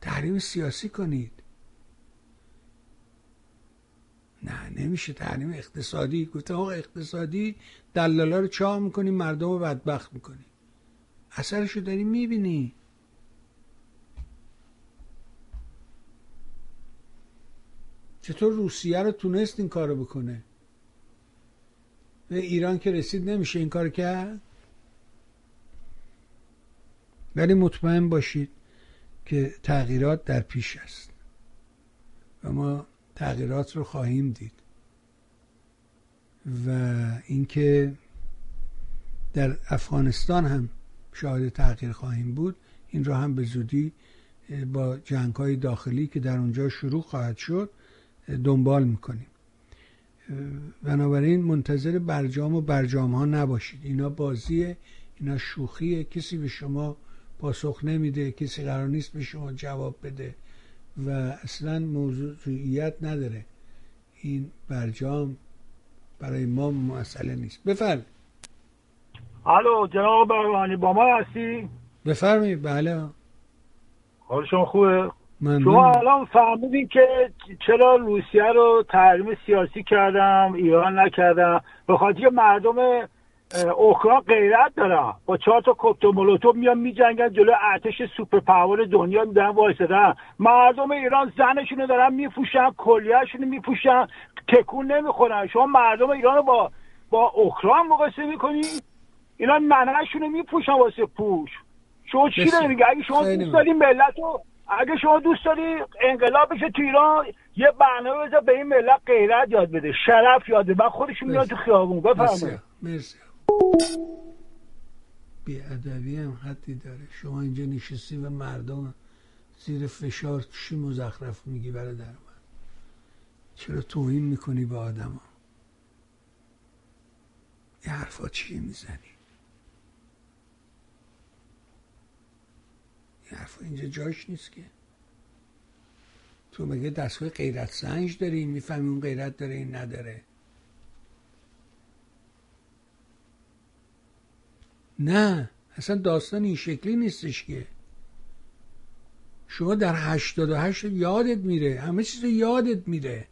تحریم سیاسی کنید. نه نمیشه تحریم اقتصادی. گفتم آقا اقتصادی دلالا رو چاه می‌کنیم مردم رو بدبخت می‌کنیم اثرشو داری می‌بینی. چطور روسیه رو تونست این کارو بکنه؟ به ایران که رسید نمیشه این کار کرد؟ ولی مطمئن باشید که تغییرات در پیش است. و ما تغییرات رو خواهیم دید. و اینکه در افغانستان هم شاهد تغییر خواهیم بود این را هم به زودی با جنگ های داخلی که در اونجا شروع خواهد شد دنبال می‌کنیم. بنابراین منتظر برجام و برجام ها نباشید. اینا بازیه اینا شوخیه. کسی به شما پاسخ نمیده کسی قرار نیست به شما جواب بده و اصلا موضوعیت نداره. این برجام برای ما مسئله نیست. بفرمایید. الو جناب بروانی با ما هستی؟ بفرمایید. بله. حال شما خوبه؟ شما الان فهمیدین که چرا روسیه رو تحریم سیاسی کردم ایران نکردم؟ به خاطر مردم اوکراین غیرت دارن با چهار تا کوکتل مولوتوف میان میجنگن جلو ارتش super power دنیا میدن وایسادن. مردم ایران زنشون رو دارن میفروشن کلیه‌شون رو میفروشن تکون نمی‌خورن. شما مردم ایران رو با با اوکراین مقایسه می‌کنی؟ اینا ننه‌شون رو میفروشن واسه پول. شما چی داری اگه شما دوست داری ملت رو اگه شما دوست داری انقلاب بشه تو ایران یه برنامه بذار به این ملت غیرت یاد بده شرف یاد بده. خودشون میاد تو خیابون. بفرمایید. مرسی ادبی هم حدی داره. شما اینجا نشستی و مردم زیر فشار چی مزخرف میگی برادر من چرا توهین می‌کنی به آدم ها؟ یه حرفا چیه می‌زنی؟ این حرفا اینجا جاش نیست که. تو مگه دستگاه غیرت سنج داری؟ می‌فهمی اون غیرت داره این نداره. نه اصلا داستان این شکلی نیستش که. شما در هشتاد و هشت یادت میره همه چیز یادت میره.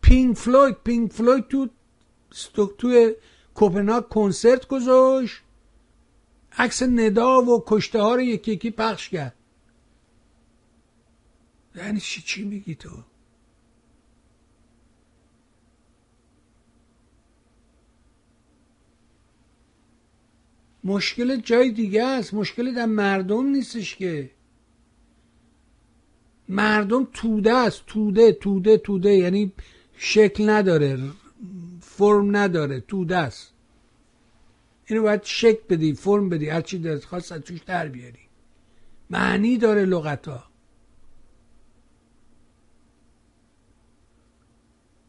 Pink Floyd Pink Floyd تو توی کوپنهاگ کنسرت گذاشت. عکس ندا و کشته ها رو یکی یکی پخش کرد. یعنی چی میگی تو؟ مشکل جای دیگه است. مشکل در مردم نیستش که. مردم توده است. توده توده توده. یعنی شکل نداره. فرم نداره. توده است. اینو باید شک بدی فرم بدی. هر چی دلت خواست از توش در بیاری. معنی داره لغتا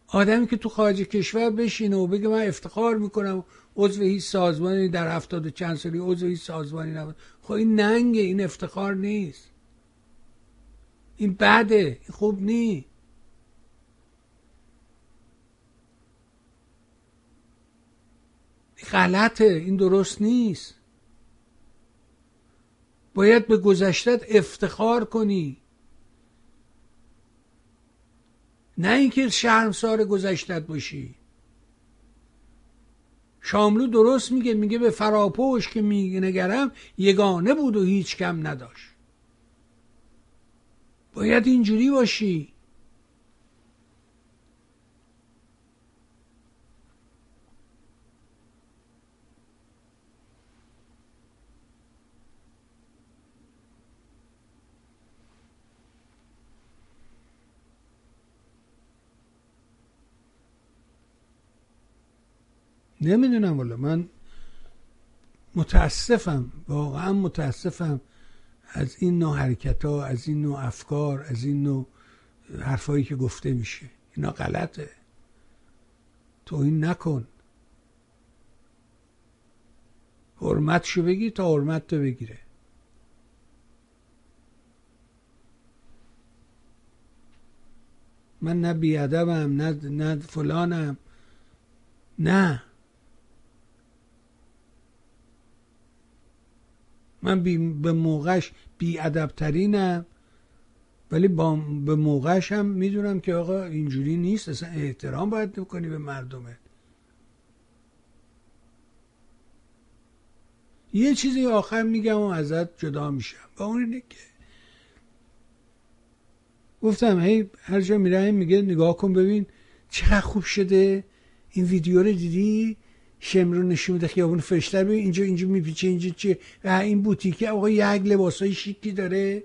آدمی که تو خارج کشور بشینه و بگه من افتخار می‌کنم عضو هیچ سازمانی در هفتاد و چند سالی عضو هیچ سازمانی نبود. خب این ننگه این افتخار نیست. این بده این خوب نیست. غلطه این درست نیست. باید به گذشتت افتخار کنی. نه اینکه شرمسار گذشتت باشی. شاملو درست میگه میگه به فراپوش که میگنگرم یگانه بود و هیچ کم نداشت. باید اینجوری باشی. نمی‌دونم والا. من متاسفم واقعا متاسفم از این نوع حرکت ها از این نوع افکار از این نوع حرفایی که گفته میشه. اینا غلطه. تو این نکن. حرمتشو بگی تا حرمت تو بگیره. من نه بیادبم نه, نه فلانم. نه. من بی به موقعش بی ترینم ولی با به موقعش هم می‌دونم که آقا اینجوری نیست اصلا احترام باید بکنی به مردمه یه چیزی آخر میگم و ازت جدا میشم. و اون اینه که گفتم هی هر جا میره میگه نگاه کن ببین چقدر خوب شده. این ویدیو رو دیدی؟ شمرو نشون میده خیابون فرشتر ببین اینجا اینجا میپیچه اینجا چیه این بوتیکه آقا یک لباسای شیکی داره.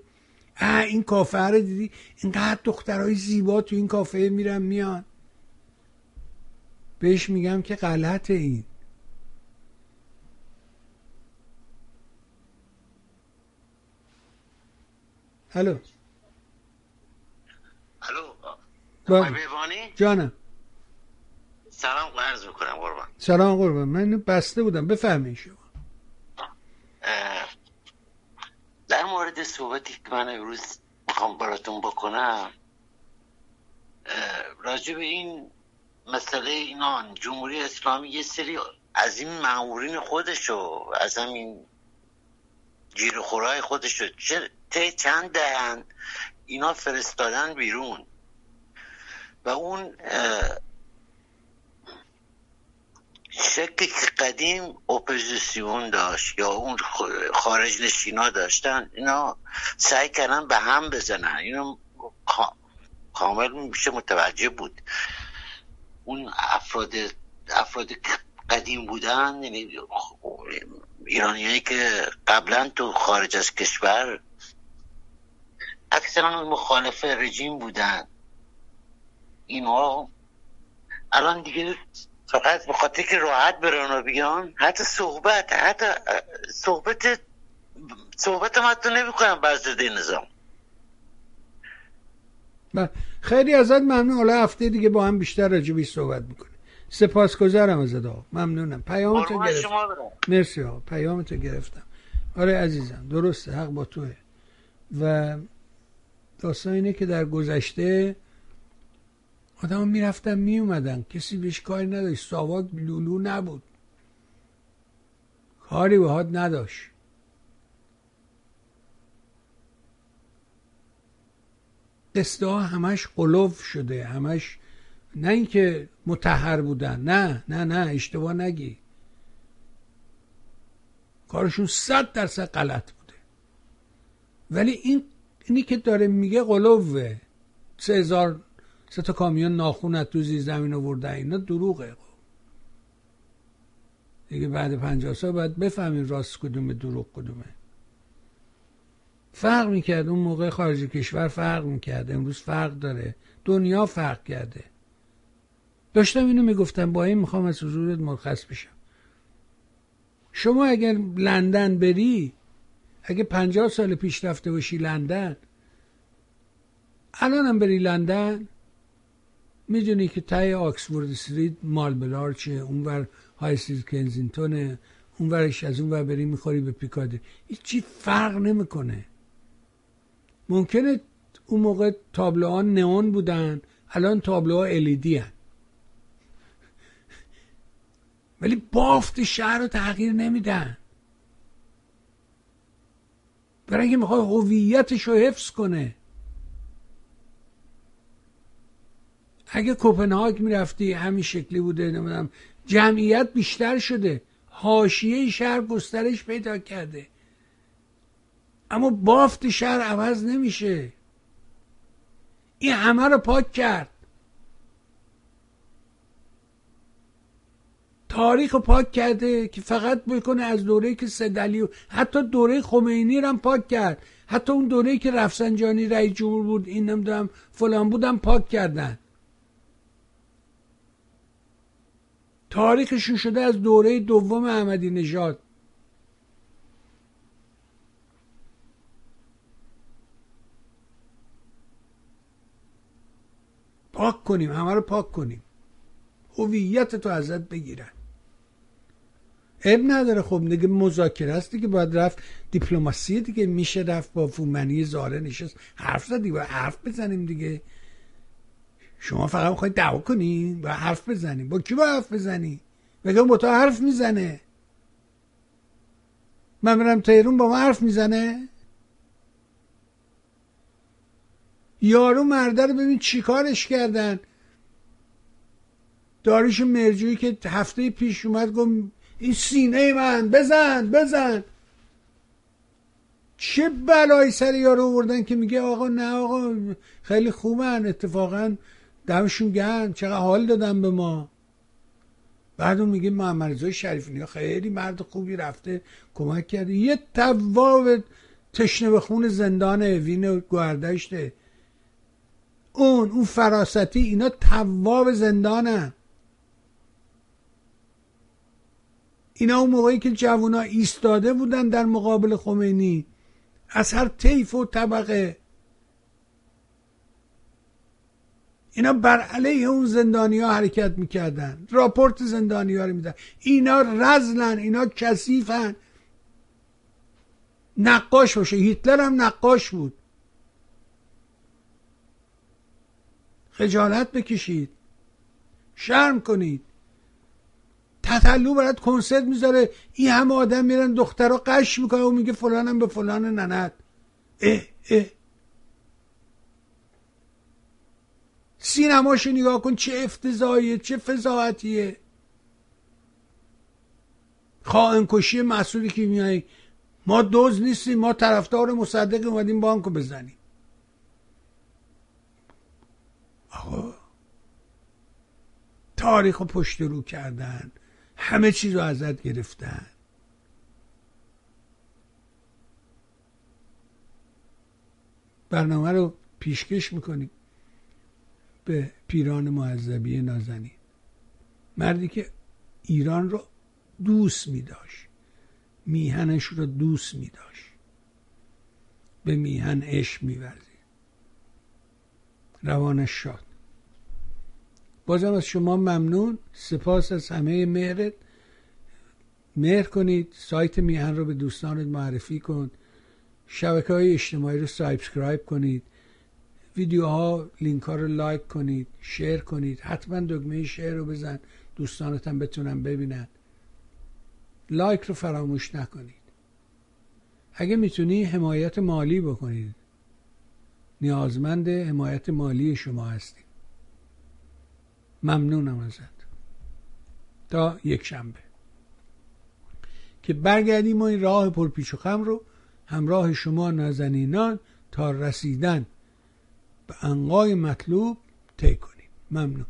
این کافه رو دیدی؟ اینقدر دخترهای زیبا تو این کافه میرن میان. بهش میگم که غلطه این. الو. الو جانم. سلام عرض می‌کنم قربان. سلام قربان. من بسته بودم. بفهمین شما. در مورد صحبتی که من امروز می‌خوام براتون بکنم راجع به این مسئله اینان جمهوری اسلامی یه سری از این معمورین خودشو از همین گیر خورای خودشو چه چند دهن اینا فرستادن بیرون. و اون شکلی که قدیم اپوزیسیون داشت یا اون خارج نشینا داشتن اینا سعی کردن به هم بزنن. اینو کامل میشه متوجه بود. اون افراد افراد قدیم بودن یعنی ایرانیایی که قبلا تو خارج از کشور اکثرا مخالف رژیم بودن. اینها الان دیگه فقط به خاطر که راحت برن و بیان حتی صحبت حتی صحبت صحبت ما تو نمی کنم بزده نظام. بله. خیلی ازت ممنون. حالا هفته دیگه با هم بیشتر راجبی صحبت می‌کنه سپاسگزارم از آقا ممنونم. پیامتو گرفتم مرسی آقا. پیامتو گرفتم. آره عزیزم درسته. حق با توه. و داستان اینه که در گذشته آدم می‌رفتن میومدن کسی بهش کاری نداشت. ساواک لولو نبود. کاری باهات نداشت. قصده ها همش قلوف شده. همش نه اینکه متحر بودن. نه نه نه اشتباه نگی. کارشون صد درصد غلط بوده. ولی این اینی که داره میگه قلوه سه هزار سه تا کامیون ناخون تو زیر زمین آورده. اینا دروغه. دیگه بعد پنجاه سال باید بفهمیم راست کدومه دروغ کدومه. فرق می‌کرد. اون موقع خارج کشور فرق می‌کرد. امروز فرق داره. دنیا فرق کرده. داشتم اینو می‌گفتم. با این می‌خوام از حضورت مرخص بشم. شما اگر لندن بری اگه پنجاه سال پیش رفته باشی لندن الان هم بری لندن می‌دونی که تای آکسفورد استریت مال چه اونور های استریت کنزینتونه اونورش از اون ور بری می‌خوری به پیکاده هیچی فرق نمی‌کنه. ممکنه اون موقع تابلوها نئون بودن الان تابلوها الیدی هن. ولی بافت شهر رو تغییر نمیدن. برای اینکه می‌خواد هویتش رو حفظ کنه. اگه کوپنهاگ می‌رفتی همین شکلی بوده نمی‌دونم. جمعیت بیشتر شده. حاشیه شهر گسترش پیدا کرده. اما بافت شهر عوض نمیشه. این همه رو پاک کرد. تاریخ پاک کرده که فقط بکنه از دوره که سدلی و حتی دوره خمینی رو هم پاک کرد. حتی اون دوره که رفسنجانی رئیس جمهور بود این نمی‌دونم فلان بودم پاک کردن. تاریخشون شده از دوره دوم احمدی نژاد. پاک کنیم همه رو پاک کنیم. هویت تو ازت بگیرن. اب نداره خب دیگه مذاکره است دیگه باید رفت دیپلماسی دیگه میشه رفت با فومنی زاره نشست. حرف زد دیگه حرف بزنیم دیگه. شما فقط می‌خواید دعوا کنین با حرف بزنیم با کی با حرف بزنی؟ بگم با تو حرف می‌زنه؟ من برم تهرون با ما حرف می‌زنه؟ یارو مرده رو ببین چیکارش کردن. داریش مرجوی که هفته پیش اومد گفت این سینه من بزن بزن. چه بلایی سر یارو آوردن که میگه آقا نه آقا خیلی خوبن اتفاقا دمشون گرم چقدر حال دادن به ما. بعد اون میگه محمد رضا شریفی خیلی مرد خوبی رفته کمک کرده. یه تواب تشنه به خون زندان اوین گوهردشته اون اون فراستی اینا تواب زندانه اینا اون موقعی که جوونا ایستاده بودن در مقابل خمینی از هر طیف و طبقه اینا بر علیه اون زندانی ها حرکت می‌کردن. راپورت زندانی ها رو میدن. اینا رزلن اینا کسیفن نقاش باشه. هیتلر هم نقاش بود. خجالت بکشید. شرم کنید. تطلو برات کنسرت می‌ذاره. این همه آدم میرن دخترها قش می‌کنه و میگه فلانم به فلان ننت اه اه. سینماشو نگاه کن چه افتضاییه چه فضاحتیه. خواهن کشی مسئولی که میای. ما دوز نیستیم ما طرفدار مصدق اومدیم بانکو بزنیم. آقا تاریخ رو پشت رو کردن همه چیز رو ازت گرفتن. برنامه رو پیشکش می‌کنیم. به پیران معذبی نازنین. مردی که ایران رو دوست می داشت. میهنش رو دوست می داشت. به میهن عشق می روانش شاد. بازم از شما ممنون. سپاس از همه مهرت. مهر کنید. سایت میهن رو به دوستانت معرفی کن. شبکه های اجتماعی رو subscribe کنید. ویدیوها لینک ها رو like کنید share کنید حتما دکمه share رو بزن دوستانت هم بتونن ببینن. like رو فراموش نکنید. اگه می‌تونی حمایت مالی بکنید. نیازمند حمایت مالی شما هستیم. ممنونم ازت. تا یک شنبه. که برگردیم و این راه پرپیچ و خم رو همراه شما نازنینان تا رسیدن. به انقای مطلوب طی کنیم. ممنون.